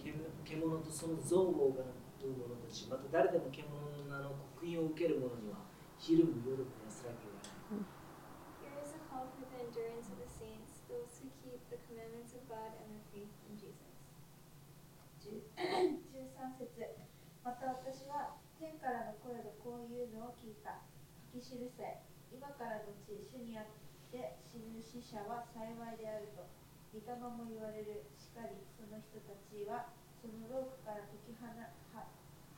上獣とその像を拝む者たちまた誰でも獣の名の刻印を受ける者には昼も夜も安らぎがある Here is a call for the endurance of the saints, those who keep the commandments of God and their faith in Jesus. 13節また私は天からの声でこういうのを聞いた書き記せ今からのち主にあって死ぬ死者は幸いであると御霊も言われるしかりその人たちはそのロークから解き放は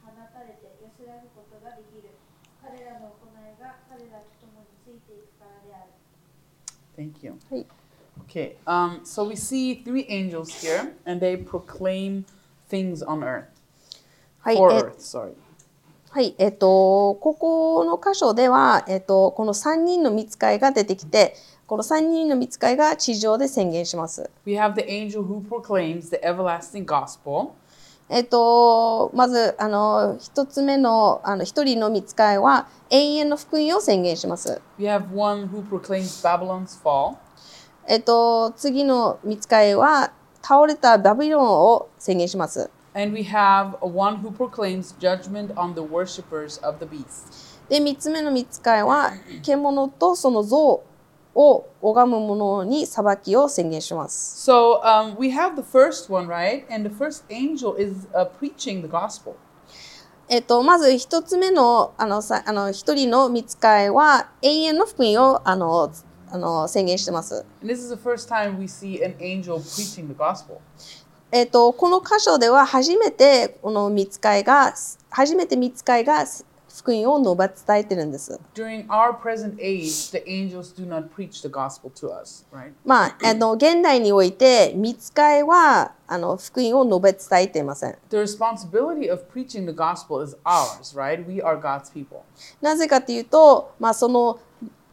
放たれて安らぐことができる彼らの行いが彼らと共についていくからである Thank you. Hey. Okay, um, so we see three angels here, and they proclaim things on earth. はい、For え earth, sorry. はい、えっ、と、ここの箇所では、えっ、と、この3人の見つかいが出てきて、この3人の見つかいが地上で宣言します。We have the angel who proclaims the everlasting gospel. えっ、と、まず、あの、一つ目の、あの、一人の見つかいは、永遠の福音を宣言します。We have one who proclaims Babylon's fall. えっ、と、次の見つかいは、倒れたバビロンを宣言します。And we have a one who proclaims judgment on the worshippers of the beast. で3つ目の見つかいは獣とその像を拝む者に裁きを宣言します。 So um, we have the first one, right? And the first angel is uh, preaching the gospel. えっと、まず一つ目のあのさあの一人の見つかいは永遠の福音をあのあの宣言してます。 And this is the first time we see an angel preaching the gospel. えっ、と、この箇所では初めて、この見つかいが、初めて見ついが福音を述べ伝えてるんです。まあ、あの、現代において、見つかいは、あの、福音を述べ伝えていません。なぜかというと、まあ、その、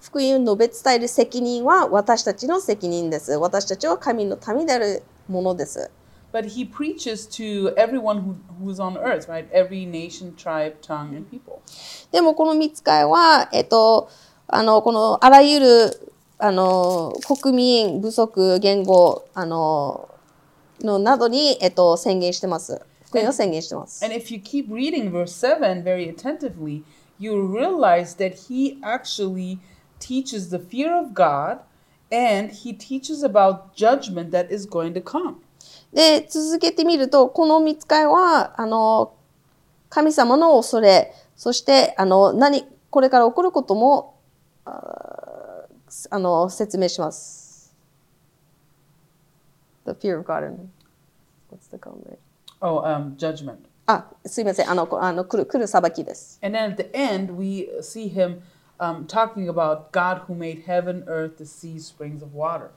福音を述べ伝える責任は私たちの責任です。私たちは神の民であるものです。But he preaches to everyone who, who's on earth, right? Every nation, tribe, tongue, and people. でもこの見つかいは、えっと、あのこのあらゆるあの国民、部族、言語あののなどに、えっと、宣言してます。福音を宣言してます。 And if you keep reading verse 7 very attentively, you realize that he actually teaches the fear of God and he teaches about judgment that is going to come. で、続けてみると、この見つかいは、あの、神様の恐れ、そして、あの、何、これから起こることも、あの、説明します。The fear of God and, what's the comment? Oh, um, judgment. あ、すいません。あの、こあの来る、来る裁きです。And then at the end, we see him um, talking about God who made heaven, earth, the sea, springs of water.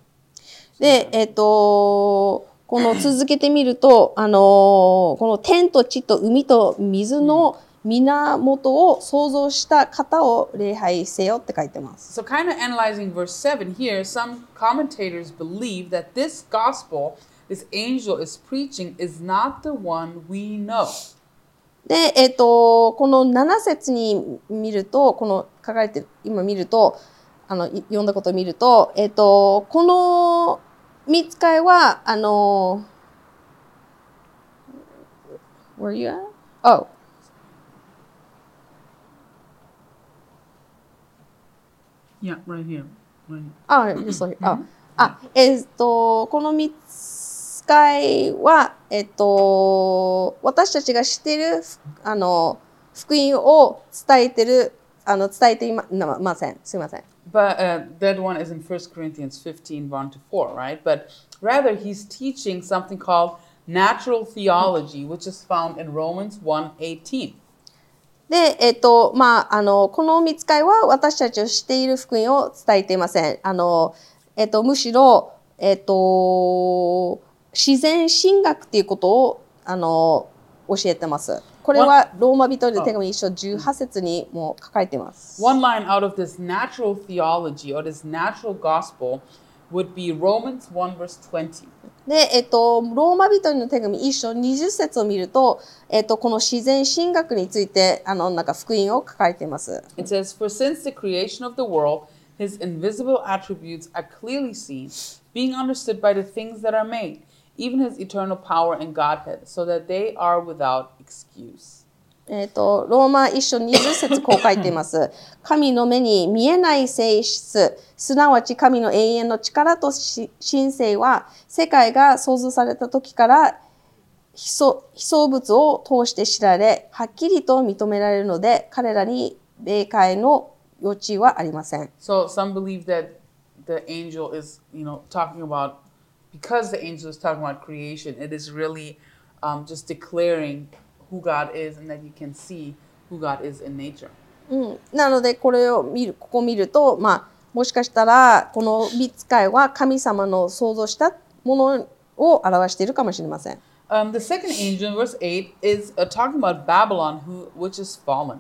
で、えっ、と、この続けてみると、あのこの天と地と海と水の源を創造した方を礼拝せよって書いてます。So, kind of analyzing verse 7 here, some commentators believe that this gospel this angel is preaching is not the one we know. で、えっ、と、この7節に見ると、この書かれてる、今見ると、あの、い読んだことを見ると、えっ、と、この見つかいは、あの、Where you at? Oh. Yeah, right here. Right here. あ、just like, あ、あ、えっ、と、この見つは、えっ、と、私たちが知っている、あの、福音を伝えてる、あの、伝えていまなません。すいません。But uh, that one is in 1 Corinthians 15 1 to 4, right? But rather, he's teaching something called natural theology, which is found in Romans 1 18. で、えっ、と、まあ、あの、この見つかいは私たちを知っている福音を伝えていません。あの、えっ、と、むしろ、えっ、と、自然神学っていうことを、あの、教えてます。これはローマ人の手紙一章18節にも書かれています。One line out of this natural theology or this natural gospel would be Romans 1 verse 20. で、えっと、ローマ人の手紙一章20節を見ると、えっと、この自然神学について、あの、なんか福音を書かれています。It says, For since the creation of the world, his invisible attributes are clearly seen, being understood by the things that are made, even his eternal power and Godhead, so that they are without excuse. えっと、ローマ一章20節こう書いています。神の目に見えない性質、すなわち神の永遠の力とし神性は、世界が創造された時から、被造被造物を通して知られ、はっきりと認められるので、彼らに霊界の余地はありません。So some believe that the angel is, you know, talking about, because the angel is talking about creation, it is really um, just declaring who God is and that you can see who God is in nature. うん、なのでこれを見るここを見ると、まあ、もしかしたらこの見つかいは神様の創造したものを表しているかもしれません。Um, the second angel in verse 8 is uh, talking about Babylon, who, which is fallen.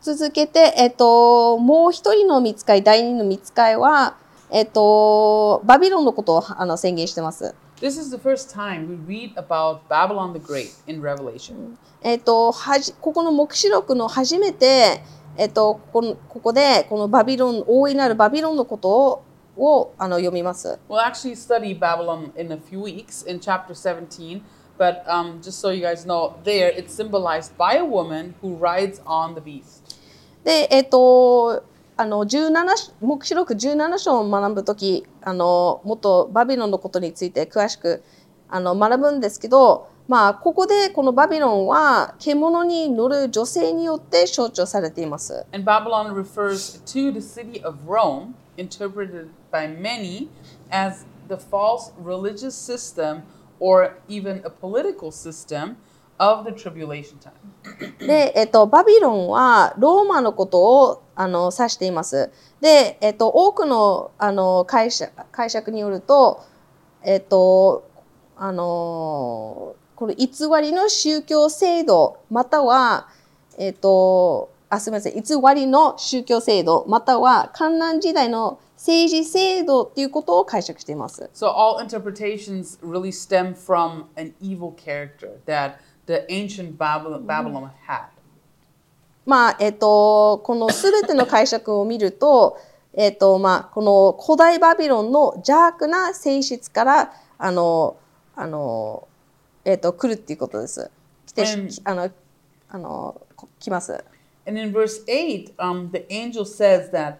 続けて、えっと、もう一人の見つかい第二の見つかいは、えっと、バビロンのことをあの宣言してます。This is the first time we read about Babylon the Great in Revelation. えっと、はじここの黙示録の初めて、えっと、ここのここでこのバビロン大いなるバビロンのことををあの読みます。We'll actually study Babylon in a few weeks in chapter 17, But um, just so you guys know, there it's symbolized by a woman who rides on the beast. で、えっ、と、あの17目視録17章を学ぶときあのもっとバビロンのことについて詳しくあの学ぶんですけど、まあ、ここでこのバビロンは獣に乗る女性によって象徴されています。And Babylon refers to the city of Rome, interpreted by many as the false religious system or even a political system of the tribulation time. で、えっと、バビロンはローマのことをあの指しています。で、えっと、多くのあの解釈解釈によると、えっと、あのこの偽りの宗教制度または、えっと、あすみません偽りの宗教制度または観覧時代の政治制度っていうことを解釈しています。So all interpretations really stem from an evil character that the ancient Babylon, Babylon had. まあ、えっと、このすべての解釈を見ると、えっと、まあ、この古代バビロンの邪悪な性質から、あの、あの、えっと、来るっていうことです。来て、うんあの、あの、こ来ます。And in verse 8, um, the angel says that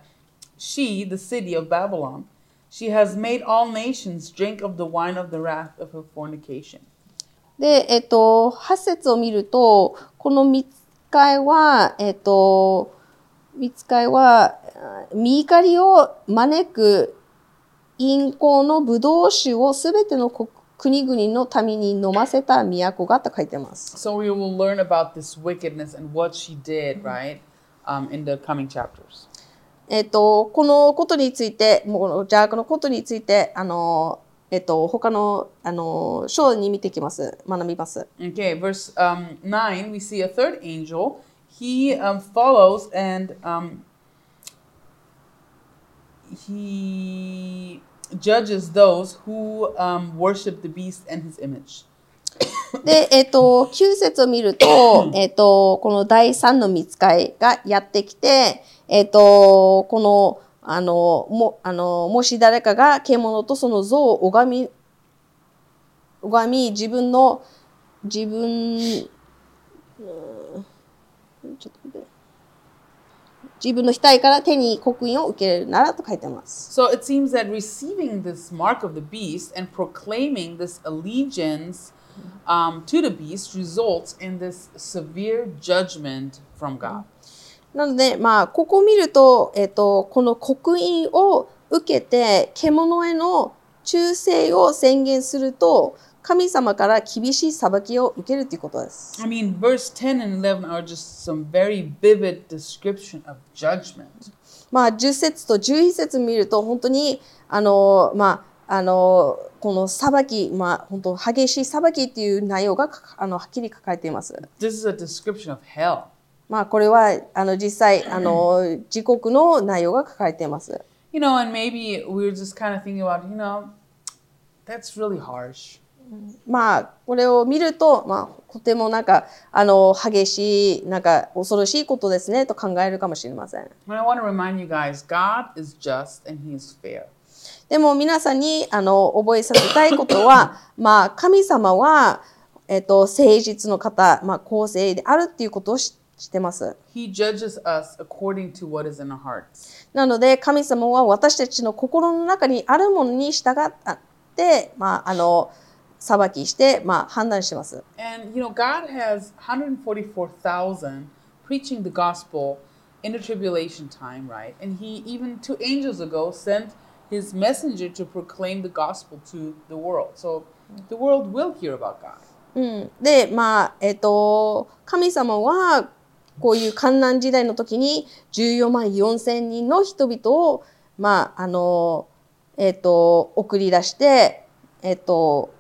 she, the city of Babylon, she has made all nations drink of the wine of the wrath of her fornication. で、えっと、8節を見ると、この見つかいは、えっと、見つかいは、あ見怒りを招く陰行のブドウ酒をすべての国国々の民に飲ませた都がと書いてます。So we will learn about this wickedness and what she did, right, um, in the coming chapters. えっと、このことについて、もう邪悪のことについて、あの、えっと、他の、あの、章に見てきます。学びます。Okay, verse um, 9, we see a third angel. He um, follows and um, he judges those who um, worship the beast and his image. で、えっと、9節を見ると、えっと、この第三の見つかいがやってきて、えっと、この、あの、も、あの、もし誰かが獣とその像を拝み、拝み、自分の、自分、ちょっと待って自分の額から手に刻印を受けれるならと書いてます。So it seems that receiving this mark of the beast and proclaiming this allegiance um, to the beast results in this severe judgment from God. なので、まあ、ここを見ると、えっ、と、この刻印を受けて、獣への忠誠を宣言すると、神様から厳しい裁きを受けるということです。I mean, verse 10 and 11 are just some very vivid description of judgment. まあ、10節と11節見ると、本当に、あの、まあ、あの、この裁き、まあ、本当激しい裁きっていう内容がかあのはっきり書かれています。This is a description of hell. まあ、これは、あの、実際、あの、[LAUGHS] 自国の内容が書かれています。You know, and maybe we were just kind of thinking about, you know, that's really harsh. まあ、これを見ると、まあ、とてもなんか、あの、激しい、なんか、恐ろしいことですね、と考えるかもしれません。でも、皆さんに、あの、覚えさせたいことは、[LAUGHS] まあ、神様は、えっと、誠実の方、まあ、公正であるっていうことをししてます。He judges us according to what is in our hearts. なので、神様は私たちの心の中にあるものに従って、まあ、あの、裁きして、まあ、判断してます。And, you know, God has 144,000 preaching the gospel in the tribulation time, right? And He, even two angels ago, sent His messenger to proclaim the gospel to the world. So the world will hear about God. うん、でまあえっ、と神様はこういう観覧時代の時に14万4千人の人々をまああのえっ、と送り出してえっ、と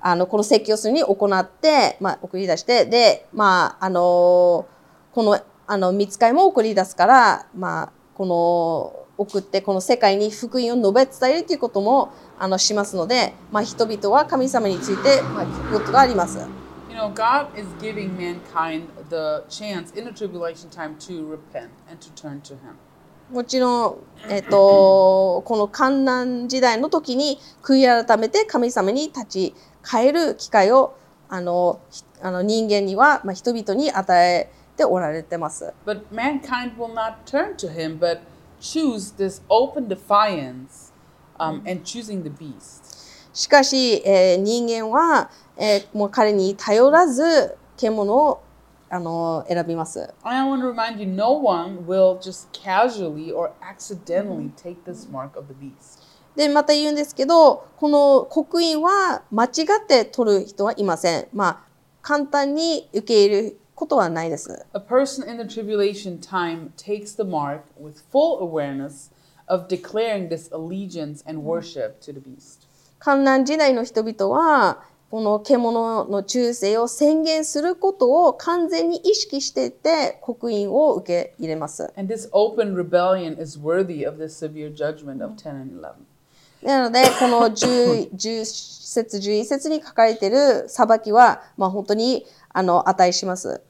あのこの説教するに行って、まあ、送り出してでまああのこのあの見つかいも送り出すからまあこの送ってこの世界に福音を述べ伝えるということもあのしますので、まあ、人々は神様について、まあ、聞くことがあります。You know, God is giving mankind the chance in the tribulation time to repent and to turn to Him. もちろん、えっと、この観覧時代の時に悔い改めて神様に立ち返る機会をあのひあの人間には、まあ、人々に与えておられてます。But mankind will not turn to him, but choose this open defiance um, and choosing the beast. しかし、えー人間は、えーもう彼に頼らず獣をあの選びます。I want to remind you no one will just casually or accidentally take this mark of the beast. でまた言うんですけどこの刻印は間違って取る人はいません。まあ簡単に受け入れることはないです。A person in the tribulation time takes the mark with full awareness of declaring this allegiance and worship to the beast. 観覧時代の人々はこの獣の忠誠を宣言することを完全に意識していて刻印を受け入れます。And this open rebellion is worthy of the severe judgment of 10 and 11. なのでこの 10, 10節11節に書かれている裁きは、まあ、本当にあの値します。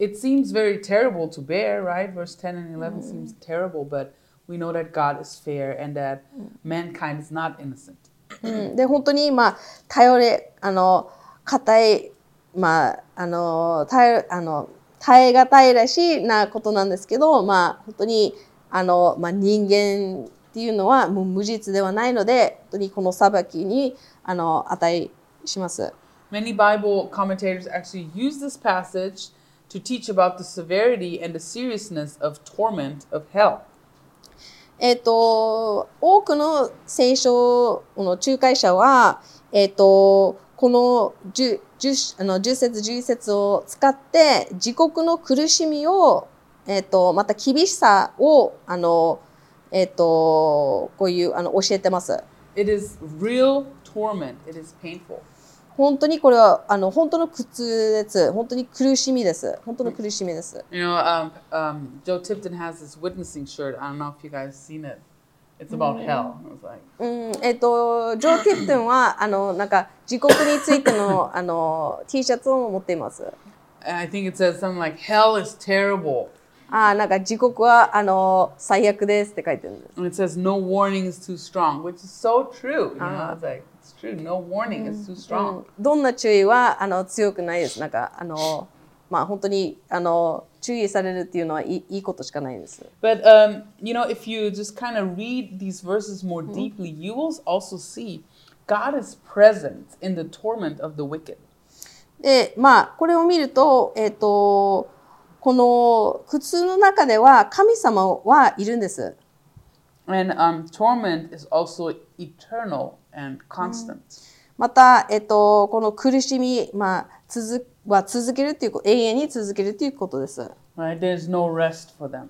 It seems very terrible to bear, right? Verse 10 and 11 seems terrible, but we know that God is fair and that mankind is not innocent. うん、で本当にまあ頼れあの硬いまああの耐えあの耐え難いらしいなことなんですけどまあ本当にあの、まあ、人間っていうのはもう無実ではないので本当にこの裁きにあの値します。Many Bible commentators actually use this passage to teach about the severity and the seriousness of torment of hell. えっ、と多くの聖書の仲介者はえっ、とこの 10, 10, あの10節11節を使って自国の苦しみをえっ、とまた厳しさをあのえっ、とこういうあの教えてます。It is real torment, it is painful. 本当にこれはあの本当の苦痛です。本当に苦しみです。本当の苦しみです。You know, um, um, Joe Tipton has this witnessing shirt. I don't know if you guys seen it. It's about hell. It was like, うん、えっ、とジョー・ティプトンはあのなんか自国についてのあの T シャツを持っています。and I think it says something like, hell is terrible. あーなんか自国はあの最悪ですって書いてるんです。And it says, no warning is too strong, which is so true. You know, it's like, true. No warning is too う strong. んどんな注意はあの強くないです。なんかあのまあ本当にあの注意されるっていうのはいいいいことしかないんです。But, um, you know, if you just kind of read these verses more deeply, you will also see God is present in the torment of the wicked. でまあこれを見るとえっ、とこの苦痛の中では神様はいるんです。And um, torment is also eternal and constant. また、えっと、この苦しみ、まあ、続は続けるっていう永遠に続けるということです。Right? There's no rest for them.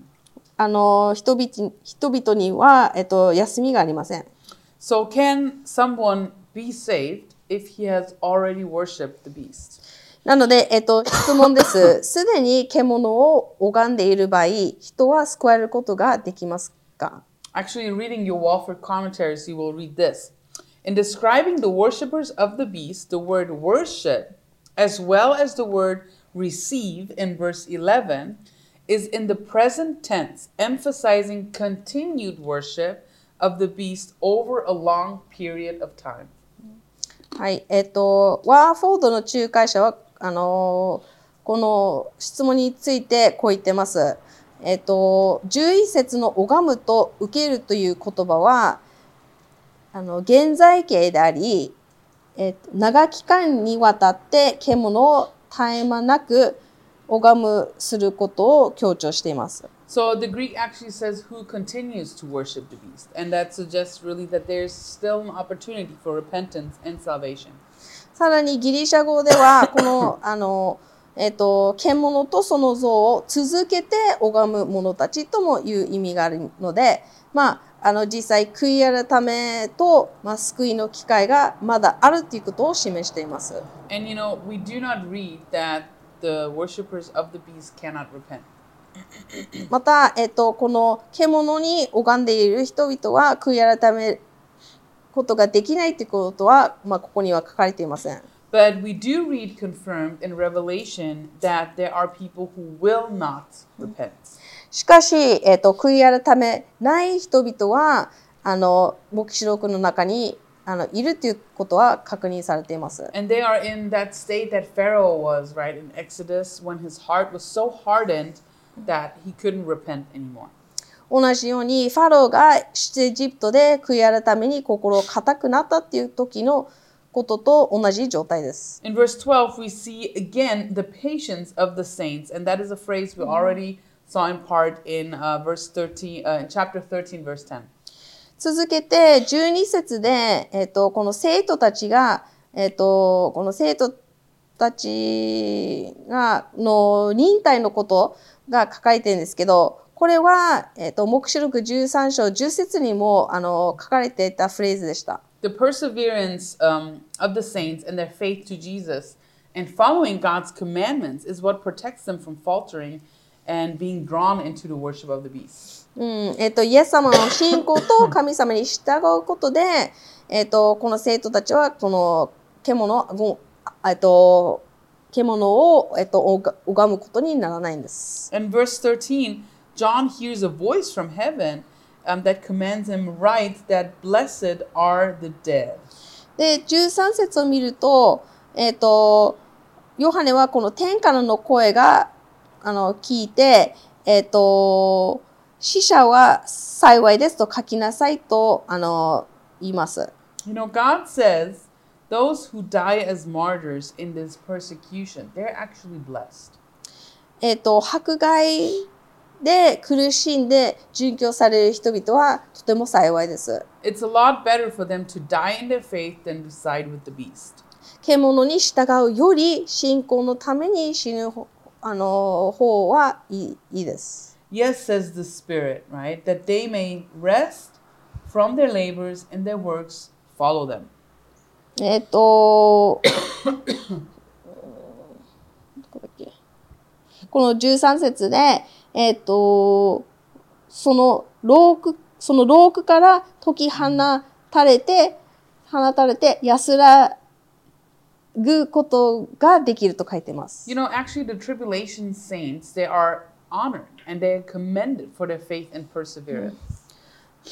あの人々人々には、えっと、休みがありません。So, can someone be saved if he has already worshipped the beast? なので、えっと、質問です。すでに獣を拝んでいる場合、人は救われることができますか Actually, reading your Walford commentaries, you will read this. In describing the worshippers of the beast, the word worship, as well as the word receive in verse 11, is in the present tense, emphasizing continued worship of the beast over a long period of time. はい、えっと、ワーフォードの仲介者は、あのこの質問についてこう言ってます。えっと、11節の拝むと受けるという言葉は、 あの、現在形であり、えっと、長期間にわたって獣を絶え間なく拝むすることを強調しています。So the Greek actually says who continues to worship the beast, and that suggests really that there's still an opportunity for repentance and salvation. さらにギリシャ語ではこのあの、えっと獣とその像を続けて拝む者たちともいう意味があるので、まあ、あの実際悔い改めと、まあ、救いの機会がまだあるということを示しています。And you know, we do not read that the worshippers of the beast cannot repent. また、えっとこの獣に拝んでいる人々は悔い改めることができないということは、まあ、ここには書かれていません。But we do read confirmed in Revelation that there are people who will not repent. しかし、えっと悔い改めない人々はあの黙示録の中にあのいるということは確認されています。And they are in that state that Pharaoh was, right, in Exodus, when his heart was so hardened that he couldn't repent anymore. 同じようにファローが出エジプトで悔い改めに心固くなったっていう時のことと同じ状態です。In verse 12, we see again the patience of the saints, and that is a phrase we already saw in part in uh, verse 13, uh, in chapter 13, verse 10. 続けて12節で、えっとこの生徒たちが、えっとこの生徒たちがの忍耐のことが書かれてるんですけどこれは、えっと黙示録13章10節にもあの書かれていたフレーズでした。The perseverance um, of the saints and their faith to Jesus and following God's commandments is what protects them from faltering and being drawn into the worship of the beast. うんえっとイエス様の信仰と神様に従うことで、えっとこの生徒たちはこの獣ごえっと獣を、えっと、拝拝むことにならないんです。In verse 13, John hears a voice from heaven um, that commands him, Write that blessed are the dead. で13節を見ると,、えっとヨハネはこの天からの声があの聞いて、えっと死者は幸いですと書きなさいとあの言います。You know, God says those who die as martyrs in this persecution, they're actually blessed. えっ、と、迫害で苦しんで殉教される人々はとても幸いです。It's a lot better for them to die in their faith than to side with the beast. 獣に従うより信仰のために死ぬほあの方はいいいいです。Yes, says the Spirit, right? That they may rest from their labors and their works follow them. えっ、と、どこの13節で、えっ、と、その牢獄、その牢獄から解き放たれて、放たれて安らぐことができると書いてます。You know, actually, the tribulation saints, they are honored and they are commended for their faith and perseverance.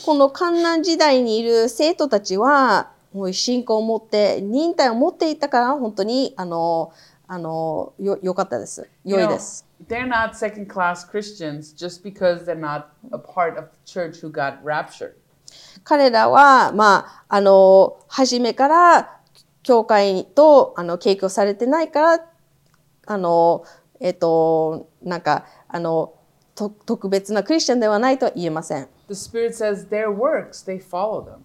この観難時代にいる生徒たちは、もう信仰を持って、忍耐を持っていたから、本当に、あの、あの、よ、良かったです。You 良い know, です。they're not second class Christians just because they're not a part of the church who got raptured. 彼らは、まあ、あの、初めから、教会と、あの、提供されてないから、あの、えっ、と、なんか、あの、と特別なクリスチャンではないとは言えません。The Spirit says their works, they follow them.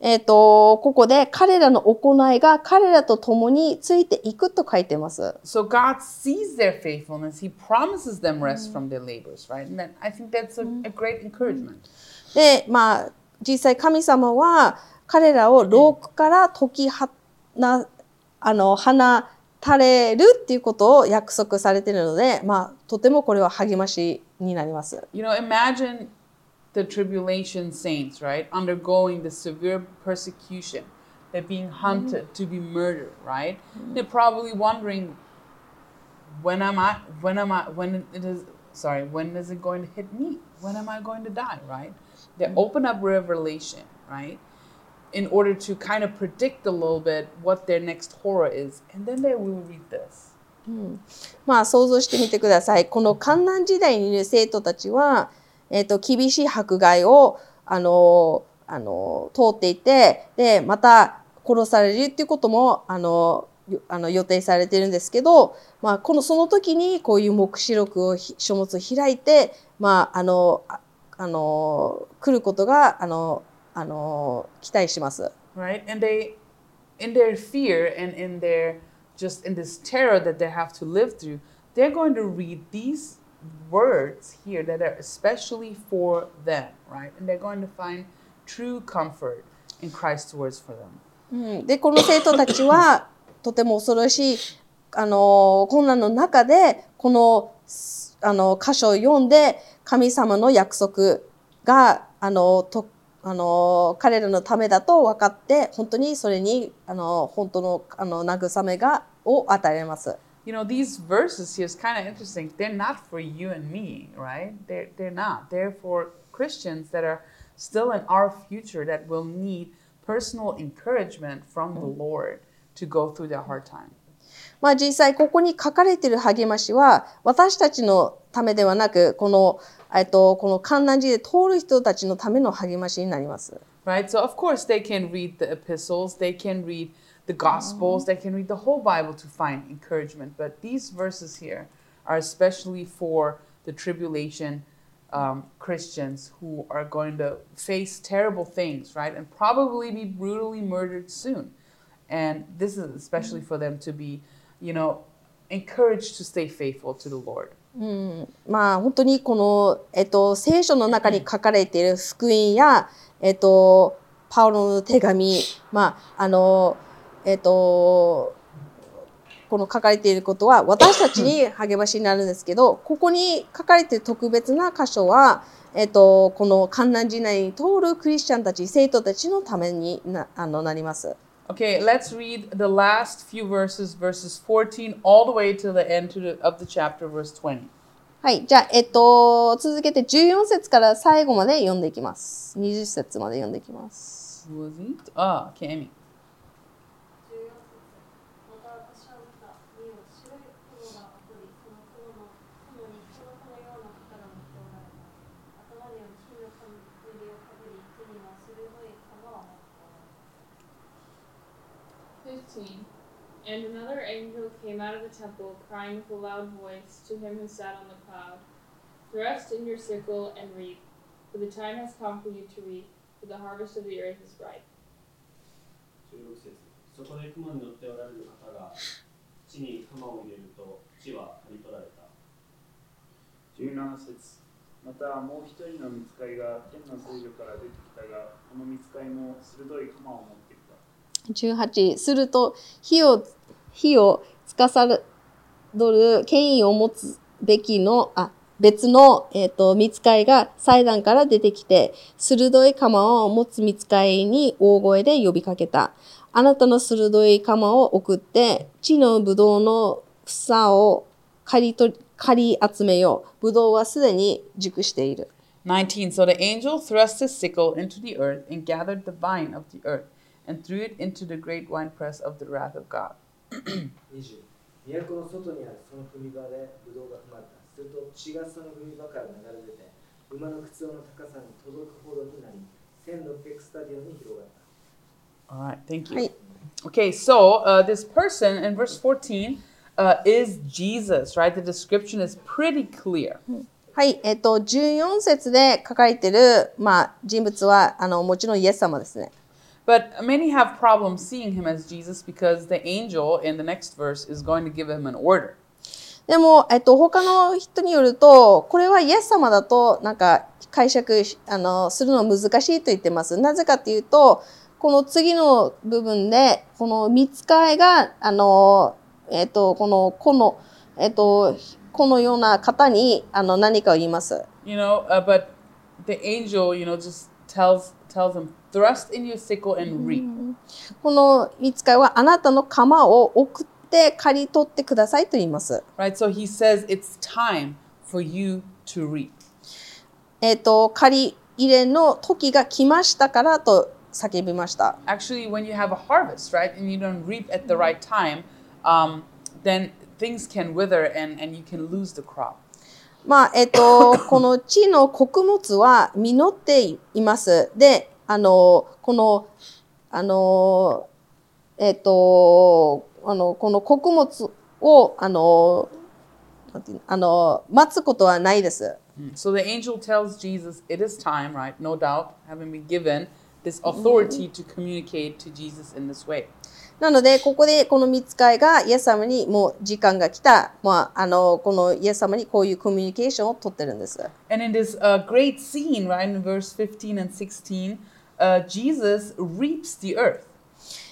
えっ、と、ここで彼らの行いが彼らと共についていくと書いてます。So God sees their faithfulness. He promises them rest from their labors, right? And I think that's a, a great encouragement. で、まあ、実際神様は彼らを牢獄から解き放な、あの、放たれるっていうことを約束されているので、まあ、とてもこれは励ましになります。You know, imagine the tribulation saints, right? Undergoing the severe persecution. They're being hunted to be murdered, right? They're probably wondering, when am I, when am I, when it is, sorry, when is it going to hit me? When am I going to die, right? They open up Revelation, right? In order to kind of predict a little bit what their next horror is. And then they will read this. まあ、想像してみてください。この観難時代にいる生徒たちは、えっ、と、厳しい迫害を、あの、あの、通っていて、で、また殺されるっていうことも、あの、あの予定されてるんですけど、まあ、このその時にこういう黙示録を書物を開いて、まあ、あの、あの、来ることが、あの、あの、期待します。right? And they, in their fear and in their just in this terror that they have to live through, they're going to read these words here that are especially for them, right? And they're going to find true comfort in Christ's words for them. うん、でこの生徒たちはとても恐ろしいあの困難の中でこのすあの箇所を読んで神様の約束があのとあの彼らのためだと分かって本当にそれにあの本当のあの慰めがを与えます。You know, these verses here is kind of interesting. They're not for you and me, right? They're, they're not. They're for Christians that are still in our future that will need personal encouragement from the Lord to go through their hard time. まあ実際ここに書かれている励ましは私たちのためではなくこの,、えっと、この観覧時で通る人たちのための励ましになります。 Right? So, of course, they can read the epistles, they can read the gospels, they can read the whole Bible to find encouragement. But these verses here are especially for the tribulation um, Christians who are going to face terrible things, right? And probably be brutally murdered soon. And this is especially for them to be, you know, encouraged to stay faithful to the Lord. うん、まあ本当にこの、えっと、聖書の中に書かれている福音や、えっと、パウロの手紙、まああのえっと、この書かれていることは私たちに励ましになるんですけどここに書かれている特別な箇所は、えっと、この観覧時代に通るクリスチャンたち生徒たちのためになあのなります。Okay, let's read the last few verses, verses 14 all the way to the end to the, of the chapter, verse 20. はい。じゃあ、えっと、続けて14節から最後まで読んでいきます。20節まで読んでいきます。 Who was it? Ah, okay, And another angel came out of the temple, crying with a loud voice to him who sat on the cloud Thrust in your sickle and reap, for the time has come for you to reap, for the harvest of the earth is ripe. 16節そこで雲に乗っておられる方が地に鎌を入れると地は刈り取られた17節またもう一人の見つかいが天の聖女から出てきたがこの見つかいも鋭い鎌を持ってきた て18すると火を火を司る権威を持つべきのあ別の、えー、と見つかいが祭壇から出てきて鋭い鎌を持つ見つかいに大声で呼びかけた。あなたの鋭い鎌を送って地のブドウの房を刈り取り刈り集めよう。ブドウはすでに熟している。19. So the angel thrust his sickle into the earth and gathered the vine of the earth. and threw it into the great winepress of the wrath of God. 20都の外にあるその踏み場でブドウが踏まれたすると血がその踏み場から流れ出て馬の靴の高さに届くほどになり1600スタディオンに広がった All right, thank you. Hi. Okay, so uh, this person in verse 14 uh, is Jesus, right? The description is pretty clear. はい、えっ、と、14節で書かれている、まあ、人物は、あの、もちろんイエス様ですね。 But many have problems seeing him as Jesus because the angel in the next verse is going to give him an order. でも、えっ、と、他の人によると、これはイエス様だと、なんか、解釈しあのするの難しいと言ってます。なぜかっていうと、この次の部分で、この見つかいが、あの、えっ、と、この、この、えっ、と、このような方に、あの、何かを言います。You know, uh, but the angel, you know, just tells tells him, thrust in your sickle and reap. この見つかいは、あなたの鎌を送って刈り取ってくださいと言います。Right? So he says it's time for you to reap. えっ、と、借り入れの時が来ましたからと叫びました。Actually, when you have a harvest, right, and you don't reap at the right time, um, then things can wither and, and you can lose the crop. まあ、えっ、と、この地の穀物は実っています。で、あの、この、あの、えっ、と、あの、この穀物を、あのあの、待つことはないです。So the angel tells Jesus it is time, right? No doubt, having been given this authority to communicate to Jesus in this way. なので、ここでこの見つかいがイエス様にもう時間が来た、まあ、あの、このイエス様にこういうコミュニケーションを取ってるんです。And in this uh, great scene, right, in verse 15 and 16, uh, Jesus reaps the earth.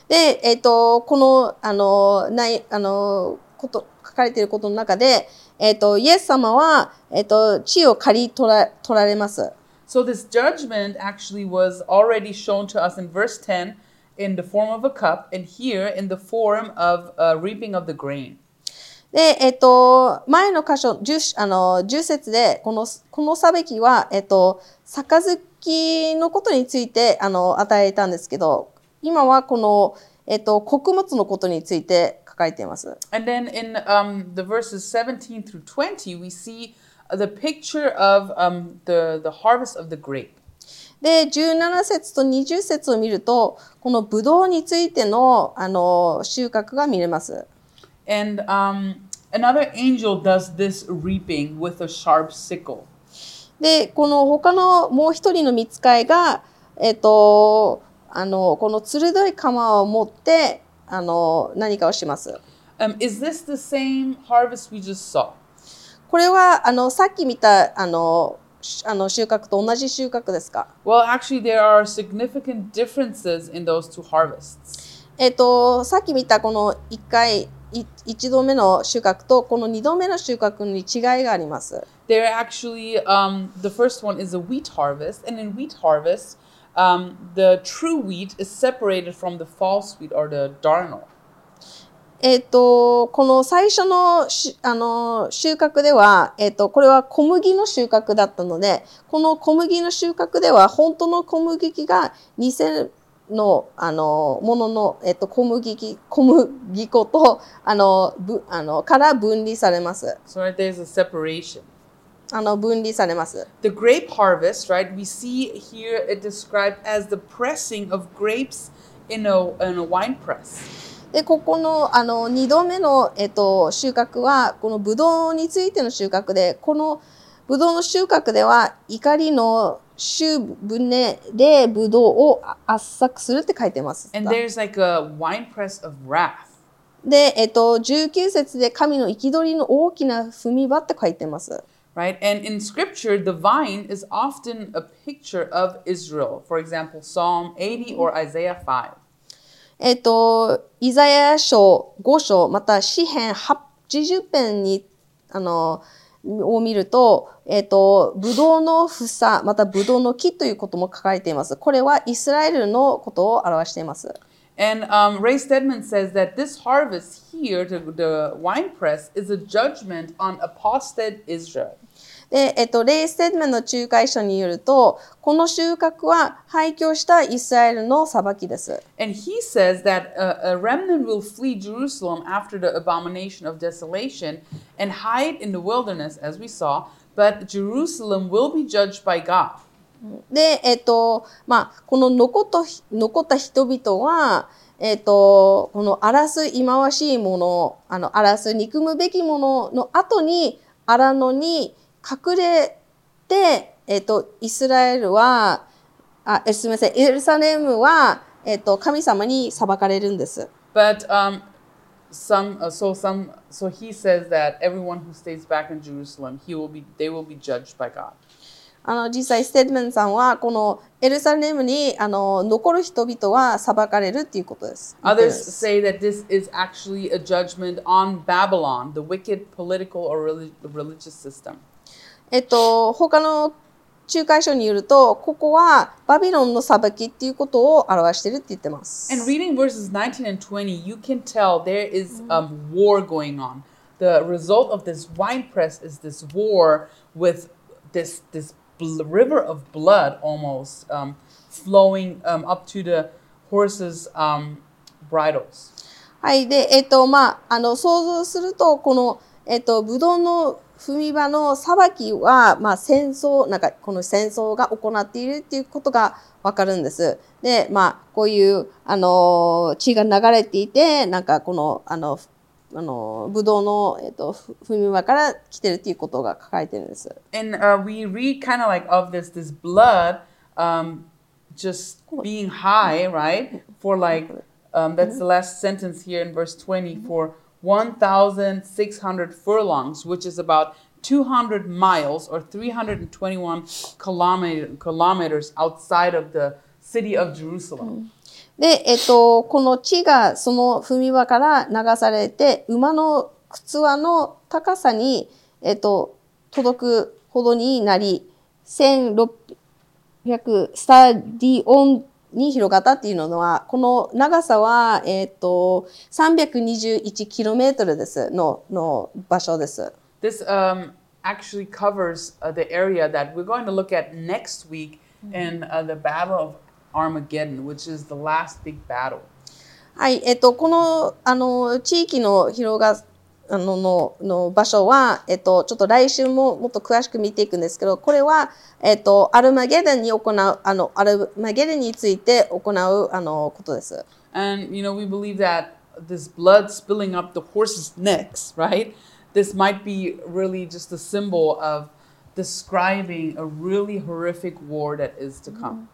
で、えっ、と、この、あの、ない、あの、こと、書かれていることの中で、えっ、と、イエス様は、えっ、と、地を借り取ら取られます。 So this judgment actually was already shown to us in verse 10 in the form of a cup, and here in the form of uh, reaping of the grain. で、えっ、と、前の箇所、10, あの10節で、この、この裁きは、えっ、と、杯のことについて、あの、与えたんですけど、今はこの、えっと、穀物のことについて書かれています。And then in um, the verses 17 through 20, we see the picture of um, the, the harvest of the grape. で、17節と20節を見ると、このブドウについてのあの収穫が見れます。And um, another angel does this reaping with a sharp sickle. で、この他のもう一人の見つかいが、えっと、あの、この鋭い鎌を持って、あの、何かをします。Um, is this the same harvest we just saw? これは、あの、さっき見た、あの、しあの収穫と同じ収穫ですか Well, actually, there are significant differences in those two harvests. えっと、さっき見たこの1回、い1度目の収穫とこの2度目の収穫に違いがあります。There actually, um, the first one is a wheat harvest, and in wheat harvest, um, the true wheat is separated from the false wheat or the darnel. えっと、この最初のしあの収穫では、えっと、これは小麦の収穫だったので、この小麦の収穫では、本当の小麦が偽のあのものの、えっと、小麦き小麦粉とあのぶあのから分離されます。So right there's a separation. あの分離されます。The grape harvest, right? We see here it described as the pressing of grapes in a in a wine press. で、ここの、あの、2度目の、えっと、収穫は、このブドウについての収穫で、このブドウの収穫では、怒りの周船でブドウを圧搾するって書いてます。And there's like a wine press of wrath. で、えっと、19節で神の憤りの大きな踏み場って書いてます。Right? And in scripture, the vine is often a picture of Israel. For example, Psalm 80 or Isaiah 5. えっと、イザヤ書5章、また詩編80編に、あの、を見ると、えっと、ブドウの房、またブドウの木ということも書かれています。これはイスラエルのことを表しています。And um, Ray Stedman says that this harvest here, the, the wine press, is a judgment on apostate Israel. で、えっと、レイ・ステッドメンの仲介書によると、この収穫は廃墟したイスラエルの裁きです。And he says that a, a remnant will flee Jerusalem after the abomination of desolation and hide in the wilderness, as we saw, but Jerusalem will be judged by God. で、えっと、まあ、この残った残った人々は、えっと、この荒らす忌まわしいもの、あの、荒らす憎むべきものの後に、荒野に隠れて、えっと、イスラエルは、あ、えすみません、エルサレムは、えっと、神様に裁かれるんです。But um, some, uh, so some, so he says that everyone who stays back in Jerusalem, he will be, they will be judged by God. あの、実際、ステッドメンさんは、このエルサレムに、あの、残る人々は裁かれるっていうことです。Others say that this is actually a judgment on Babylon, the wicked political or relig- religious system. えっと、他の仲介書によると、ここはバビロンの裁きっていうことを表してるって言ってます。And reading verses 19 and 20, you can tell there is um, war going on. The result of this wine press is this war with this this river of blood almost um, flowing um, up to the horses' um, bridles. はい。で、えっと、まあ、あの、想像すると、この、えっと、ブドウの踏み場の裁きは、まあ、戦争、なんか、この戦争が行っているっていうことがわかるんです。で、まあ、こういう、あの、血が流れていて、なんか、この、あの、あの、ブドウの、えっと、踏み場から来てるっていうことが書かれてるんです。And uh, we read kind of like of this this blood um, just being high, right? For like um, that's the last sentence here in verse 20 for 1,600 furlongs, which is about 200 miles or 321 kilometer, kilometers outside of the city of Jerusalem. で、えっと、この地がその踏み場から流されて、馬の靴輪の高さに、えっと、届くほどになり、1600スタディオンに広がったっていうのは、この長さは、えっと、321キロメートルです、の、の場所です。This um, actually covers uh, the area that we're going to look at next week in uh, the Battle of Armageddon, which is the last big battle. はい、えっと、この、あの、地域の広が、あの、の、の場所は、えっと、ちょっと来週ももっと詳しく見ていくんですけど、これは、えっと、アルマゲデンに行う、あの、アルマゲデンについて行う、あの、ことです。And, you know, we believe that this blood spilling up the horses' necks, right? This might be really just a symbol of describing a really horrific war that is to come.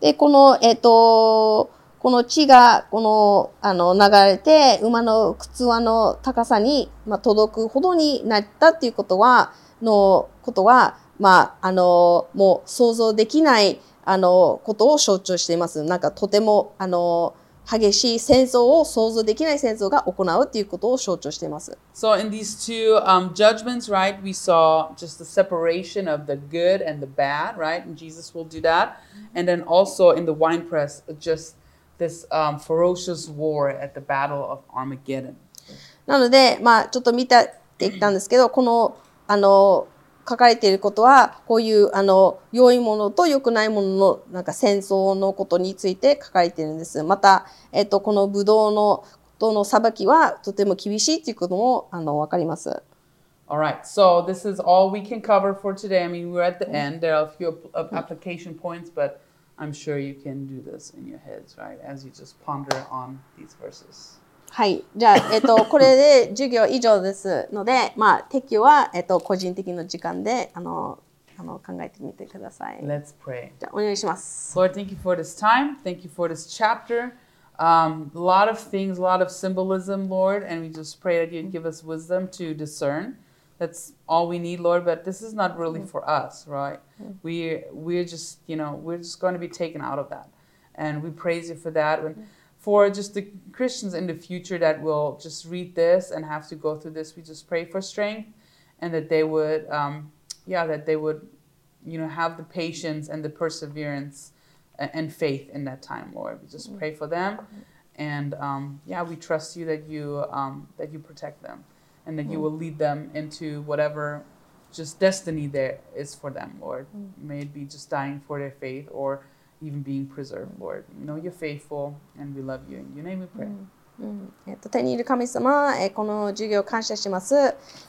で、この、えっと、この血が、この、あの、流れて、馬の靴輪の高さに、まあ、届くほどになったっていうことは、のことは、まあ、あの、もう想像できない、あの、ことを象徴しています。なんか、とても、あの、激しい戦争を想像できない戦争が行うっていうことを象徴しています。So, in these two um, judgments, right, we saw just the separation of the good and the bad, right? And Jesus will do that. And then also in the winepress, just this um, ferocious war at the Battle of Armageddon. なので、まあ、ちょっと見てってきたんですけど、この、あの、書かれていることは、こういう、あの、良いものと良くないものの、なんか戦争のことについて書かれているんです。また、えっと、このブドウの、との裁きはとても厳しいということも、あの、わかります。All right, so this is all we can cover for today. I mean, we're at the end. There are a few ap- application points, but I'm sure you can do this in your heads, right, as you just ponder on these verses. はい。じゃあ、えっと、これで授業以上ですので、まあ、適用は、えっと、個人的な時間で、あの、あの考えてみてください。 Let's [LAUGHS] pray. じゃあ、お願いします。 Lord, thank you for this time. Thank you for this chapter. Um, a lot of things, a lot of symbolism, Lord, and we just pray that you'd give us wisdom to discern. That's all we need, Lord. But this is not really for us, right? We we're just you know we're just going to be taken out of that, and we praise you for that. And for just the Christians in the future that will just read this and have to go through this, we just pray for strength, and that they would, um, yeah, that they would, you know, have the patience and the perseverance and faith in that time, Lord. We just pray for them, and um, yeah, we trust you that you um, that you protect them, and that you will lead them into whatever just destiny there is for them, Lord. May it be just dying for their faith or even being preserved, Lord. You know you're faithful, and we love you. In your name we pray. うんえっと、手にいる神様、えーこの授業感謝します。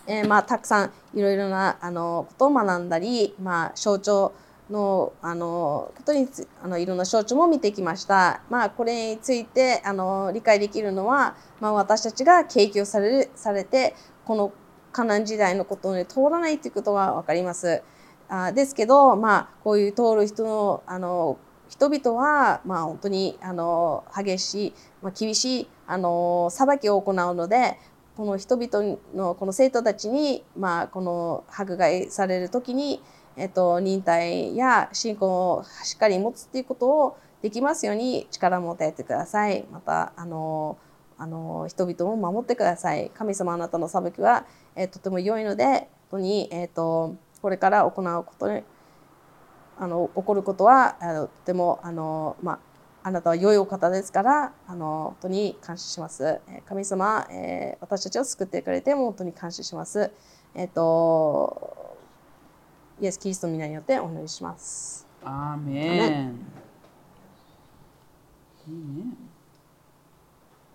えーまあ、たくさんいろいろなあのことを学んだり、まあ、象徴 のあのことにつあのいろんな象徴も見てきました。まあ、これについてあの理解できるのは、まあ、私たちが景気をされるされてこのカナン時代のことに通らないということは分かります。あですけど、まあ、こういう通る人のあの人々は、まあ、本当にあの激しい、まあ、厳しいあの裁きを行うのでこの人々のこの生徒たちに、まあ、この迫害される時に、えっと、忍耐や信仰をしっかり持つっていうことをできますように力を与えてください。またあのあの人々も守ってください。神様あなたの裁きは、えーとても良いので本当に、えー、とこれから行うことにあの起こることはあのとてもあの、まあ、あなたは良いお方ですからあの本当に感謝します。神様、えー私たちを救ってくれて本当に感謝します。えっ、とイエス・キリストの皆によってお祈りします。Amen. Amen.